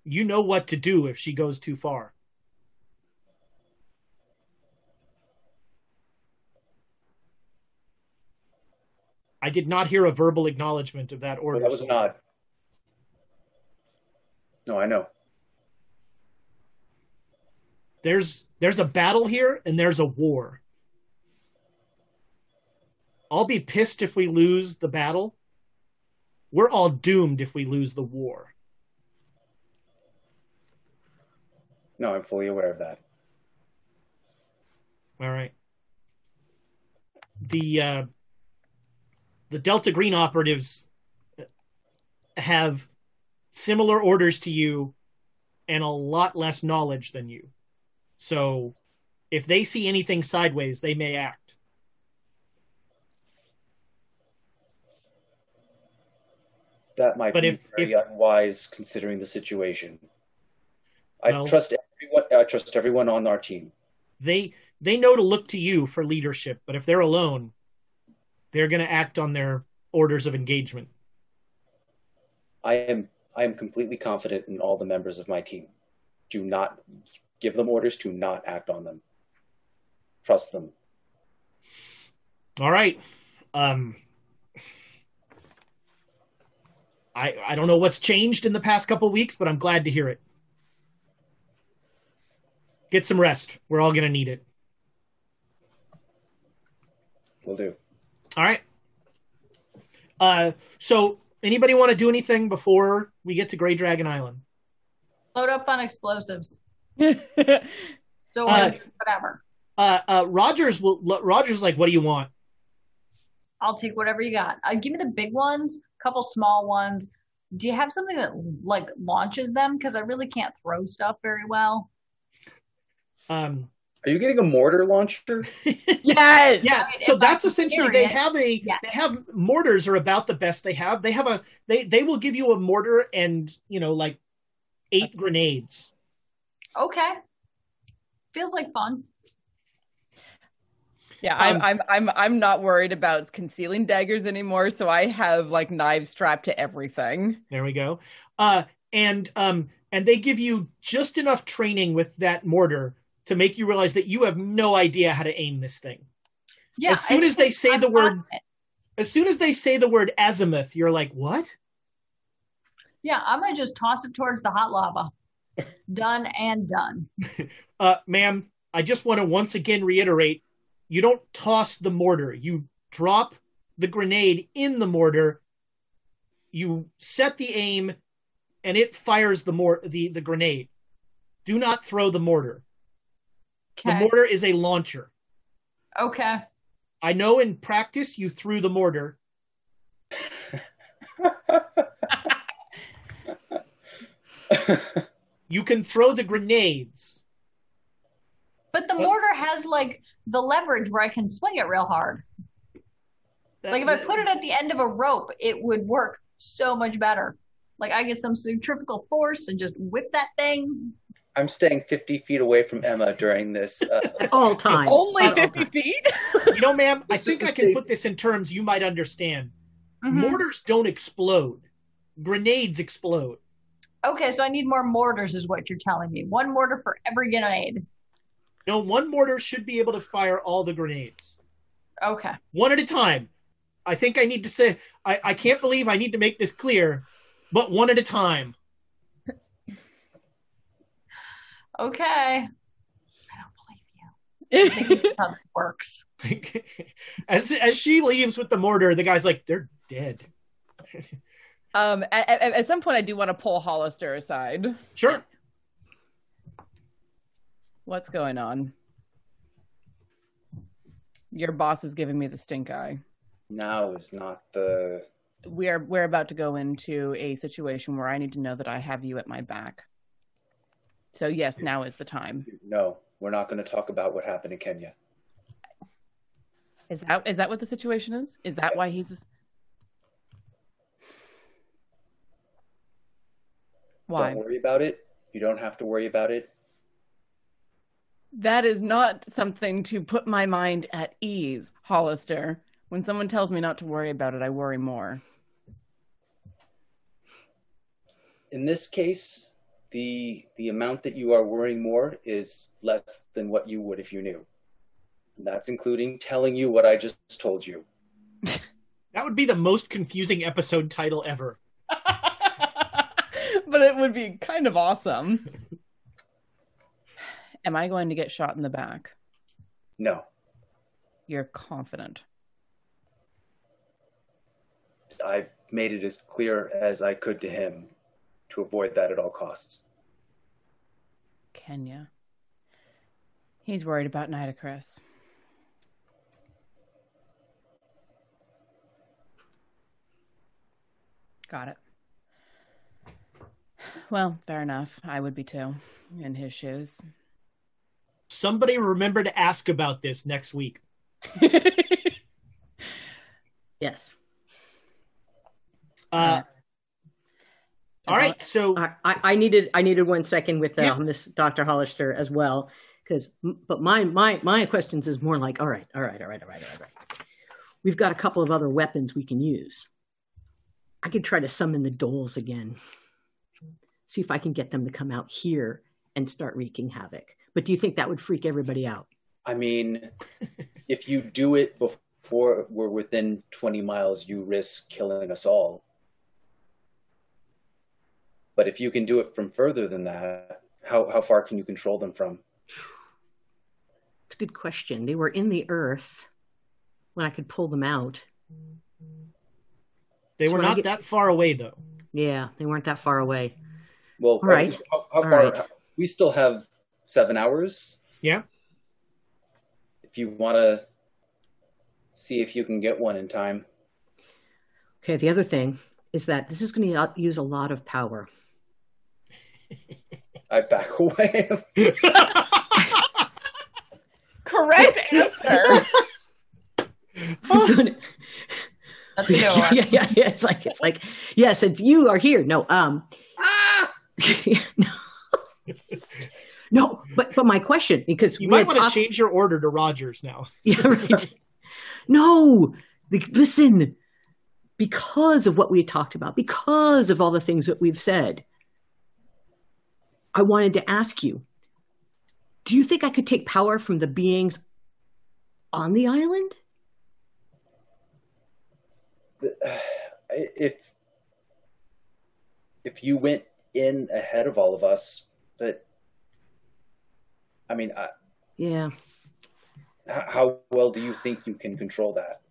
You know what to do if she goes too far. I did not hear a verbal acknowledgement of that order. Well, that was a nod no i know There's there's a battle here and there's a war. I'll be pissed if we lose the battle. We're all doomed if we lose the war. no i'm fully aware of that All right. The uh, the Delta Green operatives have similar orders to you and a lot less knowledge than you. So if they see anything sideways, they may act. That might But be if- very unwise considering the situation. I Well- trust everyone. I trust everyone on our team. They they know to look to you for leadership, but if they're alone, they're going to act on their orders of engagement. I am. I am completely confident in all the members of my team. Do not give them orders to not act on them. Trust them. All right. Um I I don't know what's changed in the past couple weeks, but I'm glad to hear it. Get some rest. We're all going to need it. We'll do. All right. Uh so anybody want to do anything before we get to Grey Dragon Island? Load up on explosives. So Uh, whatever. Uh uh Rogers will Rogers like what do you want? I'll take whatever you got. Uh, give me the big ones, a couple small ones. Do you have something that like launches them? Because I really can't throw stuff very well. Um Are you getting a mortar launcher? Yes. Yeah, so if I that's can essentially they it, have a yes. they have mortars are about the best they have. They have a they they will give you a mortar and you know like eight grenades. Okay. Feels like fun. Yeah, I'm, Um, I'm I'm I'm not worried about concealing daggers anymore, so I have like knives strapped to everything. There we go. Uh and um and they give you just enough training with that mortar to make you realize that you have no idea how to aim this thing. Yeah. as soon as they say I'm the word as soon as they say the word azimuth, you're like, "What?" Yeah, I'm gonna just toss it towards the hot lava. done and done. Uh ma'am, I just want to once again reiterate, you don't toss the mortar. You drop the grenade in the mortar. You set the aim and it fires the mor- the the grenade. Do not throw the mortar. The mortar is a launcher. Okay. I know in practice you threw the mortar. You can throw the grenades. But the mortar has like the leverage where I can swing it real hard. Like if I put it at the end of a rope, it would work so much better. Like I get some centrifugal force and just whip that thing. I'm staying 50 feet away from Emma during this. Uh, all times. Only all fifty times. feet. you know, ma'am, I think I can put this in terms you might understand. Mhm. Mortars don't explode. Grenades explode. Okay, so I need more mortars, is what you're telling me. One mortar for every grenade. No, one mortar should be able to fire all the grenades. Okay. One at a time. I think I need to say I, I can't believe I need to make this clear, but one at a time. Okay. I don't believe you. Think that's how this works. as as she leaves with the mortar, the guy's like, "They're dead." Um, at, at, at some point, I do want to pull Hollister aside. Sure. What's going on? Your boss is giving me the stink eye. Now is not the. We're we're about to go into a situation where I need to know that I have you at my back. So yes, now is the time. No, we're not going to talk about what happened in Kenya. Is that is that what the situation is? Is that why he's why? Don't worry about it. You don't have to worry about it. That is not something to put my mind at ease, Hollister. When someone tells me not to worry about it, I worry more. In this case, the the amount that you are worrying more is less than what you would if you knew. And that's including telling you what I just told you. That would be the most confusing episode title ever. but it would be kind of awesome. Am I going to get shot in the back? No. You're confident. I've made it as clear as I could to him to avoid that at all costs. Kenya. He's worried about Nitocris. Got it. Well, fair enough. I would be too, in his shoes. Somebody remember to ask about this next week. Yes. Uh, all right, so I, I I needed I needed one second with uh, Yeah. Miss Dr. Hollister as well, because but my my my questions is more like all right, all right, all right, all right, all right. We've got a couple of other weapons we can use. I could try to summon the dholes again. See if I can get them to come out here and start wreaking havoc. But do you think that would freak everybody out? I mean, if you do it before we're within 20 miles, you risk killing us all. But if you can do it from further than that, how, how far can you control them from? It's a good question. They were in the earth when I could pull them out. they so were not get- that far away, though. Yeah, they weren't that far away. Well, All right. How, how All far? right. We still have seven hours. Yeah. If you want to see if you can get one in time. Okay, the other thing is that this is going to use a lot of power. I back away. Correct answer. I'm gonna- That's a good yeah, yeah, yeah, yeah. It's like it's like yes, it's you are here. No, um, no, no. But but my question because You we might had want to talked- change your order to Rogers now. Yeah, right. no, the, listen, because of what we had talked about, because of all the things that we've said, I wanted to ask you: Do you think I could take power from the beings on the island? if if you went in ahead of all of us, but I mean, I, Yeah. how well do you think you can control that?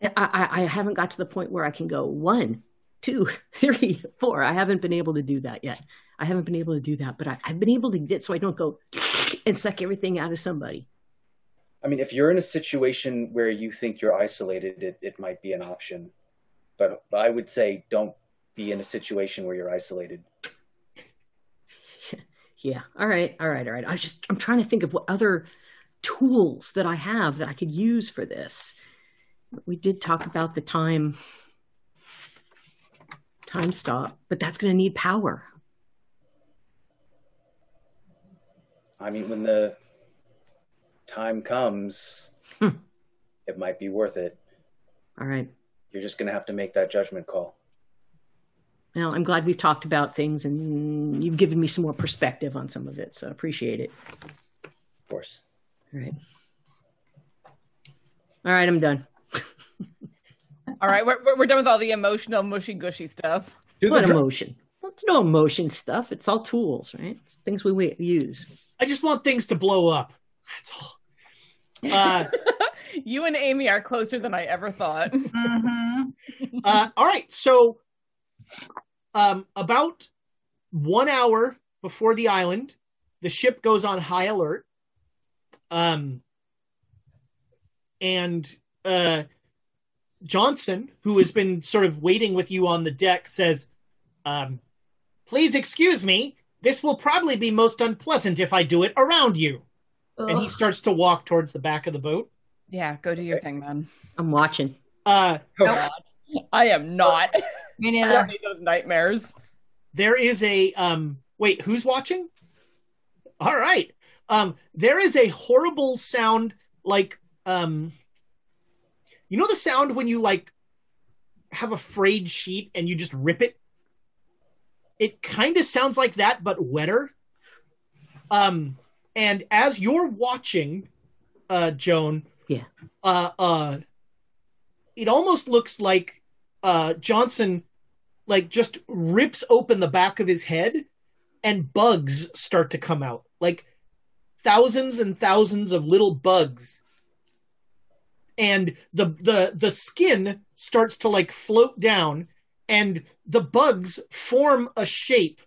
I, I, I haven't got to the point where I can go one, two, three, four. I haven't been able to do that yet. I haven't been able to do that, but I, I've been able to get so I don't go and suck everything out of somebody. I mean, if you're in a situation where you think you're isolated, it, it might be an option. But I would say don't be in a situation where you're isolated. Yeah. All right. All right. All right. I just I'm trying to think of what other tools that I have that I could use for this. We did talk about the time time stop, but that's going to need power. I mean, when the time comes, Hmm. it might be worth it. All right. You're just going to have to make that judgment call. Well, I'm glad we've talked about things and you've given me some more perspective on some of it, so I appreciate it. Of course. All right. All right, I'm done. All right, we're, we're- we're done with all the emotional, mushy gushy stuff. Do the What dr- emotion? It's no emotion stuff. It's all tools, right? It's things we, we use. I just want things to blow up. That's all. Uh, You and Amy are closer than I ever thought. hmm uh, all right, so um, about one hour before the island, the ship goes on high alert. Um, and uh, Johnson, who has been sort of waiting with you on the deck, says, um, "Please excuse me. This will probably be most unpleasant if I do it around you." And he starts to walk towards the back of the boat. Yeah, go do your thing, man. I'm watching. Uh, I am not. Me I don't neither. need those nightmares. there is a um wait who's watching all right um there is a horrible sound like um you know the sound when you like have a frayed sheet and you just rip it? It kind of sounds like that but wetter. Um and as you're watching uh joan Yeah. uh uh it almost looks like uh johnson like just rips open the back of his head and bugs start to come out. Like thousands and thousands of little bugs and the the the skin starts to like float down and the bugs form a shape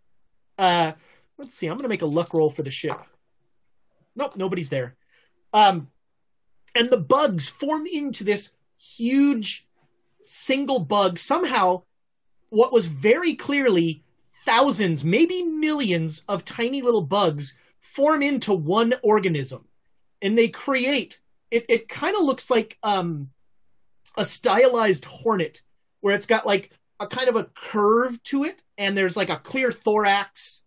uh let's see i'm gonna make a luck roll for the ship nope nobody's there um and the bugs form into this huge single bug somehow what was very clearly thousands, maybe millions of tiny little bugs form into one organism. And they create it it kind of looks like um a stylized hornet where it's got like a kind of a curve to it and there's like a clear thorax.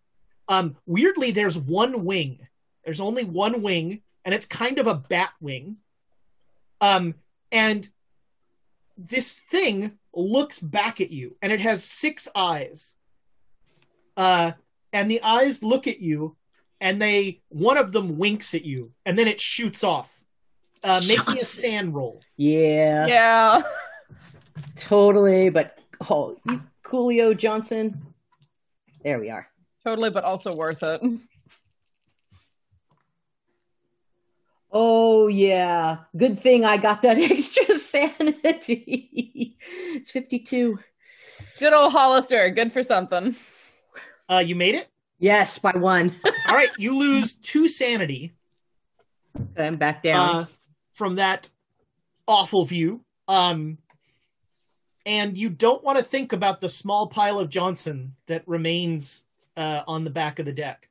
Um weirdly there's one wing. There's only one wing and it's kind of a bat wing. Um and this thing looks back at you and it has six eyes uh and the eyes look at you and they one of them winks at you and then it shoots off uh make me a SAN roll Yeah, Yeah. totally. But oh, you Coolio Johnson. There we are. Totally, but also worth it. Oh yeah, good thing I got that extra sanity. it's fifty-two. Good old Hollister. Good for something. uh you made it Yes, by one. all right you lose two sanity Okay, I'm back down. uh from that awful view um and you don't want to think about the small pile of johnson that remains uh on the back of the deck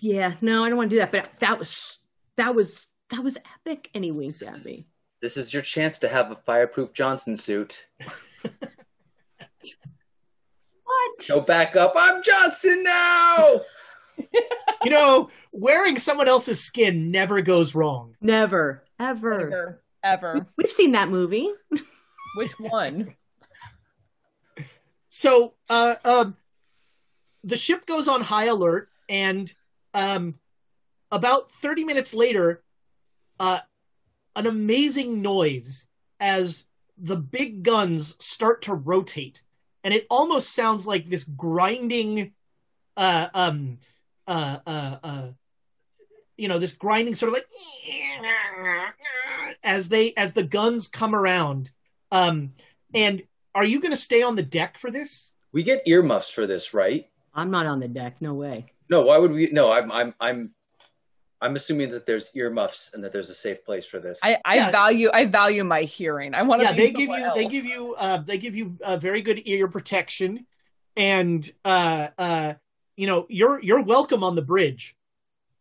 yeah, no, I don't want to do that. But that was that was that was epic. And he winked at me. This is your chance to have a fireproof Johnson suit. What? Go back up. I'm Johnson now. you know, wearing someone else's skin never goes wrong. Never, ever. Ever. Ever. We've seen that movie. Which one? So, uh, um, the ship goes on high alert, and um, about 30 minutes later, uh, an amazing noise as the big guns start to rotate, and it almost sounds like this grinding, uh, um, uh, uh, uh, you know, this grinding sort of like as they as the guns come around. Um, and are you going to stay on the deck for this? We get earmuffs for this, right? I'm not on the deck. No way. No, why would we? No, I'm, I'm, I'm, I'm assuming that there's earmuffs and that there's a safe place for this. I, I Yeah. value I value my hearing. I want to. yeah be they give somewhere you they give you uh they give you uh, very good ear protection and uh uh you know you're you're welcome on the bridge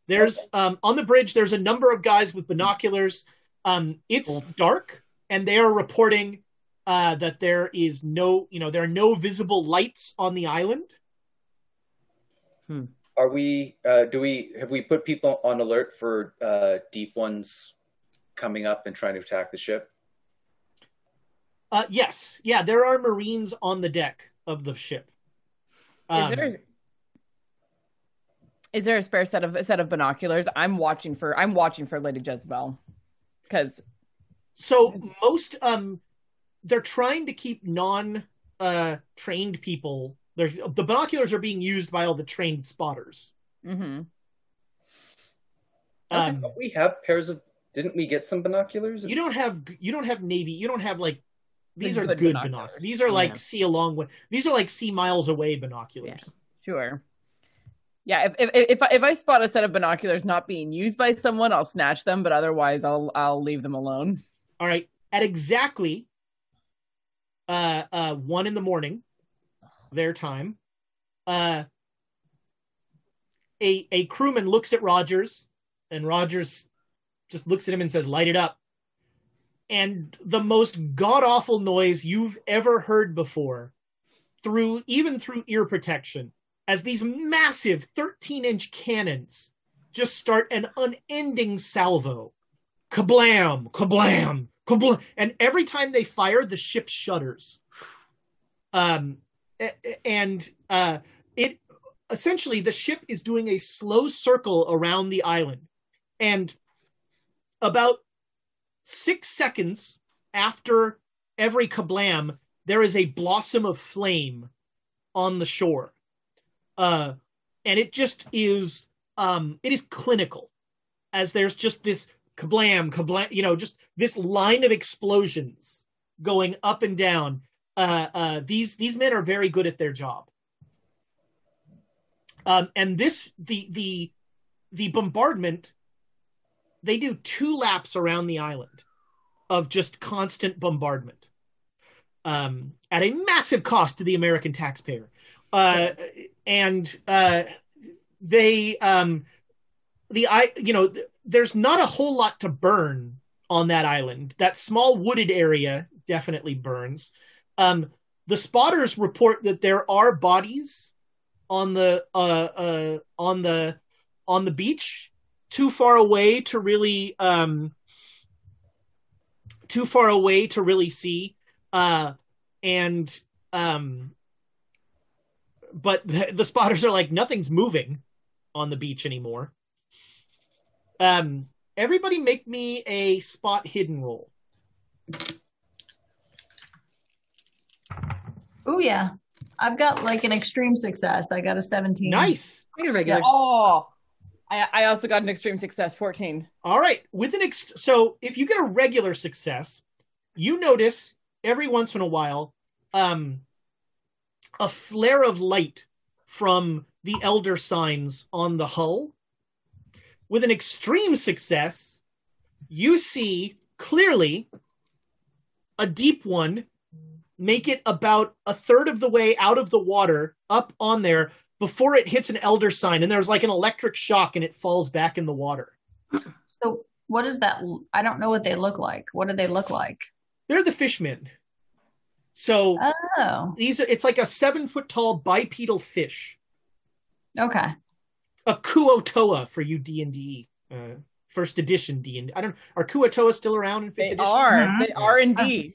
there's um on the bridge there's a number of guys with binoculars um it's Cool. dark and they are reporting uh that there is no you know there are no visible lights on the island Hmm. Are we? Uh, do we? Have we put people on alert for uh, deep ones coming up and trying to attack the ship? uh yes yeah there are marines on the deck of the ship Is Um, there is there a spare set of a set of binoculars? I'm watching for I'm watching for Lady Jezebel. because so most um they're trying to keep non uh trained people there's the binoculars are being used by all the trained spotters mm-hmm. um we have pairs of. Didn't we get some binoculars? you don't have you don't have navy you don't have like these are good good, binoculars. binoculars. these are like Yeah. see a long way these are like see miles away binoculars sure. Yeah, if, if if I, if I spot a set of binoculars not being used by someone, I'll snatch them. But otherwise, I'll I'll leave them alone. all right at exactly uh uh one in the morning their time uh a a crewman looks at rogers and rogers just looks at him and says light it up and the most god awful noise you've ever heard before through even through ear protection as these massive 13 inch cannons just start an unending salvo. Kablam kablam kablam. And every time they fire the ship shudders. Um and uh it essentially the ship is doing a slow circle around the island. And about six seconds after every kablam there is a blossom of flame on the shore uh and it just is um it is clinical as there's just this kablam kablam you know just this line of explosions going up and down. Uh uh these these men are very good at their job. Um and this the the the bombardment they do two laps around the island of just constant bombardment um at a massive cost to the american taxpayer. Uh and uh they um the i you know th- there's not a whole lot to burn on that island. That small wooded area definitely burns. Um the spotters report that there are bodies on the uh uh on the on the beach too far away to really um too far away to really see uh and um but the, the spotters are like nothing's moving on the beach anymore um everybody make me a spot hidden roll Oh yeah, I've got like an extreme success. I got a seventeen. nice I get a regular. Oh, I I also got an extreme success, fourteen. All right, with an ex- so if you get a regular success, you notice every once in a while um a flare of light from the elder signs on the hull. With an extreme success, you see clearly a deep one make it about a third of the way out of the water up on there before it hits an elder sign and there's like an electric shock and it falls back in the water. So what is that? I don't know what they look like. What do they look like? They're the fishmen. So Oh, these it's like a seven foot tall bipedal fish, okay. a kuo-toa for you D and D, uh, first edition D and I don't are kuo-toa still around in fifth They edition? are. Mhm. They are indeed.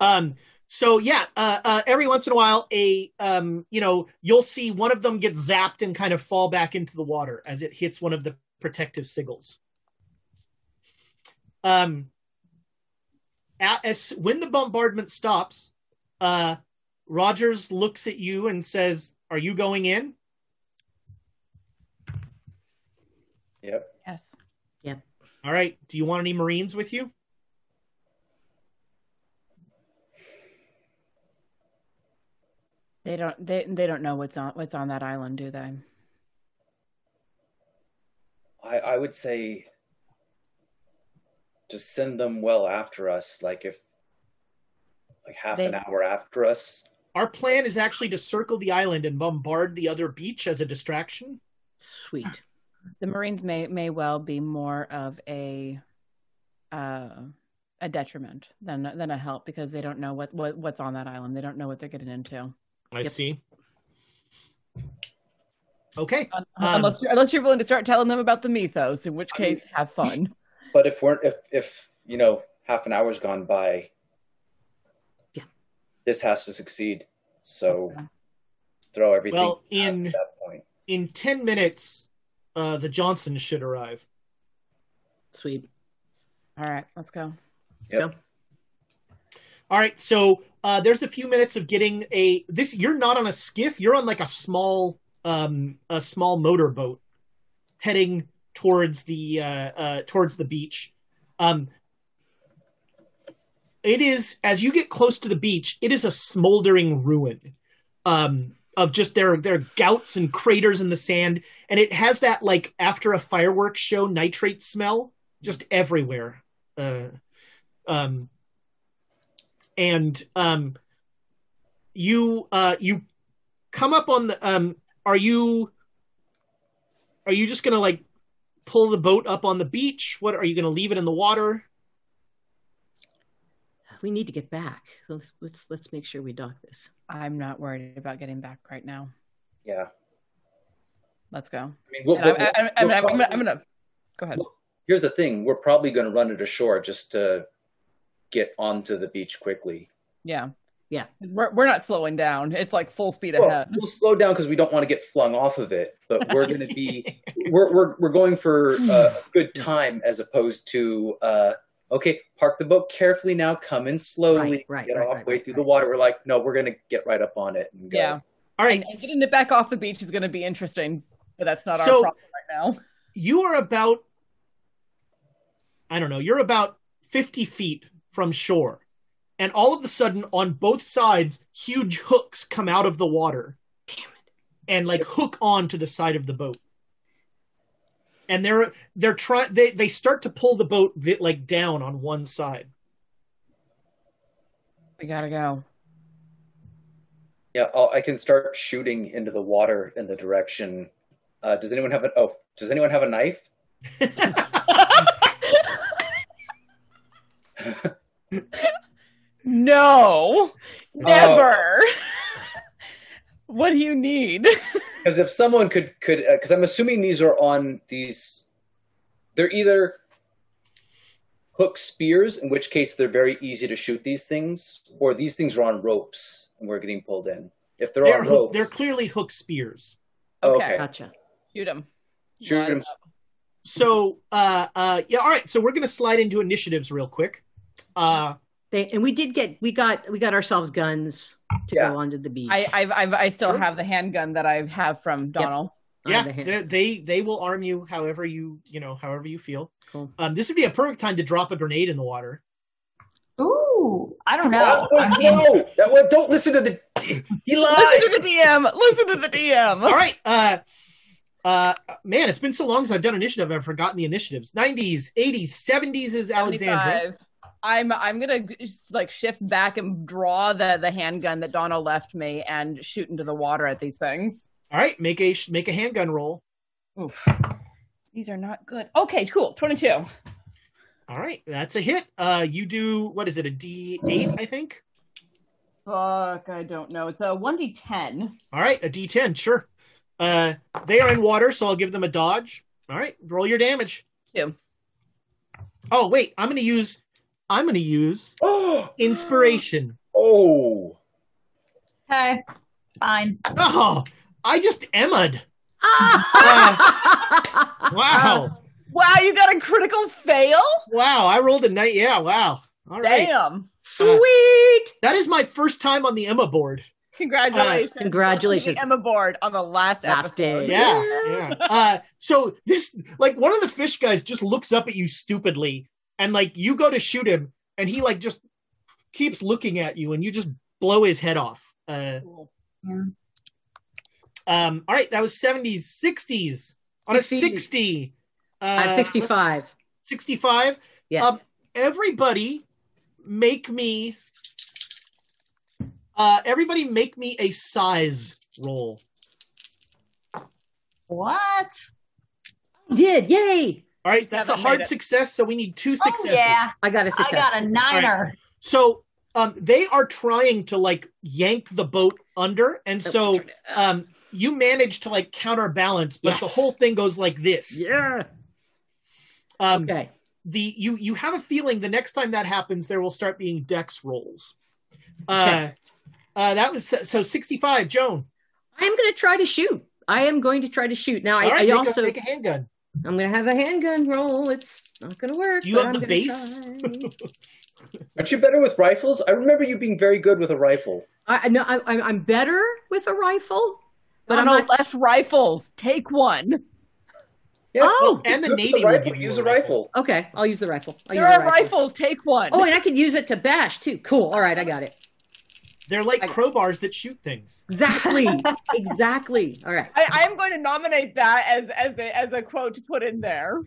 Um, so yeah, uh, uh, every once in a while, a um, you know, you'll see one of them get zapped and kind of fall back into the water as it hits one of the protective sigils. Um, a- as when the bombardment stops, uh, Rogers looks at you and says, "Are you going in?" Yep. Yes. Yep. All right. Do you want any Marines with you? They don't. They they don't know what's on what's on that island, do they? I, I would say to send them well after us, like if like half They- an hour after us. Our plan is actually to circle the island and bombard the other beach as a distraction. Sweet. The Marines may may well be more of a uh, a detriment than than a help because they don't know what, what what's on that island. They don't know what they're getting into. I Yep. see. Okay. Um, unless you're, unless you're willing to start telling them about the mythos, in which case, have fun. But if we're if if you know half an hour's gone by, Yeah. this has to succeed. So throw everything Well, in- at that point. In 10 minutes, uh, the Johnsons should arrive. Sweet. All right, let's go. Yep. All right, so uh, there's a few minutes of getting a this. You're not on a skiff. You're on like a small, um, a small motorboat, heading towards the uh, uh, towards the beach. Um, it is as you get close to the beach. It is a smoldering ruin, um, of just there there are gouts and craters in the sand, and it has that like after a fireworks show nitrate smell just everywhere. Uh, um, and um, you uh, you come up on the um, are you are you just gonna like pull the boat up on the beach? What are you gonna leave it in the water? We need to get back. Let's let's, let's make sure we dock this. I'm not worried about getting back right now. Yeah. Let's go. I mean, we'll, I, we'll- I, I, I'm, I'm, probably- gonna, I'm gonna go ahead. Here's the thing: we're probably going to run it ashore just to get onto the beach quickly. Yeah, Yeah. We're we're not slowing down. It's like full speed Well, ahead. we'll slow down because we don't want to get flung off of it, but we're going to be we're, we're we're going for uh, a good time as opposed to uh, okay, park the boat carefully now, come in slowly, Right, right, get right, off right, way right, through right. the water. We're like, no, we're going to get right up on it and go. Yeah, All right, and getting it back off the beach is going to be interesting, but that's not So- our problem right now. you are about I don't know, you're about 50 feet from shore. And all of a sudden, on both sides, huge hooks come out of the water. Damn it. And like hook on to the side of the boat. And they're they're trying they they start to pull the boat vi- like down on one side. We gotta go. Yeah, I'll, I can start shooting into the water in the direction. Uh, does anyone have a oh? Does anyone have a knife? No, never. what do you need? Because if someone could could because I'm assuming these are on these, they're either hook spears, in which case they're very easy to shoot these things, or these things are on ropes and we're getting pulled in. If they're, They're on hook, ropes, they're clearly hook spears. Oh, Okay. okay. Gotcha. Shoot them. Shoot them. So uh uh yeah, all right, so we're gonna slide into initiatives real quick. Uh They and we did get we got we got ourselves guns to Yeah. go onto the beach. I, I've, I've, I still Sure. have the handgun that I have from Donald. On yeah, the they, they they will arm you however you you know however you feel. Cool. Um, this would be a perfect time to drop a grenade in the water. Ooh, I don't know. That was, no, that was, don't listen to the. He lied. Listen to the DM. Listen to the DM. All right, uh, uh, man, it's been so long since I've done initiative. I've forgotten the initiatives. Nineties, eighties, seventies is Alexandra. 75. I'm I'm gonna like shift back and draw the the handgun that Donald left me and shoot into the water at these things. All right, make a make a handgun roll. Oof. These are not good. Okay, cool. Twenty two. All right, that's a hit. Uh, you do what is it? A D eight, I think. Fuck, I don't know. It's a one d ten. All right, a D ten, sure. Uh, they are in water, so I'll give them a dodge. All right, roll your damage. Two. Oh wait, I'm gonna use I'm gonna use Oh, inspiration. oh, okay, fine. Oh, I just Emma'd. Wow. Wow, you got a critical fail? Wow, I rolled a night. Yeah, wow. All right. Damn. Sweet. That is my first time on the Emma board. Congratulations. Congratulations. Welcome to the Emma board on the last, Last episode. day. Yeah, yeah. Uh, so this, like, one of the fish guys just looks up at you stupidly, and like you go to shoot him, and he like just keeps looking at you, and you just blow his head off. Uh, Cool. um, all right, that was seventies, sixties on a 60s. sixty. Uh, I'm 65. 65. Yeah. Um, everybody make me uh everybody make me a size roll. What? Did. Yay. All right, that's a hard success, so we need two successes. Oh, yeah, I got a success. I got a niner. So um they are trying to like yank the boat under, and so um you manage to like counterbalance, but the whole thing goes like this. yeah. Um Okay. the you you have a feeling the next time that happens there will start being dex rolls. Uh uh that was so 65 Joan. I am going to try to shoot. I am going to try to shoot. Now, I, All right, I make, also a, make a handgun. I'm gonna have a handgun roll. It's not gonna work. You but have I'm the base? Aren't you better with rifles? I remember you being very good with a rifle. I I know I, I'm I'm better with a rifle, but I'm Donald not. left rifles. Take one. Yeah, Oh, well, and the Navy a will rifle. give Use a a rifle. Okay, I'll use the rifle. I'll There use are rifle. rifles. Take one. Oh, and I could use it to bash too. Cool. All right, I got it. They're like crowbars that shoot things. Exactly. exactly. All right. I, I am going to nominate that as as a as a quote to put in there.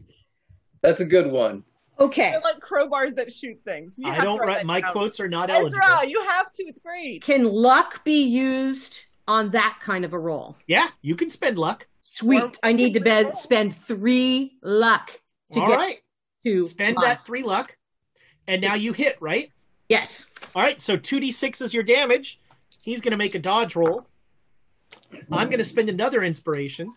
That's a good one. Okay. They're like crowbars that shoot things. You I have don't write write my down. quotes are not eligible. Ezra, you have to. It's great. Can luck be used on that kind of a roll? Yeah, you can spend luck. Sweet. Or- I need to bed, spend three luck to All get right, to spend luck. that three luck, and now you hit right. Yes. All right, so two d six is your damage. He's going to make a dodge roll. I'm going to spend another inspiration.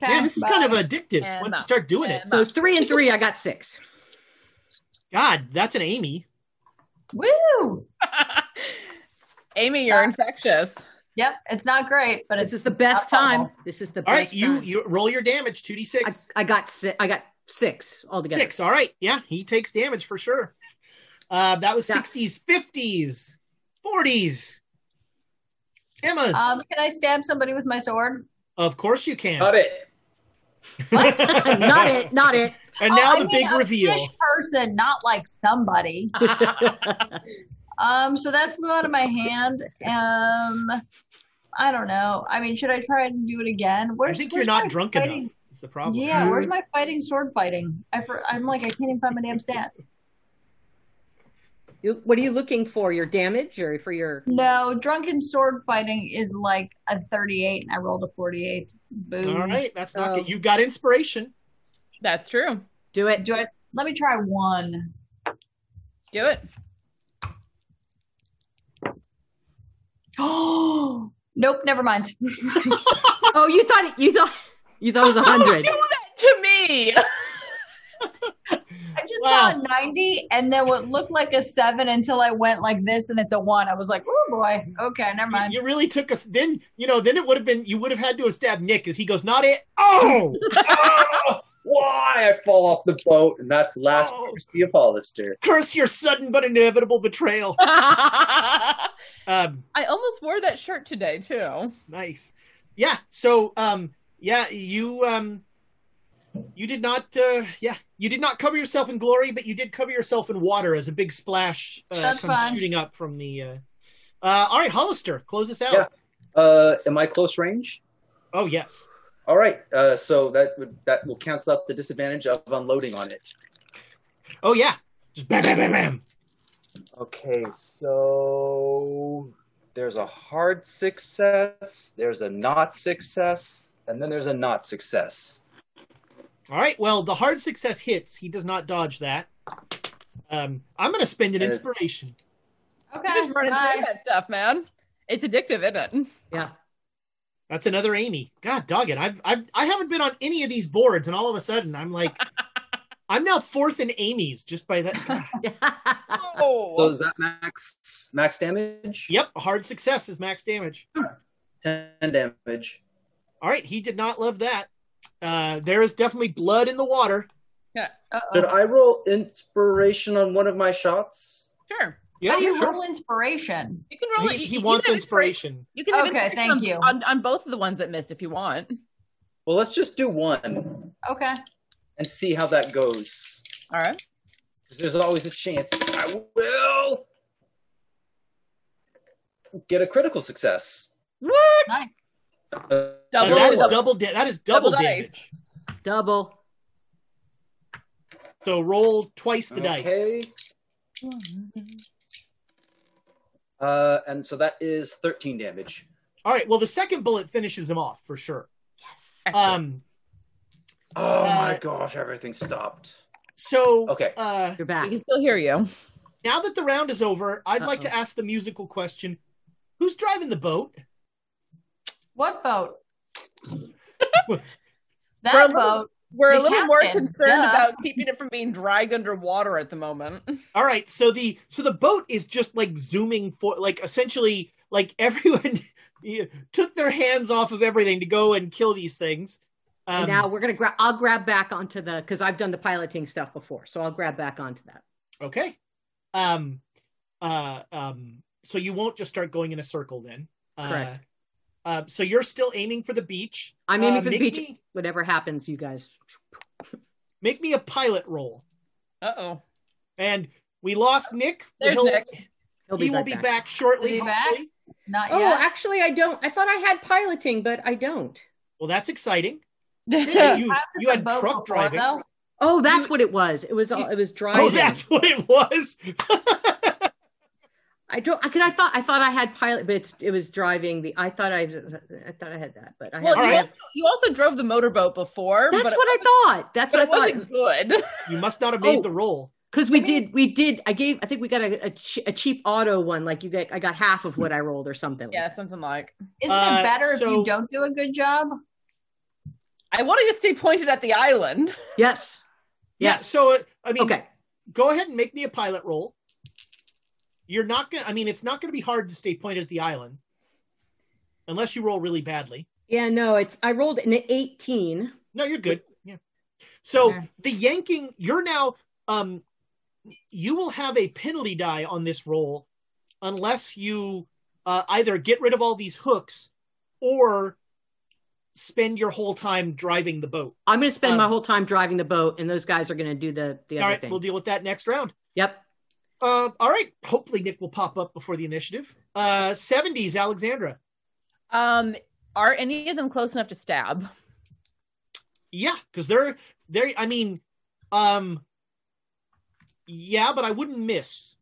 Man, this is kind of addictive. Emma. Once you start doing it, So three and three, I got six. God, that's an Amy. Woo! Amy, you're infectious. Yep, it's not great, but This it's is the best time. horrible. This is the All right, best you time. you roll your damage. two d six. I got six. I got six altogether. Six. All right. Yeah, he takes damage for sure. Uh, that was Yeah. 60s, 50s, 40s. Emma's. Um, can I stab somebody with my sword? of course you can. Got it. What? not it. Not it. And Oh, now I the mean big a reveal. fish person, not like somebody. Um, so that flew out of my hand. Um, I don't know. I mean, should I try and do it again? I Where's, think you're not drunk fighting- enough. That's the problem. Yeah, where's my fighting sword fighting? I for, I'm like I can't even find my damn stats. You- What are you looking for? Your damage or for your? No, drunken sword fighting is like a 38, and I rolled a 48. Boom. All right, that's not good. You got inspiration. That's true. Do it. Do it. Let me try one. Do it. Oh, nope. Never mind. Oh, you thought it, you thought you thought it was a hundred. Do that to me. I just Wow. saw a 90 and then what looked like a seven until I went like this and it's a one. I was like, oh boy. Okay, never mind. You really took us. Then you know. Then it would have been. You would have had to have stabbed Nick as he goes. Not it. Oh. Ah, why I fall off the boat, and that's the last Oh. we see of Hollister. Curse your sudden but inevitable betrayal. I Um, almost wore that shirt today too. nice. Yeah. So, um, yeah, you, um, you did not, uh, yeah, you did not cover yourself in glory, but you did cover yourself in water as a big splash uh, comes fine. shooting up from the. Uh... Uh, all right, Hollister, close this out. Yeah. Uh, am I close range? Oh yes. All right. Uh, so that would that will cancel out the disadvantage of unloading on it. Oh yeah. Just bam, bam, bam, bam. Okay, so there's a hard success, there's a not success, and then there's a not success. All right. Well, the hard success hits. He does not dodge that. Um, I'm going to spend an inspiration. Okay. You're just running bye. through that stuff, man. It's addictive, isn't it? Yeah. That's another Amy. God dog it. I've, I've I haven't been on any of these boards, and all of a sudden I'm like, I'm now fourth in Amy's just by that. Oh, So is that max max damage? Yep, hard success is max damage. Ten damage. All right, he did not love that. Uh, there is definitely blood in the water. Yeah. Uh-oh. I roll inspiration on one of my shots? sure. Yeah, How do you sure. roll inspiration? You can roll He, it. You- he you wants can have inspiration. You can have Okay, inspiration thank on, you. on on both of the ones that missed if you want. Well, let's just do one Okay. and see how that goes. All right. 'Cause There's always a chance I will get a critical success. What? Nice. Double- that is double- double. Da- that is double, double dice. damage. Double. So roll twice the dice. okay. Uh, and so that is 13 damage. All right. Well, the second bullet finishes him off for sure. Yes. Um. Oh my Uh, gosh, everything stopped. So. Okay. Uh. You're back. We back. can still hear you. Now that the round is over, I'd like to ask the musical question: Who's driving the boat? What boat? We're a that little- boat. We're a The little more concerned duh. about keeping it from being dragged underwater at the moment. All right, so the so the boat is just like zooming for like essentially like everyone took their hands off of everything to go and kill these things. Um, and now we're gonna grab. I'll grab back onto the because I've done the piloting stuff before, so I'll grab back onto that. Okay. Um, uh, um, so you won't just start going in a circle then. Correct. Uh, uh, so you're still aiming for the beach. I'm aiming Uh, for the beach. Me, Whatever happens, you guys. make me a pilot roll. Uh oh. And we lost Nick. There's He'll- Nick. He'll he be will right be back. back, shortly. Is he back? hopefully. Not Oh, yet. actually, I don't. I thought I had piloting, but I don't. Well, that's exciting. Didn't You, you have you the had truck before, driving. though? Oh, that's what it was. It was. all It was driving. Oh, that's what it was. I don't. I, 'cause I thought. I thought I had pilot, but it's, it was driving. The. I thought I. I thought I had that, but I. Well, you, All right. also, you also drove the motorboat before. That's but what I thought. That's what I thought. wasn't good. you must not have made Oh. the roll. Because we did, we did. I gave. I think we got a a, che- a cheap auto one. Like you get, I got half of what I rolled or something. yeah, something like. Isn't Uh, it better if you don't do a good job? I wanted to stay pointed at the island. Yes. Yeah. Yes. So uh, I mean, Okay. go ahead and make me a pilot roll. You're not gonna. I mean, it's not gonna be hard to stay pointed at the island, unless you roll really badly. Yeah. No. It's. I rolled an eighteen. No, you're good. Yeah. So Okay. the yanking, you're now. Um, you will have a penalty die on this roll, unless you uh, either get rid of all these hooks, or spend your whole time driving the boat. I'm going to spend Um, my whole time driving the boat, and those guys are going to do the the all other right, thing. we'll deal with that next round. Yep. Uh, all right. Hopefully, Nick will pop up before the initiative. Uh, 70s, Alexandra. Um, are any of them close enough to stab? Yeah, because they're they're. I mean, um, yeah, but I wouldn't miss.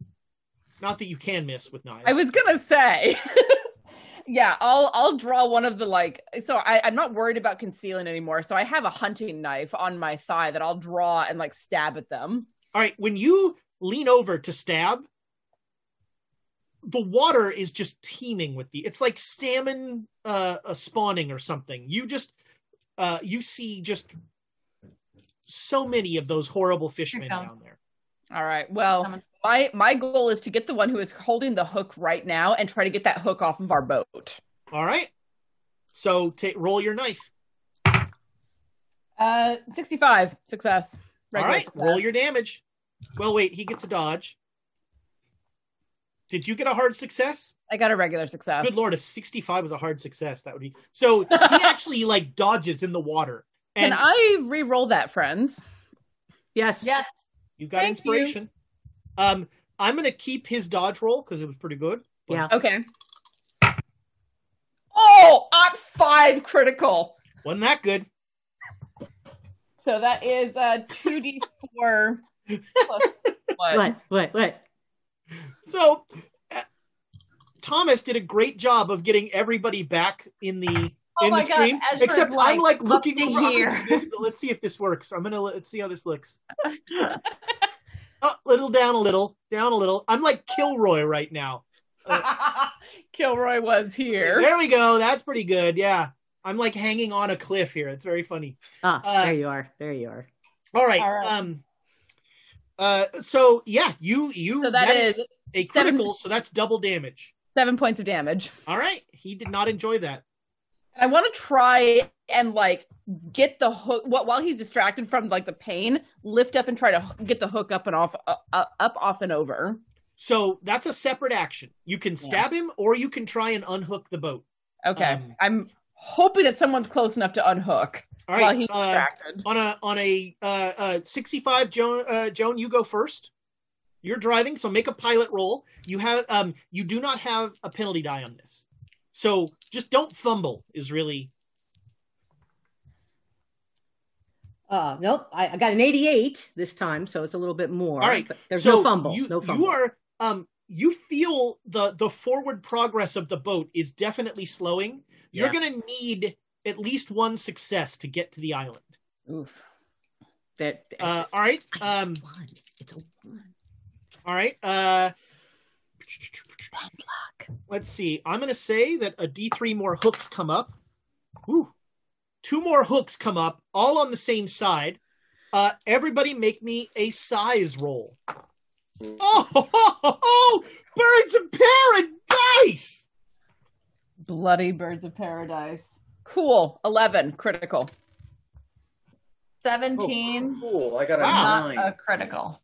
Not that you can miss with knives. I was gonna say. yeah, I'll I'll draw one of the like. So I, I'm not worried about concealing anymore. So I have a hunting knife on my thigh that I'll draw and like stab at them. All right, when you lean over to stab, the water is just teeming with the. It's like salmon uh, uh spawning or something. You just uh you see just so many of those horrible fishmen Here down there. All right. Well, my my goal is to get the one who is holding the hook right now and try to get that hook off of our boat. All right. So ta roll your knife. Uh, 65 success. All Regular right, success. roll your damage. Well, wait, he gets a dodge. Did you get a hard success? I got a regular success. Good lord, if 65 was a hard success, that would be. So he actually like dodges in the water. Can And I re-roll that, friends? Yes. Yes. you got Thank you. inspiration. Um, I'm gonna keep his dodge roll because it was pretty good. But- Yeah. Okay. Oh, at five critical. Wasn't that good? So that is uh two d four plus what? What? What? What? So uh, Thomas did a great job of getting everybody back in the Oh in my the God, stream. Ezra's Except I'm like, like looking "Look over. Here." this. Let's see if this works. I'm gonna let's see how this looks. Oh, little down a little, down a little. I'm like Kilroy right now. Kilroy was here. There we go. That's pretty good. Yeah. I'm like hanging on a cliff here. It's very funny. Ah, Uh, there you are. There you are. All right. All right. Um uh so yeah, you you So that is a seven- critical, so that's double damage. seven points of damage. All right. He did not enjoy that. I want to try and like get the hook wh- while he's distracted from like the pain. Lift up and try to get the hook up and off, uh, uh, up, off, and over. So that's a separate action. You can stab him or you can try and unhook the boat. Okay, Um, I'm hoping that someone's close enough to unhook All while he's uh, distracted. on a on a uh, uh 65 Joan uh, Joan you go first. You're driving, so make a pilot roll. You have um you do not have a penalty die on this. So just don't fumble is really Uh, nope. I, I got an 88 this time, so it's a little bit more. All right. But there's so no fumble. You, no fumble. You are um you feel the the forward progress of the boat is definitely slowing. You're going to need at least one success to get to the island. Oof. that, Uh all right. Um one. It's a one. all right. Uh Let's see. I'm going to say that a D3 more hooks come up. Whew. Two more hooks come up, all on the same side. Uh, everybody make me a size roll. Oh, ho, ho, ho, ho! birds of paradise! Bloody birds of paradise. Cool. Eleven critical. 17. Cool. I got a Wow. Nine. a critical.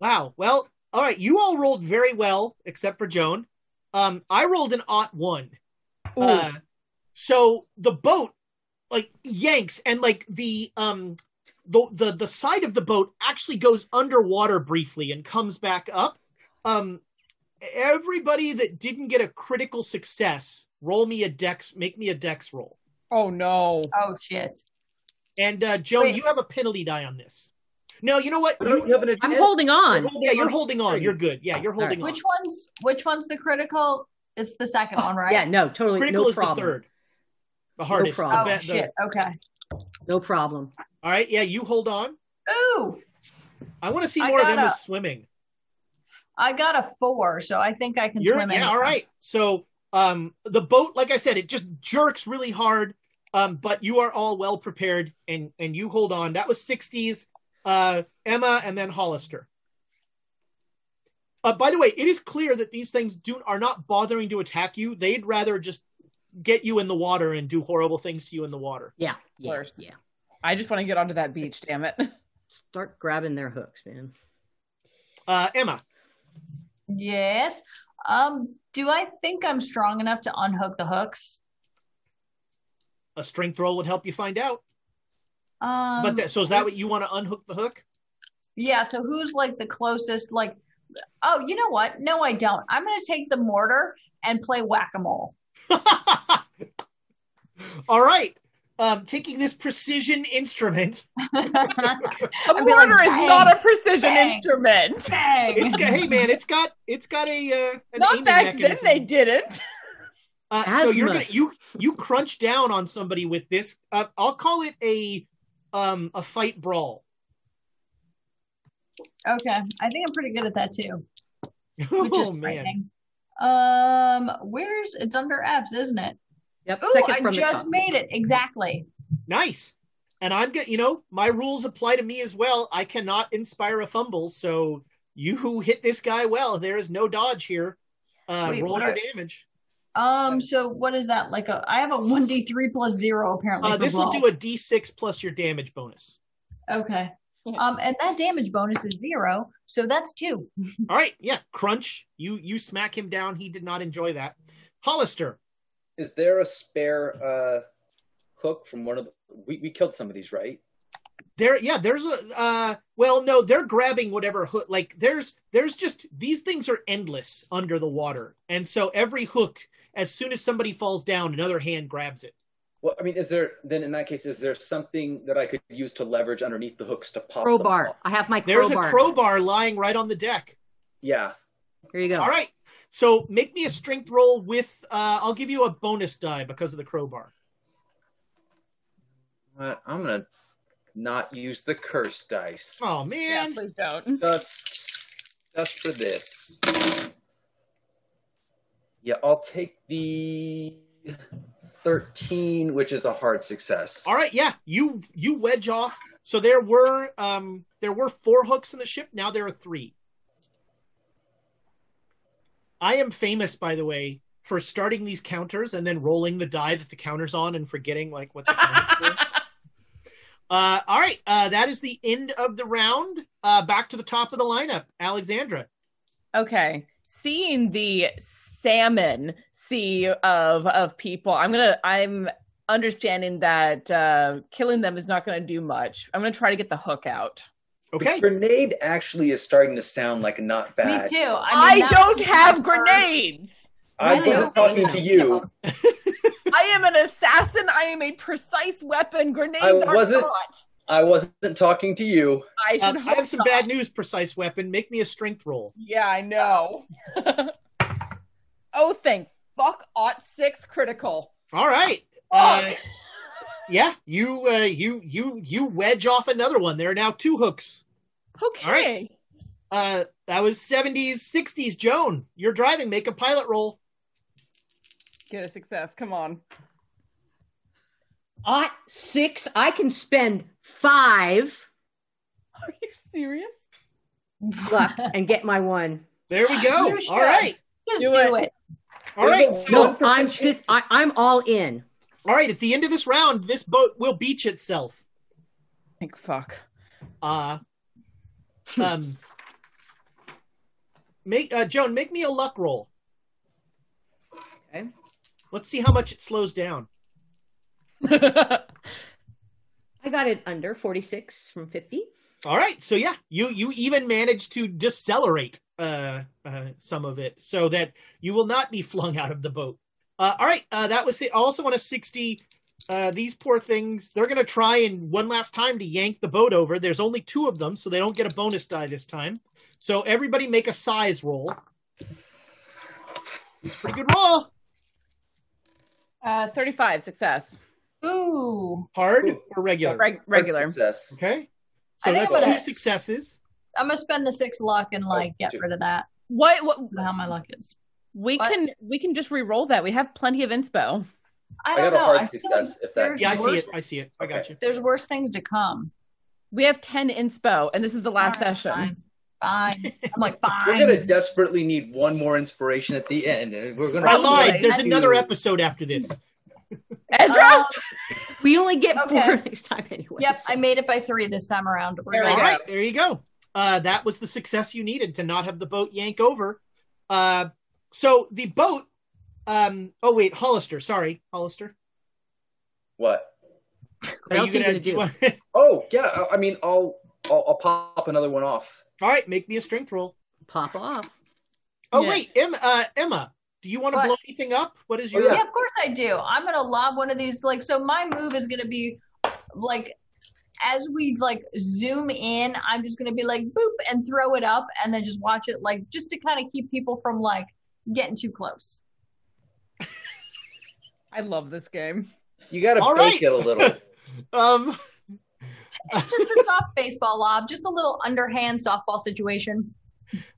Wow. Well, all right. You all rolled very well, except for Joan. Um, I rolled an ot one. Uh, so the boat like yanks and like the um the, the the side of the boat actually goes underwater briefly and comes back up. Um, everybody that didn't get a critical success, roll me a dex, make me a dex roll. Oh no. Oh, shit. And uh, Joan, Wait. you have a penalty die on this. No, you know what? No, you have an I'm holding on. You're hold- yeah, you're holding on. You're good. Yeah, you're holding on. Which one's which one's the critical? It's the second one, right? Yeah, no, totally. Critical no is problem. the third. The hardest. the problem. Oh be- the- shit. Okay. No problem. all right. Yeah, you hold on. Ooh, I want to see more of got Emma a- swimming. I got a four, so I think I can You're, swim. yeah, anywhere. all right. So um, the boat, like I said, it just jerks really hard. Um, but you are all well prepared, and and you hold on. That was sixties. Uh, Emma, and then Hollister. Uh, by the way, it is clear that these things do are not bothering to attack you. They'd rather just get you in the water and do horrible things to you in the water. Yeah, yeah, course. yeah. I just want to get onto that beach, damn it. Start grabbing their hooks, man. Uh, Emma, Yes. Um. Do I think I'm strong enough to unhook the hooks? a strength roll would help you find out. Um. but that, so is that what you want to unhook the hook? Yeah. So who's like the closest? Like, oh, you know what? No, I don't. I'm gonna take the mortar and play whack a mole. All right. Um, taking this precision instrument. A I'd be mortar like, is not a precision bang. instrument. Bang. It's got, hey man, it's got it's got a uh, an Not aiming back then they didn't. Uh, so you're gonna you you crunch down on somebody with this. Uh, I'll call it a um a fight brawl. Okay, I think I'm pretty good at that too, which is oh man. Um, where's it's under F's, isn't it? Yep. Ooh, second I from the just top. made it exactly. nice. And I'm get you know my rules apply to me as well. I cannot inspire a fumble, so you who hit this guy well, there is no dodge here. Uh, Sweet, roll what your damage. Um, so what is that? Like a I have a one d three plus zero apparently. Uh, this will do a d6 plus your damage bonus. Okay. Um, and that damage bonus is zero, so that's two. All right, yeah, crunch. You you smack him down. He did not enjoy that. Hollister, Is there a spare uh, hook from one of the? We, we killed some of these, right? there yeah there's a uh well no they're grabbing whatever hook like there's there's just these things are endless under the water and so every hook as soon as somebody falls down another hand grabs it Well, I mean, is there then in that case, is there something that I could use to leverage underneath the hooks to pop them Crowbar. off? I have my there's a crowbar lying right on the deck Yeah. Here you go. all right so make me a strength roll with uh i'll give you a bonus die because of the crowbar What? I'm gonna not use the curse dice. oh Yeah, man please don't. Just, just for this. Yeah, I'll take the thirteen, which is a hard success. all right yeah you you wedge off so there were um there were four hooks in the ship now there are three i am famous by the way for starting these counters and then rolling the die that the counter's on and forgetting like what the counters uh all right uh that is the end of the round uh back to the top of the lineup alexandra Okay. Seeing the salmon sea of of people, I'm gonna I'm understanding that uh killing them is not gonna do much. I'm gonna try to get the hook out. Okay The grenade actually is starting to sound like not bad. Me too. I, I, mean, that don't have first- grenades. I I know. wasn't talking to you. I am an assassin. I am a precise weapon. Grenades I are wasn't- not. I wasn't talking to you. I should um, i have some not. bad news precise weapon make me a strength roll Yeah, I know. oh, thank fuck. Ought six critical. all right uh, Fuck. Yeah you uh you you you wedge off another one there are now two hooks okay. all right. uh that was 70s 60s joan you're driving make a pilot roll Get a success. Come on. Ought six. I can spend five Are you serious? luck and get my one. there we go all right Just Do do, it. it. all right There's a so, No, I'm 1% this, I, I'm all in. All right at the end of this round this boat will beach itself Think fuck. Uh um make uh Joan, make me a luck roll. Okay. Let's see how much it slows down. I got it under 46 from 50. All right, so yeah, you you even managed to decelerate uh, uh some of it so that you will not be flung out of the boat. Uh, all right, uh, that was it. I also want a sixty. Uh, these poor things, they're gonna try and one last time to yank the boat over. There's only two of them, so they don't get a bonus die this time. So everybody make a size roll. Pretty good roll. Uh, 35 success. Ooh. Hard or regular? Reg- regular. Success. Okay. So I think that's I'm two gonna- successes. I'm gonna spend the six luck and like get two. rid of that. What, what How my luck is. We What? can we can just re-roll that. We have plenty of inspo. I I don't got a know. hard I feel success, like if that- Yeah, I see it. I see it. I got Okay. you. There's worse things to come. We have 10 inspo, and this is the last All right, session. Fine. Fine. I'm like fine. We're gonna desperately need one more inspiration at the end, and we're gonna. I Probably. lied. There's I- another episode after this. Ezra! Um, We only get Okay. four next time anyway. yep, so- I made it by three this time around. We're There we go. there you go. Uh, that was the success you needed to not have the boat yank over. Uh, so the boat. Um, oh wait, Hollister. Sorry, Hollister. What? What else are you gonna do? want- Oh yeah, I- I mean, I'll, I'll I'll pop another one off. All right, make me a strength roll. Pop off. Oh Yeah. wait, Emma. Uh, Emma, do you want to blow anything up? What is Oh, your? Yeah, of course I do. I'm gonna lob one of these. Like, so my move is gonna be like, as we like zoom in, I'm just gonna be like boop and throw it up, and then just watch it, like, just to kind of keep people from like getting too close. I love this game. You got to All bake right. it a little. Um, It's just a soft baseball lob, just a little underhand softball situation.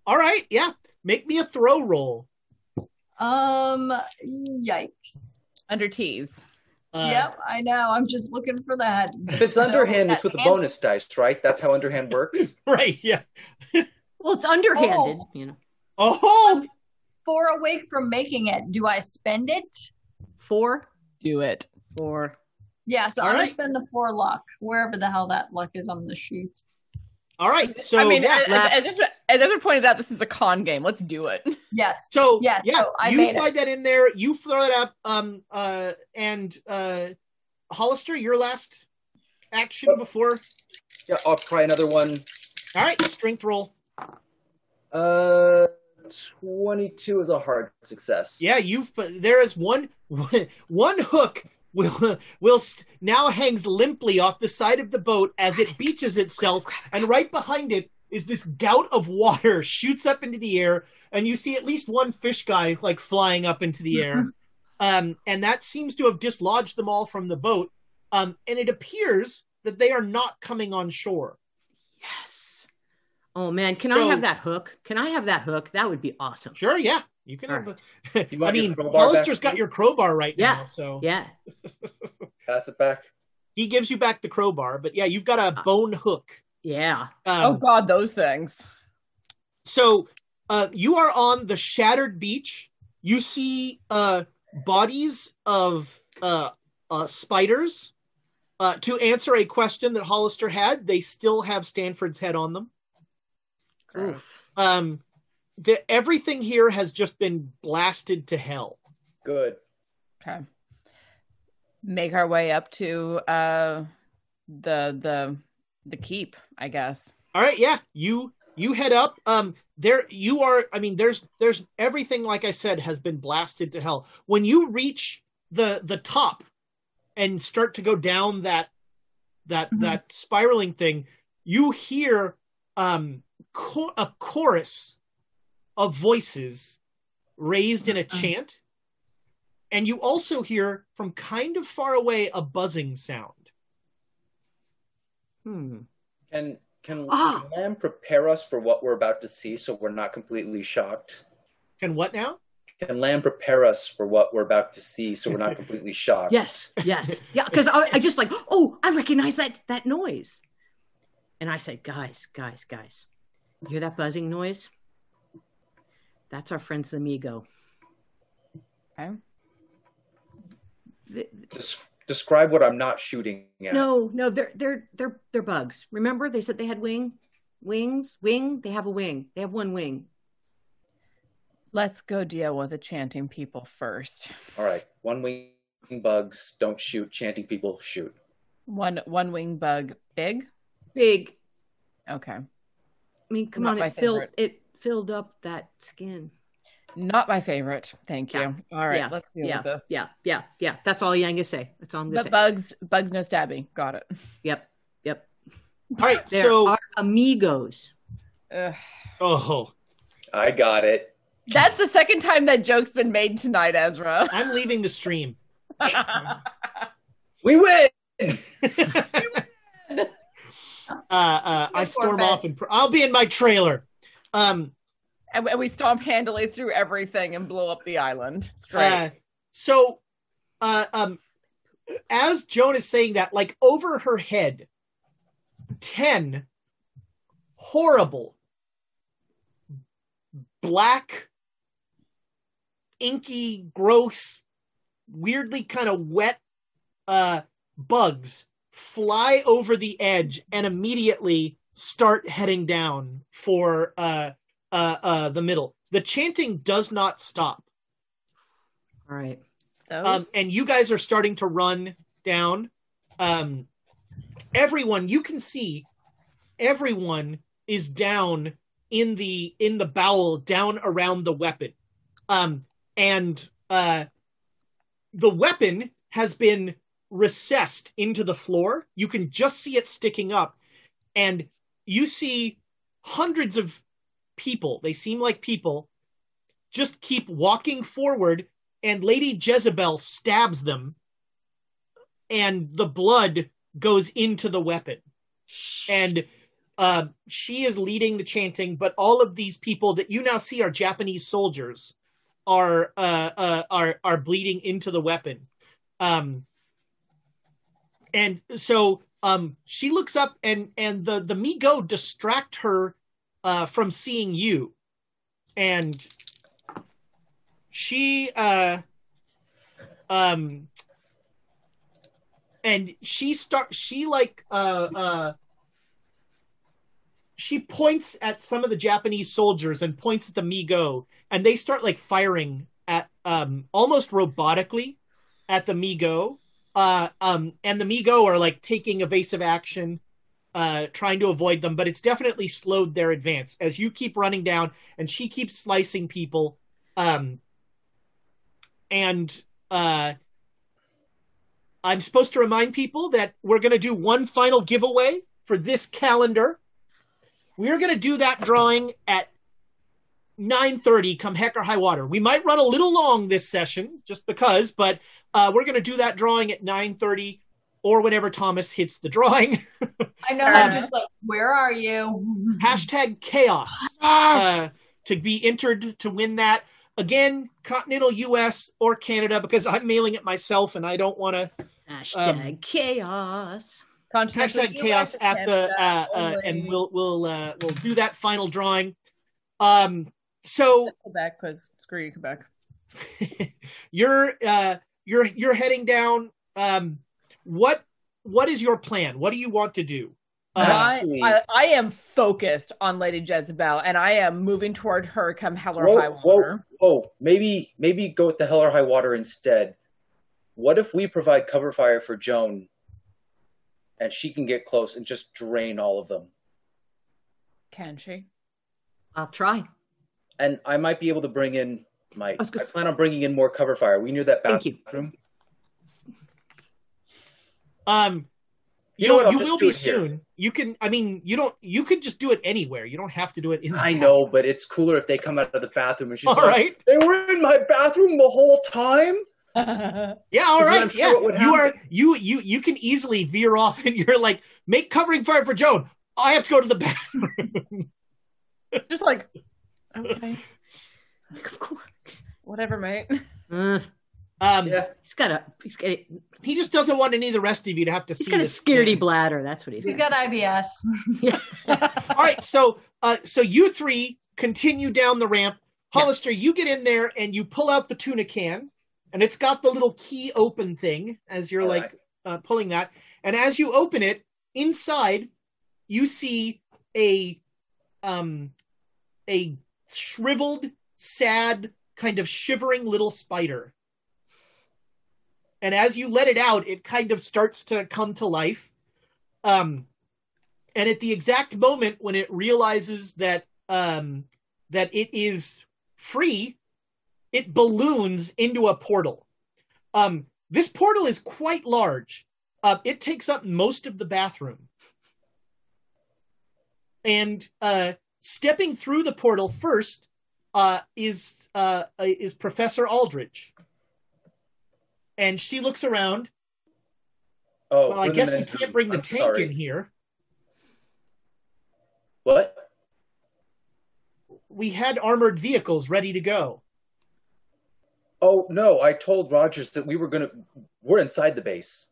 all right, yeah. Make me a throw roll. Um, yikes. Under tease. Uh, yep, I know. I'm just looking for that. If it's So, underhand, it's with a bonus dice, right? That's how underhand works. Right. Yeah. Well, it's underhanded, Oh. you know. Oh, Four awake from making it. Do I spend it? Four, Do it. four. Yeah, so All I'm right. gonna spend the four luck wherever the hell that luck is on the sheet. all right. So I mean, yeah. as, left. as, as Ezra pointed out, this is a con game. Let's do it. Yes. So Yeah, yeah, so I you made it. slide that in there. You throw it up. Um. Uh. And uh, Hollister, your last action Oh. before. Yeah, I'll try another one. All right, strength roll. Uh, twenty-two is a hard success. Yeah, you. There is one. One hook will will s- now hangs limply off the side of the boat as it beaches itself, and right behind it is this gout of water shoots up into the air, and you see at least one fish guy like flying up into the air, um, and that seems to have dislodged them all from the boat. Um, and it appears that they are not coming on shore. Yes. Oh man, can So- I have that hook? Can I have that hook? That would be awesome. Sure, yeah, you can All have. You A, I want your mean, Hollister's got your crowbar right Yeah. now, so Yeah. Pass it back. he gives you back the crowbar. But yeah, you've got a bone hook. Yeah. oh Um, God, those things. So uh, you are on the shattered beach. You see uh, bodies of uh, uh, spiders. Uh, to answer a question that Hollister had, they still have Stanford's head on them. Oof. Um, the, everything here has just been blasted to hell. Good. Okay. Make our way up to uh the the the keep, I guess. All right, yeah, you you head up. Um, there you are. I mean, there's there's everything. Like I said, has been blasted to hell. When you reach the the top and start to go down that that Mhm. that spiraling thing, you hear um cho- a chorus of voices raised in a Uh-uh. chant, and you also hear from kind of far away a buzzing sound. Hmm. Can can, Ah. Lamb prepare us for what we're about to see so we're not completely shocked? Can what now? Can Lamb prepare us for what we're about to see so we're not completely shocked? Yes. Yes. Yeah. Because I, I just like, oh, I recognize that that noise. And I say, guys, guys, guys, you hear that buzzing noise? That's our friends the Amigo. Okay. Th- Des- describe what I'm not shooting at. No, no, they're they're they're they're bugs. Remember, they said they had wing, wings, wing. They have a wing. They have one wing. Let's go deal with the chanting people first. All right, one wing bugs don't shoot. Chanting people shoot. One one wing bug, big. Big. Okay. I mean, come Not on, my it filled favorite. it filled up that skin. Not my favorite. Thank you. Yeah. All right, yeah, let's deal yeah, with this. Yeah, yeah, yeah. That's all I'm gonna say. That's all I'm gonna But say. bugs, bugs, no stabby. Got it. Yep, yep. All right, There so are amigos. Ugh. oh, I got it. That's the second time that joke's been made tonight, Ezra. I'm leaving the stream. We win. uh, uh, I storm off and pr- I'll be in my trailer. Um, and and we stomp handily through everything and blow up the island. It's great. uh, so, uh, um, as Joan is saying that, like over her head, ten horrible black, inky, gross, weirdly kind of wet uh, bugs fly over the edge and immediately start heading down for uh, uh, uh, the middle. The chanting does not stop. All right. Um, and you guys are starting to run down. Um, everyone, you can see, everyone is down in the in the bowel, down around the weapon, um, and uh, the weapon has been recessed into the floor. You can just see it sticking up, and you see hundreds of people. They seem like people. Just keep walking forward and Lady Jezebel stabs them, and the blood goes into the weapon. And uh, she is leading the chanting, but all of these people that you now see are Japanese soldiers are uh, uh, are are bleeding into the weapon. Um, and so um, she looks up, and and the the Mi-Go distract her uh, from seeing you, and she uh um and she start she like uh uh she points at some of the Japanese soldiers and points at the Mi-Go and they start like firing at um almost robotically at the Mi-Go uh um and the Mi-Go are like taking evasive action uh trying to avoid them but it's definitely slowed their advance as you keep running down and she keeps slicing people um and uh, I'm supposed to remind people that we're going to do one final giveaway for this calendar. We're going to do that drawing at 9:30 come heck or high water. We might run a little long this session just because, but uh, we're going to do that drawing at 9:30 or whenever Thomas hits the drawing. I know. Uh, I'm just like, where are you? Hashtag chaos uh, to be entered to win that. Again, continental US or Canada because I'm mailing it myself and I don't want to Hashtag chaos. Hashtag chaos at the uh, uh, and we'll we'll uh, we'll do that final drawing. Um, so Quebec because screw you, Quebec. you're uh, you're you're heading down. Um, what what is your plan? What do you want to do? Uh, I, I, I am focused on Lady Jezebel, and I am moving toward her come hell or Whoa, high whoa, water. whoa. Maybe maybe go with the hell or high water instead. What if we provide cover fire for Joan and she can get close and just drain all of them? Can she? I'll try. And I might be able to bring in my. I, was gonna- plan on bringing in more cover fire. We near that Thank you. bathroom. um, You you, know what, I'll you will be it here. soon. You can. I mean, you don't. You could just do it anywhere. You don't have to do it in. the I bathroom. know, but it's cooler if they come out of the bathroom and she's All like, right. "They were in my bathroom the whole time." Yeah, all Because right. I'm sure yeah, you are you you you can easily veer off, and you're like, make covering fire for Joan. I have to go to the bathroom. Just like, okay, Of course. whatever, mate. Uh, Um, Yeah. he's got a he's got a, he just doesn't want any of the rest of you to have to he's see. got a this scaredy thing. bladder. That's what he's, He's got IBS. All right, so uh, so you three continue down the ramp. Hollister, you get in there and you pull out the tuna can, and it's got the little key open thing as you're All like right. uh, pulling that, and as you open it, inside you see a um a shriveled, sad, kind of shivering little spider. And as you let it out, it kind of starts to come to life. Um, and at the exact moment when it realizes that um, that it is free, it balloons into a portal. Um, this portal is quite large. Uh, it takes up most of the bathroom. And uh, stepping through the portal first uh, is uh, is Professor Aldridge, and she looks around. Oh, well, I guess we can't bring the I'm tank sorry. in here. What? We had armored vehicles ready to go. Oh no! I told Rogers that we were gonna. We're inside the base.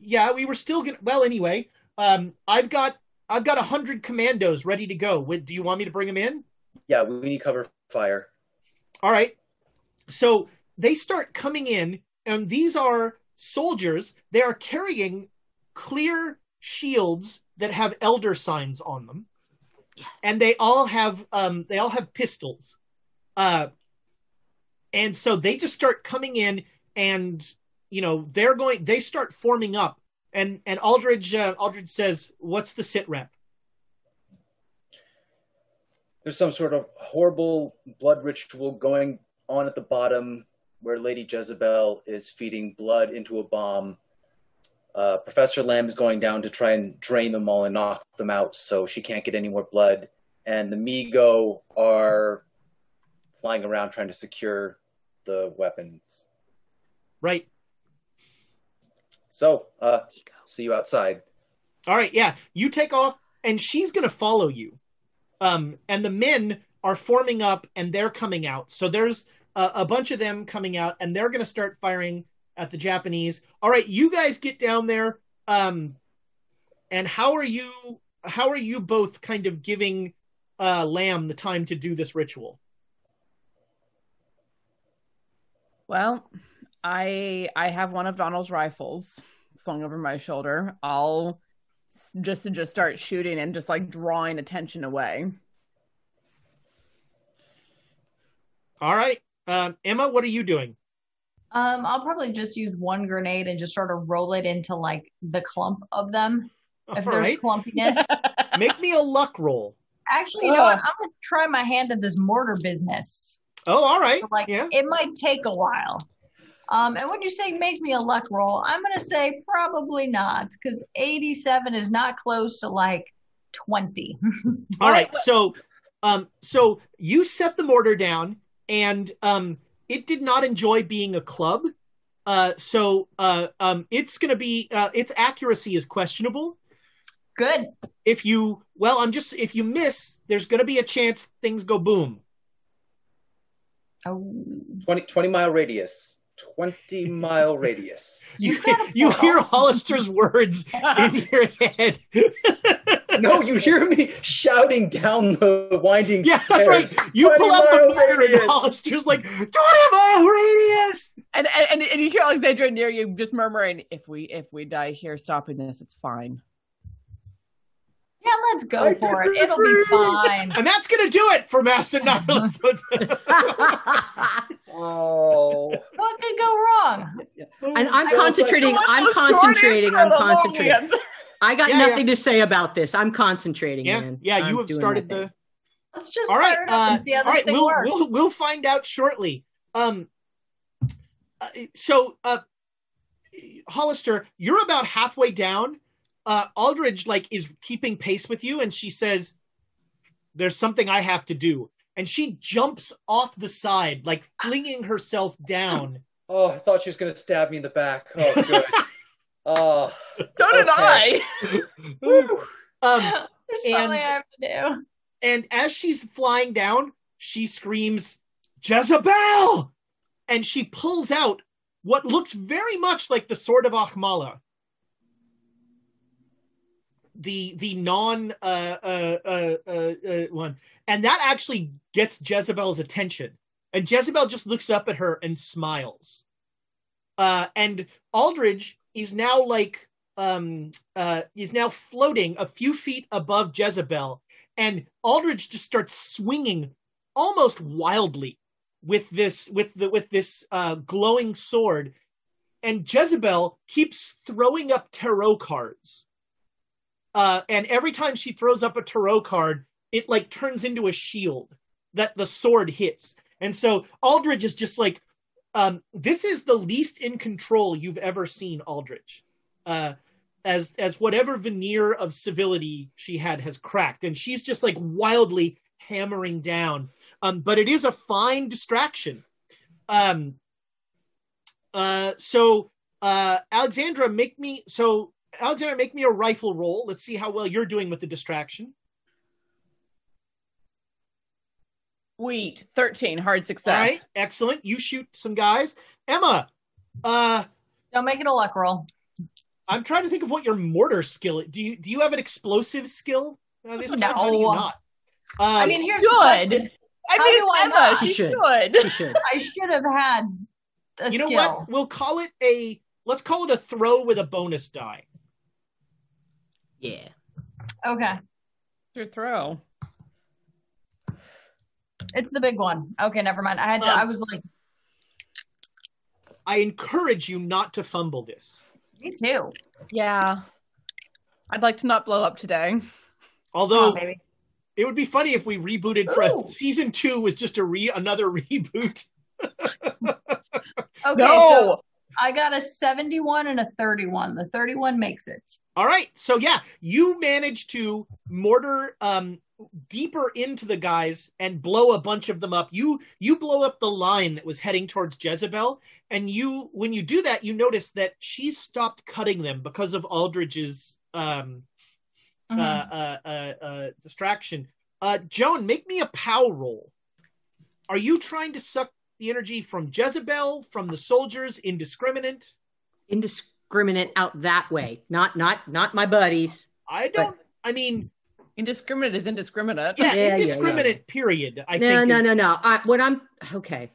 Yeah, we were still gonna. Well, anyway, um, I've got I've got a hundred commandos ready to go. Would- Do you want me to bring them in? Yeah, we need cover fire. All right. So they start coming in, and these are soldiers. They are carrying clear shields that have elder signs on them, and they all have um, they all have pistols. Uh, and so they just start coming in, and you know they're going. They start forming up, and and Aldridge uh, Aldridge says, "What's the sit rep?" There's some sort of horrible blood ritual going on at the bottom where Lady Jezebel is feeding blood into a bomb. Uh, Professor Lamb is going down to try and drain them all and knock them out so she can't get any more blood. And the Mi-Go are flying around trying to secure the weapons. Right. So, uh, see you outside. All right, yeah. You take off and she's going to follow you. Um and the men are forming up and they're coming out. So there's a, a bunch of them coming out and they're going to start firing at the Japanese. All right, you guys get down there um and how are you how are you both kind of giving uh Lamb the time to do this ritual? Well, I I have one of Donald's rifles slung over my shoulder. I'll s- just just start shooting and just like drawing attention away. All right. Um Emma, what are you doing? Um, I'll probably just use one grenade and just sort of roll it into like the clump of them. If All there's right. clumpiness. Make me a luck roll. Actually, you know what? I'm gonna try my hand at this mortar business. Oh, all right. Like yeah. it might take a while. Um, and when you say make me a luck roll, I'm gonna say probably not, because 87 is not close to like 20. All right. So, um, so you set the mortar down, and um, it did not enjoy being a club. Uh, so, uh, um, it's going to be uh, its accuracy is questionable. Good. If you, well, I'm just if you miss, there's going to be a chance things go boom. Oh. 20, 20 mile radius. 20 mile radius. You you hear Hollister's words in your head. no, you hear me shouting down the winding steps. Yeah, stairs. that's right. You pull out the mile radius. and Hollister's like, "Twenty mile radius." And, and and you hear Alexandra near you just murmuring, "If we if we die here stopping this, it's fine." Yeah, let's go I for it. It'll be fine. And that's going to do it for Mass and Oh. What could go wrong? And I'm I concentrating. like, I'm "What's concentrating. I'm of the long concentrating. I got Yeah, yeah. nothing to say about this. I'm concentrating, Yeah, man. yeah. You I'm have started my the. Let's just All right, fire uh, and see how all this right. thing We'll works. we'll we'll find out shortly. Um. uh, so, uh, Hollister, you're about halfway down. Uh, Aldridge like is keeping pace with you, and she says, "There's something I have to do," and she jumps off the side, like flinging herself down. Oh, I thought she was going to stab me in the back. Oh, good. oh. So did I. Um, There's and- something I have to do. And as she's flying down, she screams, Jezebel! And she pulls out what looks very much like the sword of Achmala. The the non uh, uh, uh, uh, uh, one. And that actually gets Jezebel's attention. And Jezebel just looks up at her and smiles. Uh, and Aldridge is now like um uh is now floating a few feet above Jezebel, and Aldridge just starts swinging almost wildly with this with the with this uh glowing sword, and Jezebel keeps throwing up tarot cards. Uh, and every time she throws up a tarot card, it like turns into a shield that the sword hits. And so Aldridge is just like, um, this is the least in control you've ever seen Aldridge. Uh, as as whatever veneer of civility she had has cracked, and she's just like wildly hammering down. Um, but it is a fine distraction. Um, uh, so uh, Alexandra, make me so Alexandra, make me a rifle roll. Let's see how well you're doing with the distraction. Wheat, 13, hard success. All right, excellent. You shoot some guys. Emma, uh, Don't make it a luck roll. I'm trying to think of what your mortar skill. Do you do you have an explosive skill? Uh, this time? How do you No. not? I Um, mean, here's Good. I How mean, do I Emma, not? she She should. should. She should. I should have had a you know skill. what? We'll call it a. Let's call it a throw with a bonus die. Yeah. Okay. Your throw. It's the big one. Okay, never mind. I had to, Um, I was like, I encourage you not to fumble this. me too. Yeah. I'd like to not blow up today. Although Oh, baby. it would be funny if we rebooted for a, season two was just a re another reboot. Okay, no. so I got a 71 and a 31. The 31 makes it. All right. So yeah, you managed to mortar um deeper into the guys and blow a bunch of them up. You you blow up the line that was heading towards Jezebel, and you when you do that, you notice that she stopped cutting them because of Aldridge's um Mhm. uh, uh, uh, uh, distraction. Uh, Joan, make me a POW roll. Are you trying to suck the energy from Jezebel, from the soldiers, indiscriminate? Indiscriminate out that way. Not not not my buddies. I don't. I mean, Indiscriminate is indiscriminate. yeah, Yeah, yeah, yeah. indiscriminate. Period. I no, think. no, is- no, no. I, what I'm okay.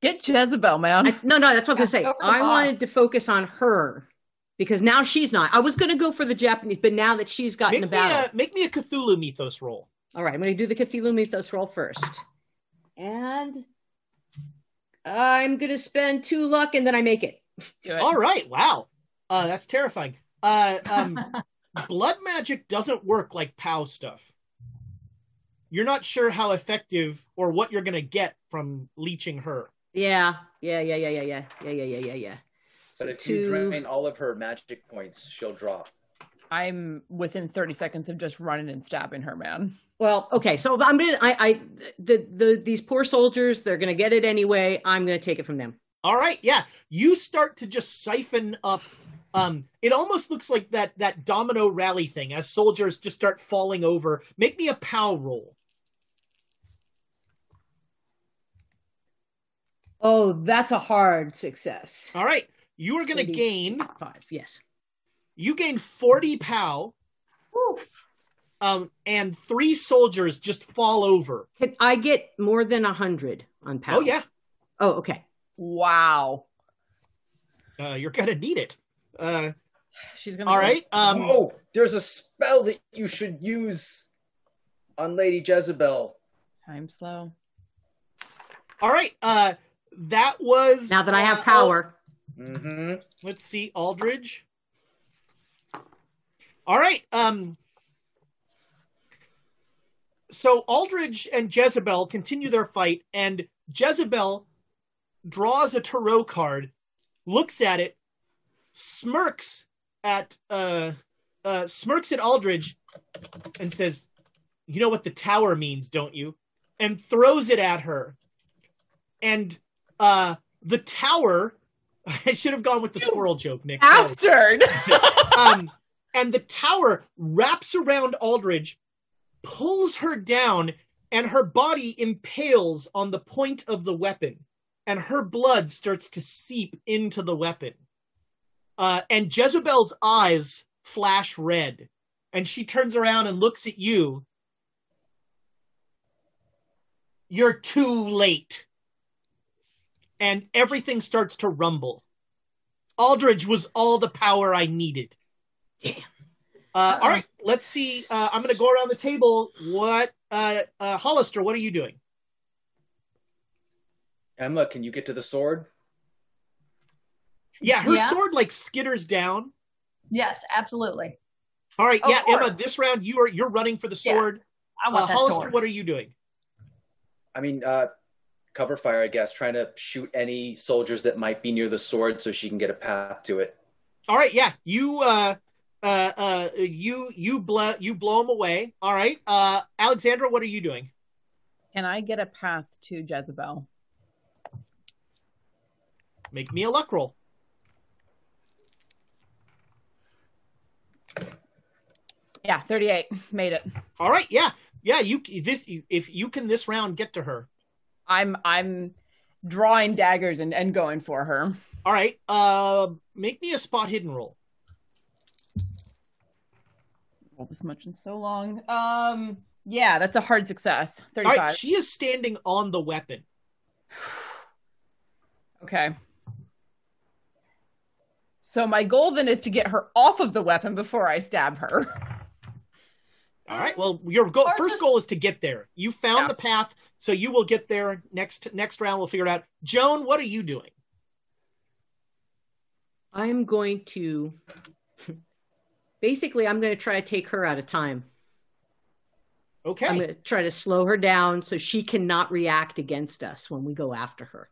Get Jezebel, man. I, no, no, that's what I'm gonna say. go for the I boss. wanted to focus on her because now she's not. I was gonna go for the Japanese, but now that she's gotten Make a me a make me a Cthulhu mythos roll. all right, I'm gonna do the Cthulhu Mythos roll first, and I'm gonna spend two luck, and then I make it. Do it. All right. Wow. Uh, that's terrifying. Uh, um, blood magic doesn't work like POW stuff. You're not sure how effective or what you're going to get from leeching her. Yeah, yeah, yeah, yeah, yeah, yeah, yeah, yeah, yeah, yeah, yeah. But So if you drain all of her magic points, she'll drop. I'm within 30 seconds of just running and stabbing her, man. Well, okay, so I'm gonna, I, I, the, the, these poor soldiers, they're gonna get it anyway. I'm gonna take it from them. All right. Yeah. You start to just siphon up. Um, it almost looks like that that domino rally thing as soldiers just start falling over. Make me a POW roll. Oh, that's a hard success. All right. You are going to gain. five. Yes. You gain 40 POW. Oof. Um, and three soldiers just fall over. Can I get more than a hundred on power? Oh yeah. Oh, okay. Wow. Uh, you're gonna need it. Uh, She's gonna all go- right. Um, oh, there's a spell that you should use on Lady Jezebel. Time slow. all right. Uh, that was Now that I have uh, power, Mm-hmm. let's see, Aldridge. All right. Um. So Aldridge and Jezebel continue their fight, and Jezebel draws a tarot card, looks at it, smirks at uh, uh, smirks at Aldridge, and says, "You know what the tower means, don't you?" And throws it at her, and uh, the tower. I should have gone with the squirrel joke, Nick. Bastard. um, and the tower wraps around Aldridge, pulls her down, and her body impales on the point of the weapon, and her blood starts to seep into the weapon. Uh, and Jezebel's eyes flash red, and she turns around and looks at you. You're too late. And everything starts to rumble. Aldridge was all the power I needed. Damn. Uh, all right, let's see. Uh, I'm going to go around the table. What, uh, uh, Hollister? What are you doing? Emma, can you get to the sword? Yeah, her Yeah. sword like skitters down. Yes, absolutely. All right, Of yeah. Emma. This round, you are you're running for the Yeah, sword. I want uh, that Hollister, sword. what are you doing? I mean, uh, cover fire, I guess, trying to shoot any soldiers that might be near the sword so she can get a path to it. All right, yeah, you uh, uh, you you blow you blow them away. All right, uh, Alexandra, what are you doing? Can I get a path to Jezebel? Make me a luck roll. Yeah, 38. Made it. All right, yeah, yeah. You this if you can this round get to her. I'm I'm drawing daggers and, and going for her. All right, uh, make me a spot hidden roll. Rolled this much in so long. Um yeah, that's a hard success. All 35. right, she is standing on the weapon. Okay. So my goal then is to get her off of the weapon before I stab her. All right. Well, your goal, first just- goal is to get there. You found Yeah. the path, so you will get there next next round. We'll figure it out. Joan, what are you doing? I'm going to basically I'm going to try to take her out of time. Okay. I'm going to try to slow her down so she cannot react against us when we go after her.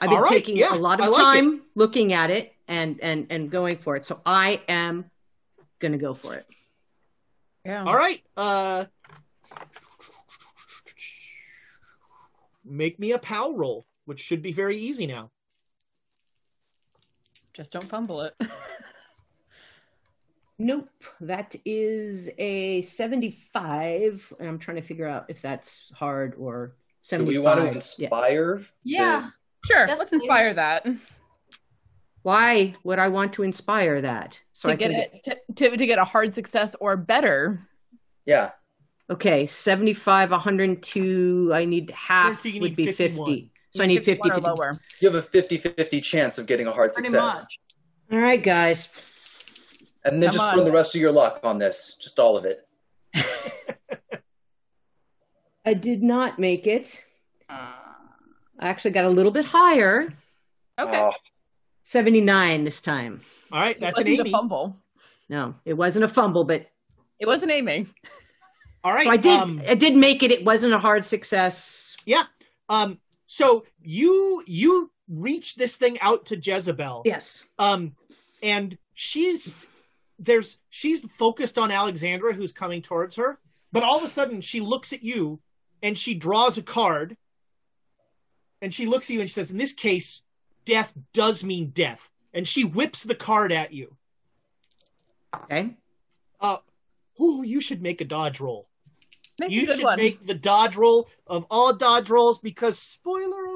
I've been All right, taking yeah, a lot of like time looking at it and and and going for it. So I am going to go for it. Yeah. All right. Uh, make me a POW roll, which should be very easy now. Just don't fumble it. Nope, that is a 75 and I'm trying to figure out if that's hard or 75. Do 75. we want to Yeah. inspire? Yeah. Sure, Yes, let's inspire that. Why would I want to inspire that? So to I get can it to, to, to get a hard success or better. Yeah. Okay, 75, 102. I need half First would need be 51. 50. So I need 50, 50. lower. You have a 50 50 chance of getting a hard Pretty success. much. All right, guys. And then Come just on. burn the rest of your luck on this. Just all of it. I did not make it. I actually got a little bit higher. Okay. Oh, 79 this time. All right. That's an wasn't Amy. a fumble. No, it wasn't a fumble, but It wasn't aiming. All right. so I did Um, I did make it. It wasn't a hard success. yeah. Um, so you you reach this thing out to Jezebel. Yes. Um, and she's there's she's focused on Alexandra who's coming towards her, but all of a sudden she looks at you and she draws a card and she looks at you and she says, In this case, death does mean death. And she whips the card at you. Okay. Uh ooh, you should make a dodge roll. Make you should one. make the dodge roll of all dodge rolls because spoiler.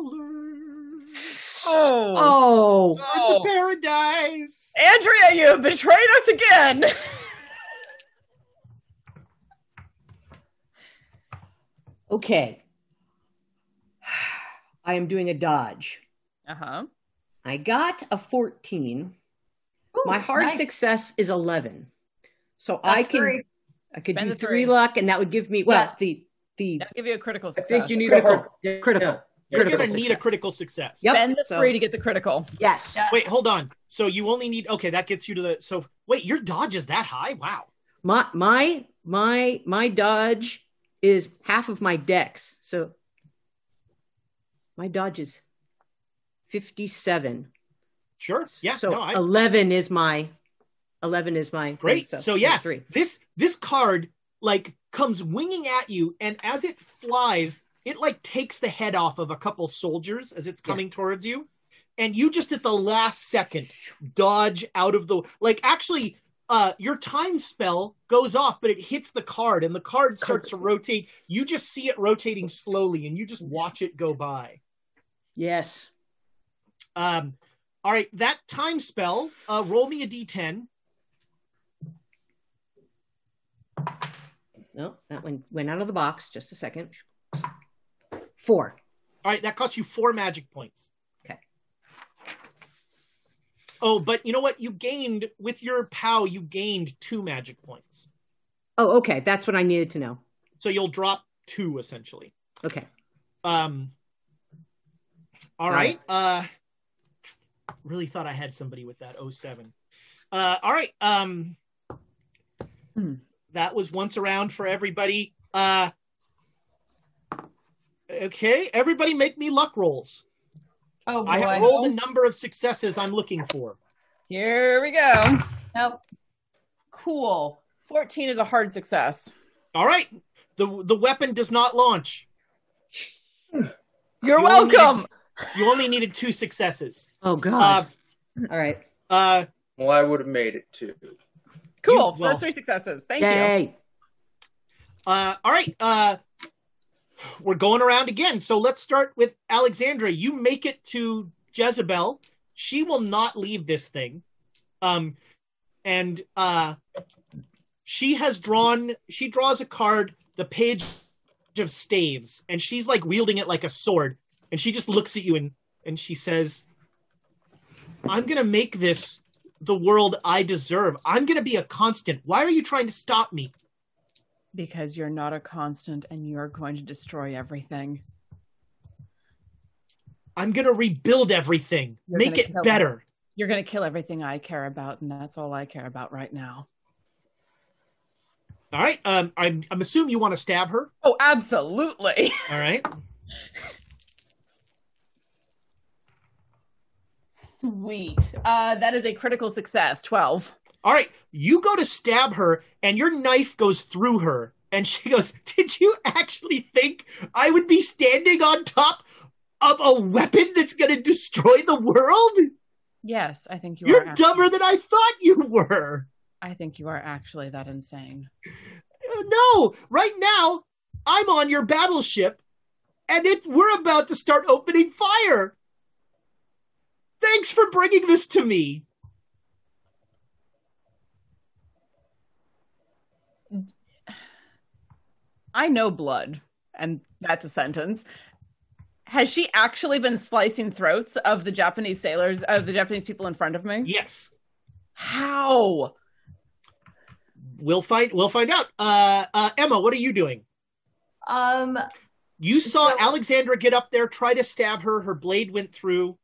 Oh. Oh, Birds of paradise. Andrea, you have betrayed us again. okay. I am doing a dodge. Uh huh. I got a 14. Ooh, My hard nice. success is 11. So I can three. I could Spend do three three. luck and that would give me well Yes. the the That'll give you a critical success. I success. think you need Critical. a hard. critical. yeah. You're gonna need a critical success. Yep. Spend the so- three to get the critical. Yes. Yeah. Wait, hold on. So you only need okay, that gets you to the so wait, your dodge is that high? Wow. My my my my dodge is half of my dex. So my dodge is 57. Sure. Yeah. so no, I, 11 is my 11 is my great. thing, So, yeah, three. this this card like comes winging at you, and as it flies, it like takes the head off of a couple soldiers as it's coming towards you, and you just at the last second dodge out of the like actually. Uh, your time spell goes off, but it hits the card, and the card starts to rotate. You just see it rotating slowly, and you just watch it go by. Yes. Um, all right, that time spell. Uh, roll me a d10. No, that one went out of the box. Just a second. Four. All right, that costs you four magic points. Okay. Oh, but you know what? You gained with your POW. You gained two magic points, Oh, okay. That's what I needed to know. so you'll drop two essentially. Okay. Um. All right. Uh. Really thought I had somebody with that 07. Uh. All right. Um. Hmm. That was once around for everybody. Uh. Okay, everybody, make me luck rolls. Oh boy. I have rolled a number of successes I'm looking for. Here we go. Nope. Cool. 14 is a hard success. All right, the the weapon does not launch. You're You only welcome. needed- you only needed two successes. Oh God. Uh, All right. uh, Well, I would have made it too. Cool. You- so well- that's three successes. Thank you. Yay. Uh, all right. Uh, we're going around again. So let's start with Alexandra. You make it to Jezebel. She will not leave this thing. Um, and uh, she has drawn, she draws a card, the page of staves, and she's like wielding it like a sword. And she just looks at you and, and she says, I'm going to make this the world I deserve. I'm going to be a constant. Why are you trying to stop me? Because you're not a constant and you're going to destroy everything. I'm gonna rebuild everything, You're make it better. You're going to kill everything I care about, and that's all I care about right now. All right. Um, I'm I'm assuming you want to stab her. Oh, absolutely. All right. Sweet. Uh, that is a critical success. 12. All right. You go to stab her, and your knife goes through her, and she goes, "Did you actually think I would be standing on top of a weapon that's gonna destroy the world? Yes, I think you are You're are. dumber than I thought you were." I think you are actually that insane. No, right now I'm on your battleship, and it we're about to start opening fire. Thanks for bringing this to me. I know blood, and that's a sentence. Has she actually been slicing throats of the Japanese sailors, of the Japanese people in front of me? Yes. How? We'll find we'll find out. Uh, uh, Emma, what are you doing? Um, You saw So- Alexandra get up there, try to stab her. Her blade went through.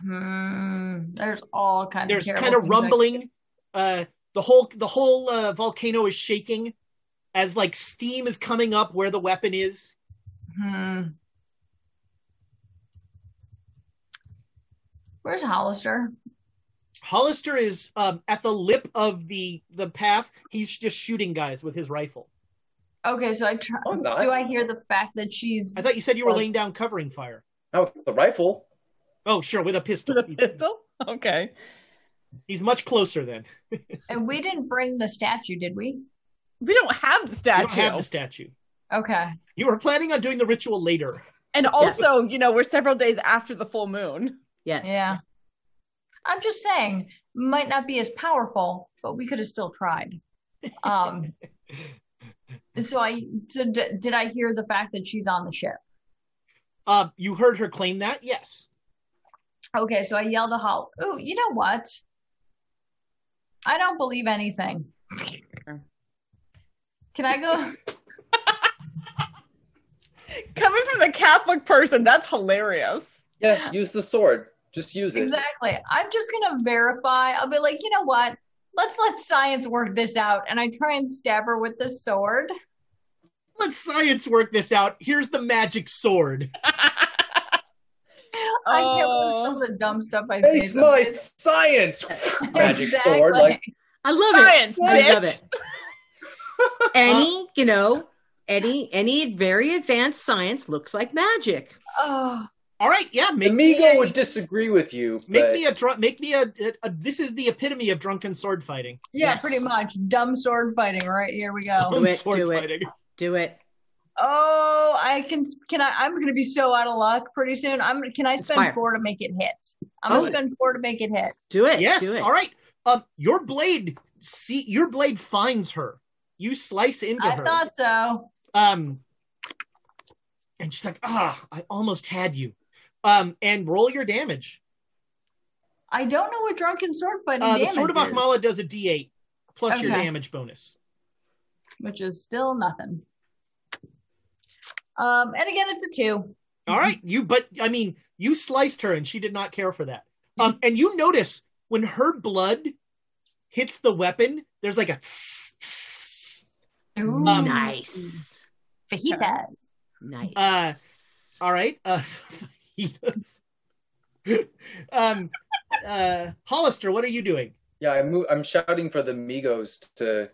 hmm, there's all kinds There's of kind of rumbling. Uh, the whole the whole uh, volcano is shaking as like steam is coming up where the weapon is. Hmm. Where's Hollister? Hollister is um, at the lip of the the path. He's just shooting guys with his rifle. Okay, so I try. I'm. Do I hear the fact that she's? I thought you said you were laying down covering fire. Not with the rifle. Oh, sure, with a pistol. With a pistol? Okay. He's much closer then. And we didn't bring the statue, did we? We don't have the You statue. don't have the statue. Okay. You were planning on doing the ritual later. and also, you know, we're several days after the full moon. Yes. Yeah. I'm just saying, might not be as powerful, but we could have still tried. Um. so I so d- did I hear the fact that she's on the ship? Uh, you heard her claim that? Yes. Okay, so I yelled to Hol. Oh, you know what? I don't believe anything. Can I go? Coming from the Catholic person, that's hilarious. Yeah, use the sword. Just use it. Exactly. I'm just gonna verify. I'll be like, you know what? Let's let science work this out. And I try and stab her with the sword. Let science work this out. Here's the magic sword. I can't Oh. believe some of the dumb stuff I say. Face my science. Magic Exactly. sword. Like I love Science, it. I love it. Any, you know, any any very advanced science looks like magic. Oh, All right, yeah. Make me Amigo a, would disagree with you. make but me a drunk. Make me a, a, a- This is the epitome of drunken sword fighting. yeah, Yes. pretty much. Dumb sword fighting. Right here we go. Dumb it, sword do it. fighting. Do it. Oh, I can. Can I? I'm gonna be so out of luck pretty soon. I'm. Can I spend fire. four to make it hit? I'm Oh. gonna spend four to make it hit. Do it. Yes. Do it. All right. Um, your blade. See, your blade finds her. You slice into I her. I thought so. Um, and she's like, "Ah, I almost had you." Um, and roll your damage. I don't know what drunken sword fighting Uh, the damage sword of is, does a D8 plus your damage bonus. which is still nothing. Um, and again, it's a two. All right, you. But I mean, you sliced her, and she did not care for that. Um, and you notice when her blood hits the weapon, there's like a. tss, tss. Ooh, Um, nice. fajitas. Nice. Uh, All right, uh, fajitas. um, uh, Hollister, what are you doing? Yeah, I'm mo- I'm shouting for the Mi-Gos to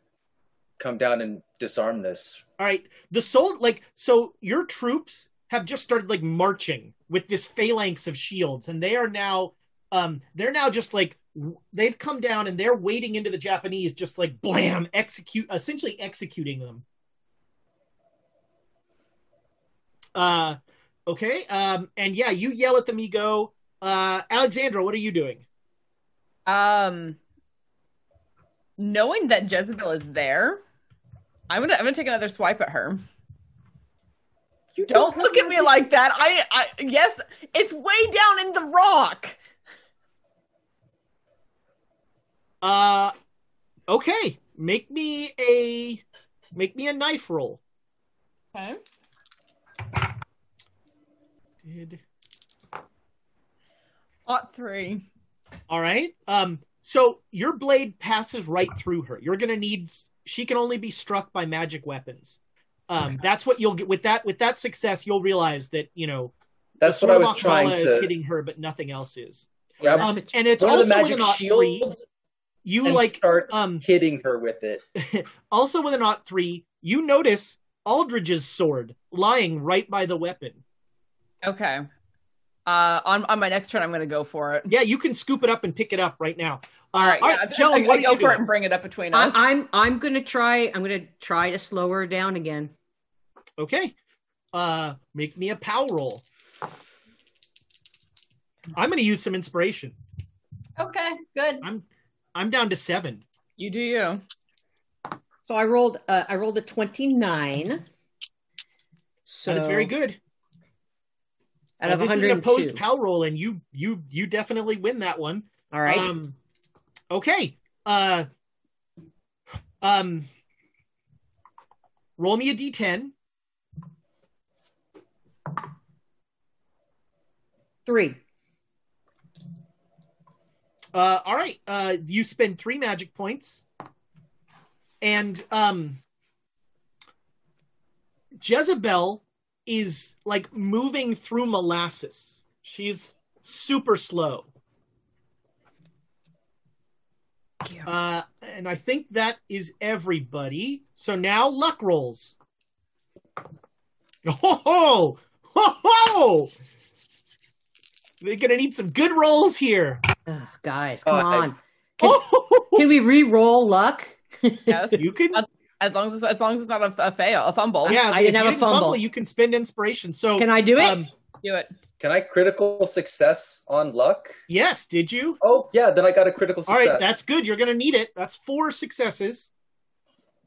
come down and disarm this. All right, the soul like so your troops have just started like marching with this phalanx of shields, and they are now um they're now just like w- they've come down and they're wading into the Japanese, just like blam, execute essentially executing them. Uh, okay, um, and yeah, you yell at the Mi-Go. Uh, Alexandra, what are you doing? Um, knowing that Jezebel is there, I'm gonna I'm gonna take another swipe at her. You don't look at me like that. I, I yes, it's way down in the rock. Uh, okay, make me a make me a knife roll. Okay. Did Ot three. All right. Um. So your blade passes right through her. You're gonna need. She can only be struck by magic weapons. Um. That's what you'll get with that. With that success, you'll realize that you know. That's the what I Sword was of trying to. is hitting her, but nothing else is. Yeah, Um. And it's one also the with magic an ot three. shields You and like start um. hitting her with it. Also with an ot three, you notice Aldridge's sword lying right by the weapon. Okay. Uh, on on my next turn, I'm gonna go for it. Yeah, you can scoop it up and pick it up right now. Uh, All right, all yeah, right, I- Joan, I, what I are go you for it and bring it up between I, us. I'm I'm gonna try. I'm gonna try to slow her down again. Okay. Uh make me a pow roll. I'm gonna use some inspiration. Okay, good. I'm I'm down to seven. you do you. So I rolled. Uh, I rolled a twenty-nine. So That is very good. Out of this is an opposed 102. pow roll, and you you you definitely win that one. All right. Um okay. Uh um roll me a D ten. Three. Uh, all right. Uh, you spend three magic points, and um, Jezebel is like moving through molasses. She's super slow. Uh, and I think that is everybody. So now luck rolls. Ho ho ho ho! They're gonna need some good rolls here. Ugh, guys, come I- on. Can, can we re-roll luck? Yes. you can As long as it's, as long as it's not a, a fail, a fumble. Yeah, I didn't have you a fumble. You can spend inspiration. So Can I do it? Um, Do it. Can I critical success on luck? yes, did you? Oh yeah, then I got a critical All success. right, that's good. You're going to need it. That's four successes.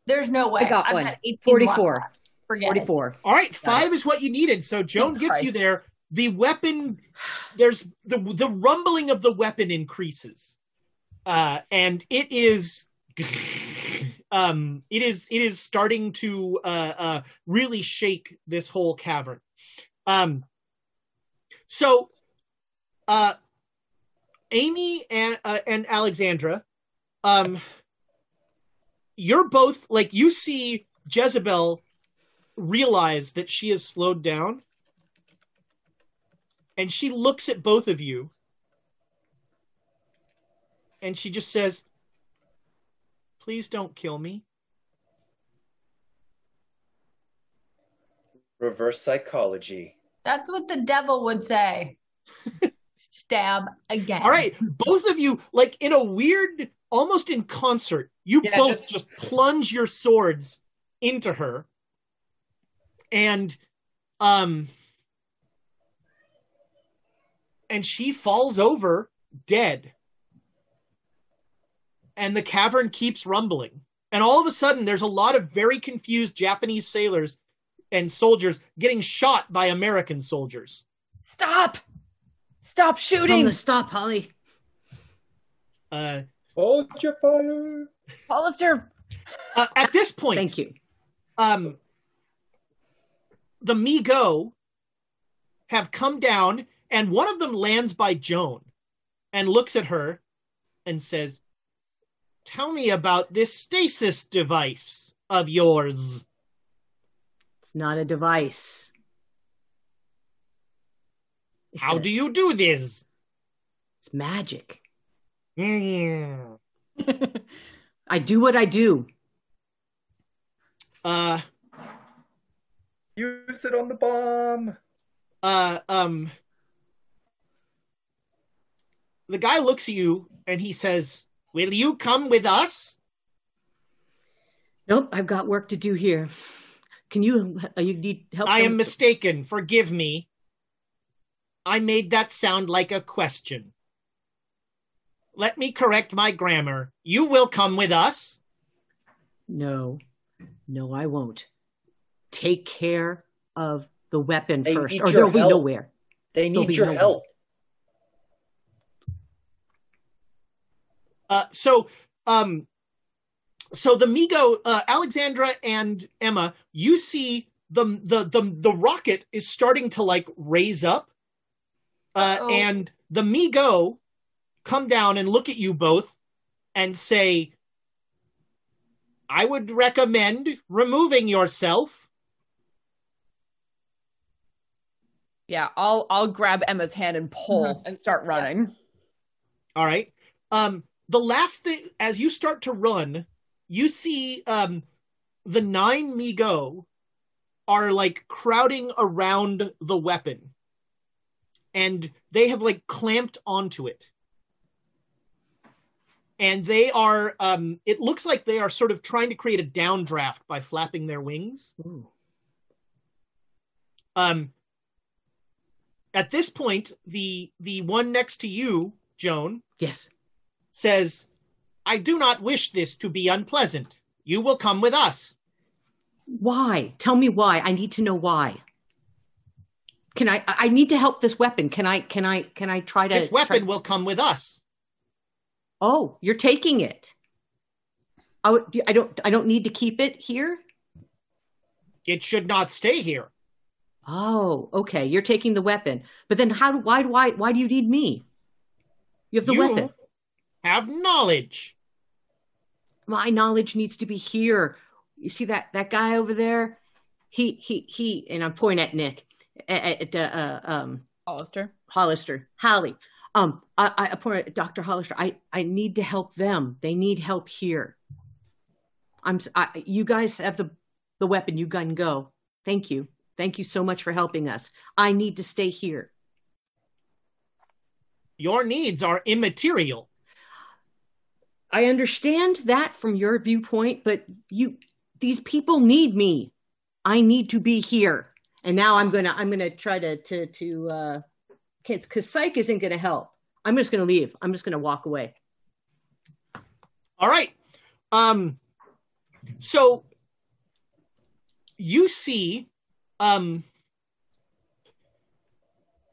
There's no way. I got I've one. got 18 44. left. Forget it. 44. All right, five is what you needed. So Joan gets you there. The weapon, there's the the rumbling of the weapon increases, uh, and it is, um, it is it is starting to uh, uh, really shake this whole cavern. Um, so, uh, Amy and uh, and Alexandra, um, you're both like you see Jezebel realize that she has slowed down and she looks at both of you and she just says please don't kill me Reverse psychology. That's what the devil would say. Stab again. all right both of you like in a weird almost in concert you Yeah, both just- just plunge your swords into her and um and she falls over dead and the cavern keeps rumbling and all of a sudden there's a lot of very confused japanese sailors and soldiers getting shot by american soldiers Stop! Stop From shooting! the stop, Holly. Uh, Hold your fire. Hollister. uh, at this point, Thank you. um, the Mi-Go have come down, and one of them lands by Joan and looks at her and says, Tell me about this stasis device of yours. It's not a device. It's How a- do you do this? It's magic. Hmm. I do what I do. Uh, Use it on the bomb. uh, um, the guy looks at you and he says, Will you come with us? Nope, I've got work to do here. Can you? Uh, you need help? I am mistaken. Forgive me. I made that sound like a question. Let me correct my grammar. You will come with us. No, no, I won't. Take care of the weapon They first, or there'll be help. nowhere. They There'll need your no help. Uh, so, um, so the Mi-Go, uh, Alexandra and Emma, you see the the the the rocket is starting to like raise up, uh, Uh-oh. and the Mi-Go come down and look at you both and say, "I would recommend removing yourself." Yeah, I'll I'll grab Emma's hand and pull and start running. All right. Um, the last thing, as you start to run, you see um, the nine Mi-Go are like crowding around the weapon, and they have like clamped onto it, and they are. Um, it looks like they are sort of trying to create a downdraft by flapping their wings. Ooh. Um, at this point, the the one next to you, Joan, Yes. Says, I do not wish this to be unpleasant. You will come with us. Why? Tell me why. I need to know why. Can I? I need to help this weapon. Can I? Can I? Can I try to? This weapon try- will come with us. Oh, you're taking it. I, I don't. I don't need to keep it here. It should not stay here. Oh, okay. You're taking the weapon, but then how do? Why? Why? Why do you need me? You have the you weapon. Have knowledge. My knowledge needs to be here. You see that that guy over there? He he he. And I'm pointing at Nick. At, at uh, uh, um Hollister. Hollister, Holly. Um, I, I point at Dr. Hollister. I I need to help them. They need help here. I'm. s- I, you guys have the the weapon. You gun go. Thank you. Thank you so much for helping us. I need to stay here. Your needs are immaterial. I understand that from your viewpoint, but you these people need me. I need to be here. And now I'm gonna I'm gonna try to to to uh kids because psych isn't gonna help. I'm just gonna leave. I'm just gonna walk away. All right. Um so you see um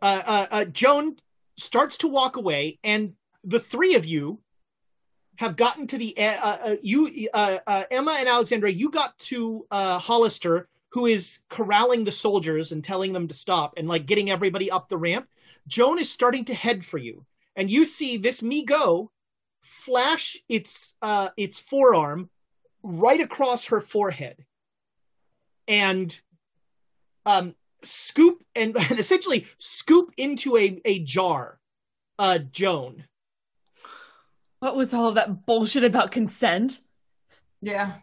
uh, uh, uh Joan starts to walk away and the three of you have gotten to the uh, uh, you uh, uh, Emma and Alexandra you got to uh Hollister who is corralling the soldiers and telling them to stop and like getting everybody up the ramp. Joan is starting to head for you. And you see this Mi-Go flash its uh its forearm right across her forehead and um scoop and, and essentially scoop into a a jar uh joan What was all of that bullshit about consent? Yeah.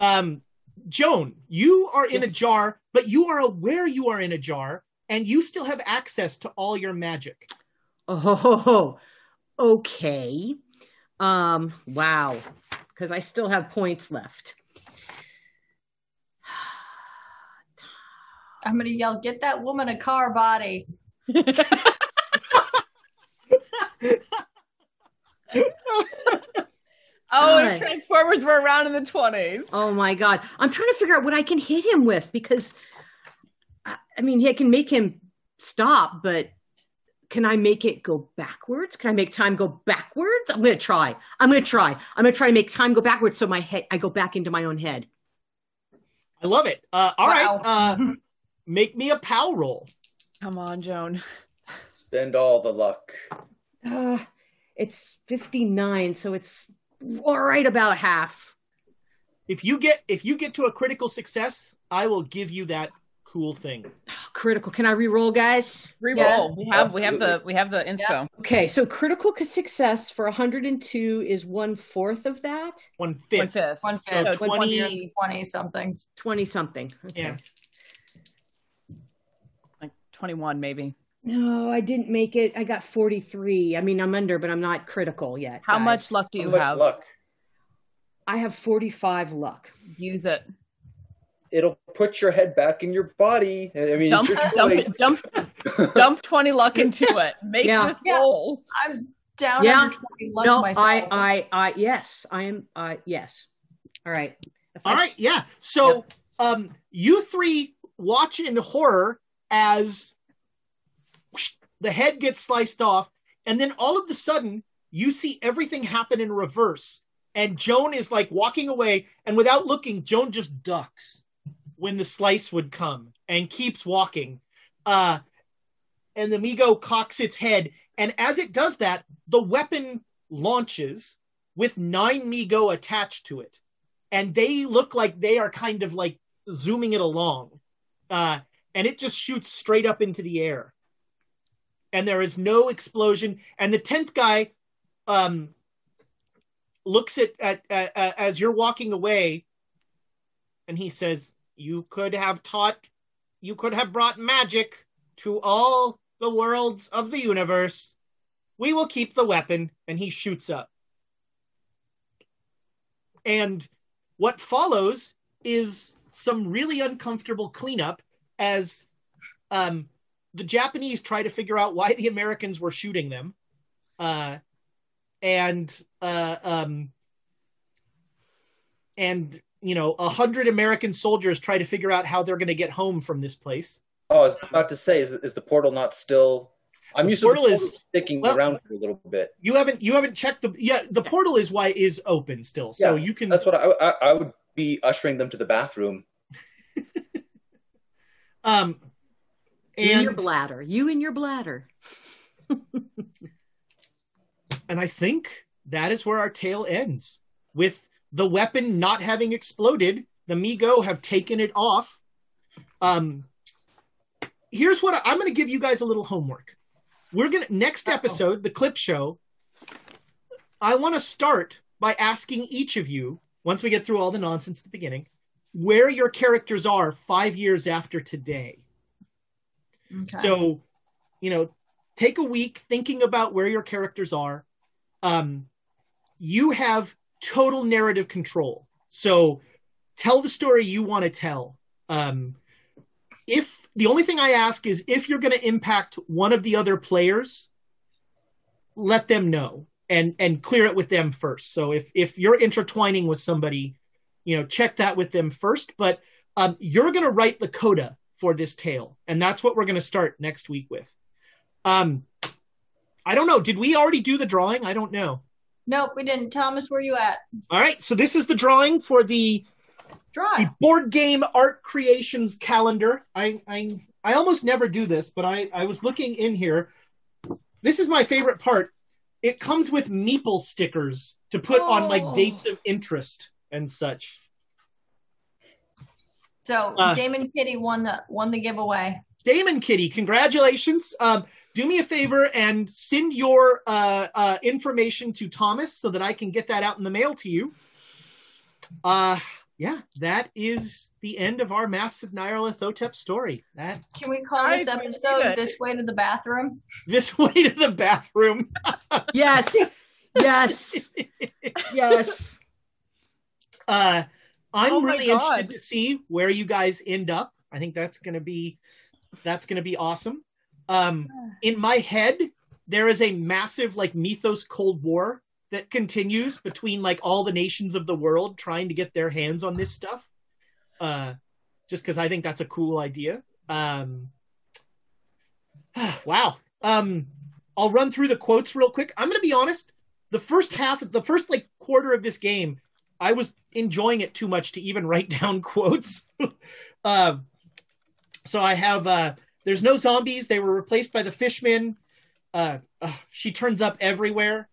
um joan you are in a jar but you are aware you are in a jar and you still have access to all your magic Oh, okay. Um, wow. Because I still have points left. I'm gonna yell, get that woman a car body. Oh, God. if Transformers were around in the 20s. Oh my god. I'm trying to figure out what I can hit him with because I I mean, I can make him stop, but can I make it go backwards? Can I make time go backwards? I'm gonna try. I'm gonna try. I'm gonna try to make time go backwards so my head I go back into my own head. I love it. Uh, all right, Wow. uh, make me a pow roll. Come on, Joan. Spend all the luck. Uh, it's 59, so it's all right about half. If you get if you get to a critical success, I will give you that cool thing. Critical. Can I re-roll, guys? Reroll. Yes. We have we have the we have the inspo. Okay, so critical success for 102 is one fourth of that. One One fifth. fifth. One So fifth, 20 20, 20 somethings. 20 something. Okay. Yeah. Like twenty one maybe. No, I didn't make it. I got 43. I mean, I'm under, but I'm not critical yet. How guys. much luck do How you much have? luck? I have 45 luck. Use it. It'll put your head back in your body. I mean, Dump, it's your dump, choice. dump, dump twenty luck into it. Make Yeah. this Yeah. I'm down Yeah. under 20 luck no, myself. I, I, I, yes, I am. Uh, yes. All right. If All I- right, yeah. So, um, you three watch in horror as whoosh, the head gets sliced off, and then all of a sudden, you see everything happen in reverse. And Joan is like walking away, and without looking, Joan just ducks when the slice would come and keeps walking. Uh, and the Mi-Go cocks its head, and as it does that, the weapon launches with nine Mi-Go attached to it and they look like they are kind of like zooming it along uh, and it just shoots straight up into the air and there is no explosion. And the 10th guy um, looks at, at, at, at as you're walking away and he says you could have taught you could have brought magic to all the worlds of the universe. We will keep the weapon. And he shoots up. And what follows is some really uncomfortable cleanup as um, the Japanese try to figure out why the Americans were shooting them. Uh, and uh, um, and you know, a hundred American soldiers try to figure out how they're going to get home from this place. Oh, I was about to say, is, is the portal not still? I'm The used portal to the is- sticking well- around for a little bit. You haven't you haven't checked the yeah the portal is why is open still, so Yeah, you can That's what I, I, I would be ushering them to the bathroom. um And your bladder. You and your bladder. And I think that is where our tale ends with the weapon not having exploded. The Mi-Go have taken it off. Um, here's what I, I'm going to give you guys a little homework. We're going to, next episode, the clip show, I want to start by asking each of you, once we get through all the nonsense at the beginning, where your characters are five years after today. Okay. So, you know, take a week thinking about where your characters are. Um, you have total narrative control. So, tell the story you want to tell. Um, if the only thing I ask is if you're going to impact one of the other players, let them know and and clear it with them first. So if if you're intertwining with somebody, you know, check that with them first. But um, you're going to write the coda for this tale, and that's what we're going to start next week with. Um, I don't know. Did we already do the drawing? I don't know. nope, we didn't. Thomas, where you at? All right, so this is the drawing for the Drive. the board game art creations calendar. I I I almost never do this, but I I was looking in here. This is my favorite part. It comes with meeple stickers to put on like Oh. dates of interest and such. So Uh, Damon Kitty won the won the giveaway. Damon Kitty, congratulations. Um, do me a favor and send your uh, uh, information to Thomas so that I can get that out in the mail to you. Uh, yeah, that is the end of our massive Nyarlathotep story. That Can we call I this episode "This Way to the Bathroom"? this way to the bathroom. Yes. yes. yes. Uh, I'm Oh really God. interested to see where you guys end up. I think that's gonna be that's gonna be awesome. Um, in my head, there is a massive like mythos Cold War that continues between like all the nations of the world trying to get their hands on this stuff. Uh, just because I think that's a cool idea. Um, wow. Um, I'll run through the quotes real quick. I'm going to be honest. The first half, the first like quarter of this game, I was enjoying it too much to even write down quotes. uh, so I have uh, there's no zombies. They were replaced by the fishmen. Uh, uh, she turns up everywhere.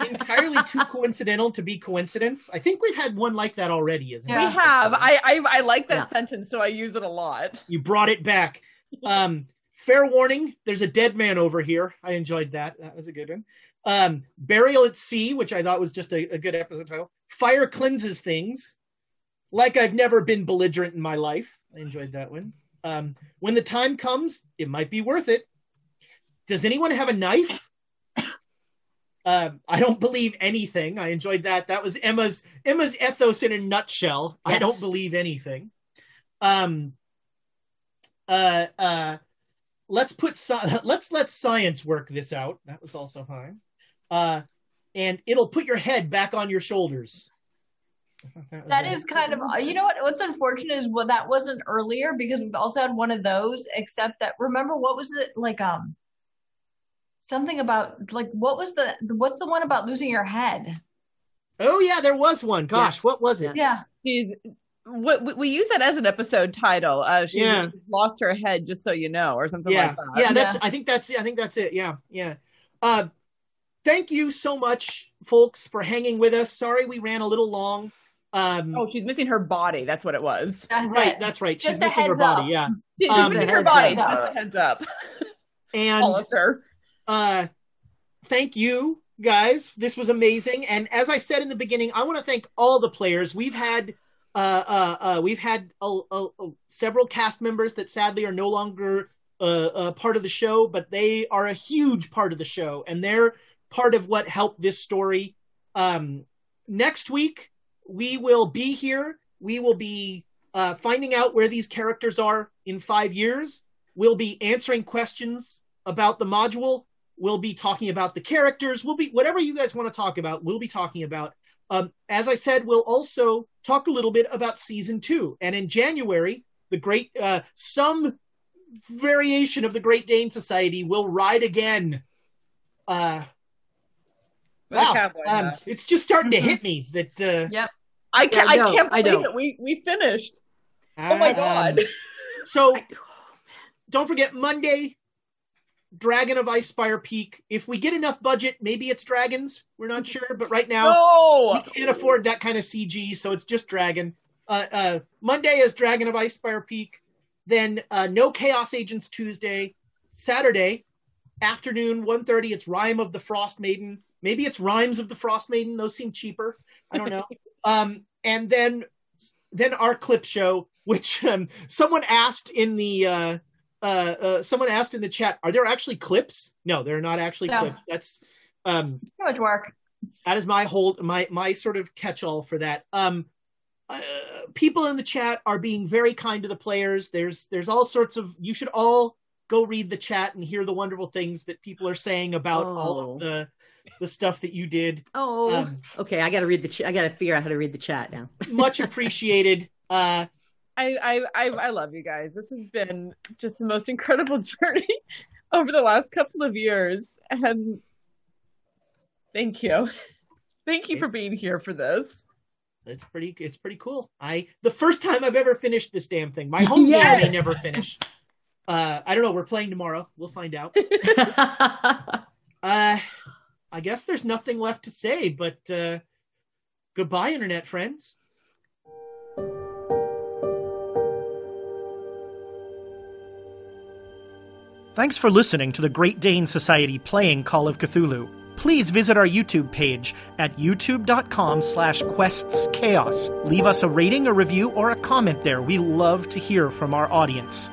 Entirely too coincidental to be coincidence. I think we've had one like that already, isn't We it? have. I I, I like that Yeah. sentence, so I use it a lot. You brought it back. Um, fair warning, there's a dead man over here. I enjoyed that. That was a good one. Um, Burial at Sea, which I thought was just a, a good episode title. Fire cleanses things. Like I've never been belligerent in my life. I enjoyed that one. Um, when the time comes, it might be worth it. Does anyone have a knife? Um, I don't believe anything. I enjoyed that. That was Emma's Emma's ethos in a nutshell. I don't believe anything. Um, uh, uh, let's put sci- let's let science work this out. That was also fine. And it'll put your head back on your shoulders. I thought That a- kind of uh, you know what what's unfortunate is well that wasn't earlier because we've also had one of those except that remember what was it like um something about like what was the what's the one about losing your head Oh yeah, there was one. Gosh, Yes. what was it? yeah She's what we- we use that as an episode title. Uh, she, Yeah. she's lost her head, just so you know, or something yeah like that. yeah that's Yeah. i think that's i think that's it yeah yeah uh thank you so much folks for hanging with us sorry we ran a little long um Oh, she's missing her body. That's what it was. that's right it. that's right Just she's missing her heads body yeah She's Um, missing her body. up. Just a heads up. and Hollister. uh thank you guys this was amazing and as i said in the beginning i want to thank all the players we've had uh uh, uh we've had uh, uh, uh, several cast members that sadly are no longer uh, uh part of the show but they are a huge part of the show and they're part of what helped this story. Um next week we will be here. We will be uh finding out where these characters are in five years. We'll be answering questions about the module. We'll be talking about the characters. We'll be whatever you guys want to talk about we'll be talking about. Um, as i said we'll also talk a little bit about season two. And in january the great uh, some variation of the great dane society will ride again. Uh, wow cowboy um, hat. it's just starting to hit me that uh, yep I can't. I I, know, can't I believe know. it. We we finished. Oh my um, god. so don't forget Monday, Dragon of Icespire Peak. If we get enough budget, maybe it's dragons. We're not sure, but right now no. we can't afford that kind of CG, so it's just Dragon. Uh, uh, Monday is Dragon of Icespire Peak. Then uh, no Chaos Agents Tuesday. Saturday afternoon, 1.30, it's Rime of the Frostmaiden. Maybe it's Rhymes of the Frost Maiden. Those seem cheaper. I don't know. um, and then then our clip show, which um, someone asked in the uh, uh, uh, someone asked in the chat, are there actually clips? No, they're not actually No. clips. That's um, too much work that is my whole my my sort of catch-all for that um uh, people in the chat are being very kind to the players there's there's all sorts of you should all go read the chat and hear the wonderful things that people are saying about all Oh. of the the stuff that you did Oh, Um, okay. I got to read the. Ch- I got to figure out how to read the chat now. much appreciated uh I, I I I love you guys. This has been just the most incredible journey over the last couple of years, and thank you, thank you for being here for this. it's pretty it's pretty cool i the first time i've ever finished this damn thing my home Yes! game i never finish uh i don't know we're playing tomorrow we'll find out Uh, I guess there's nothing left to say, but uh, goodbye, internet friends. Thanks for listening to the Great Dane Society playing Call of Cthulhu. Please visit our YouTube page at youtube.com slash questschaos. Leave us a rating, a review, or a comment there. We love to hear from our audience.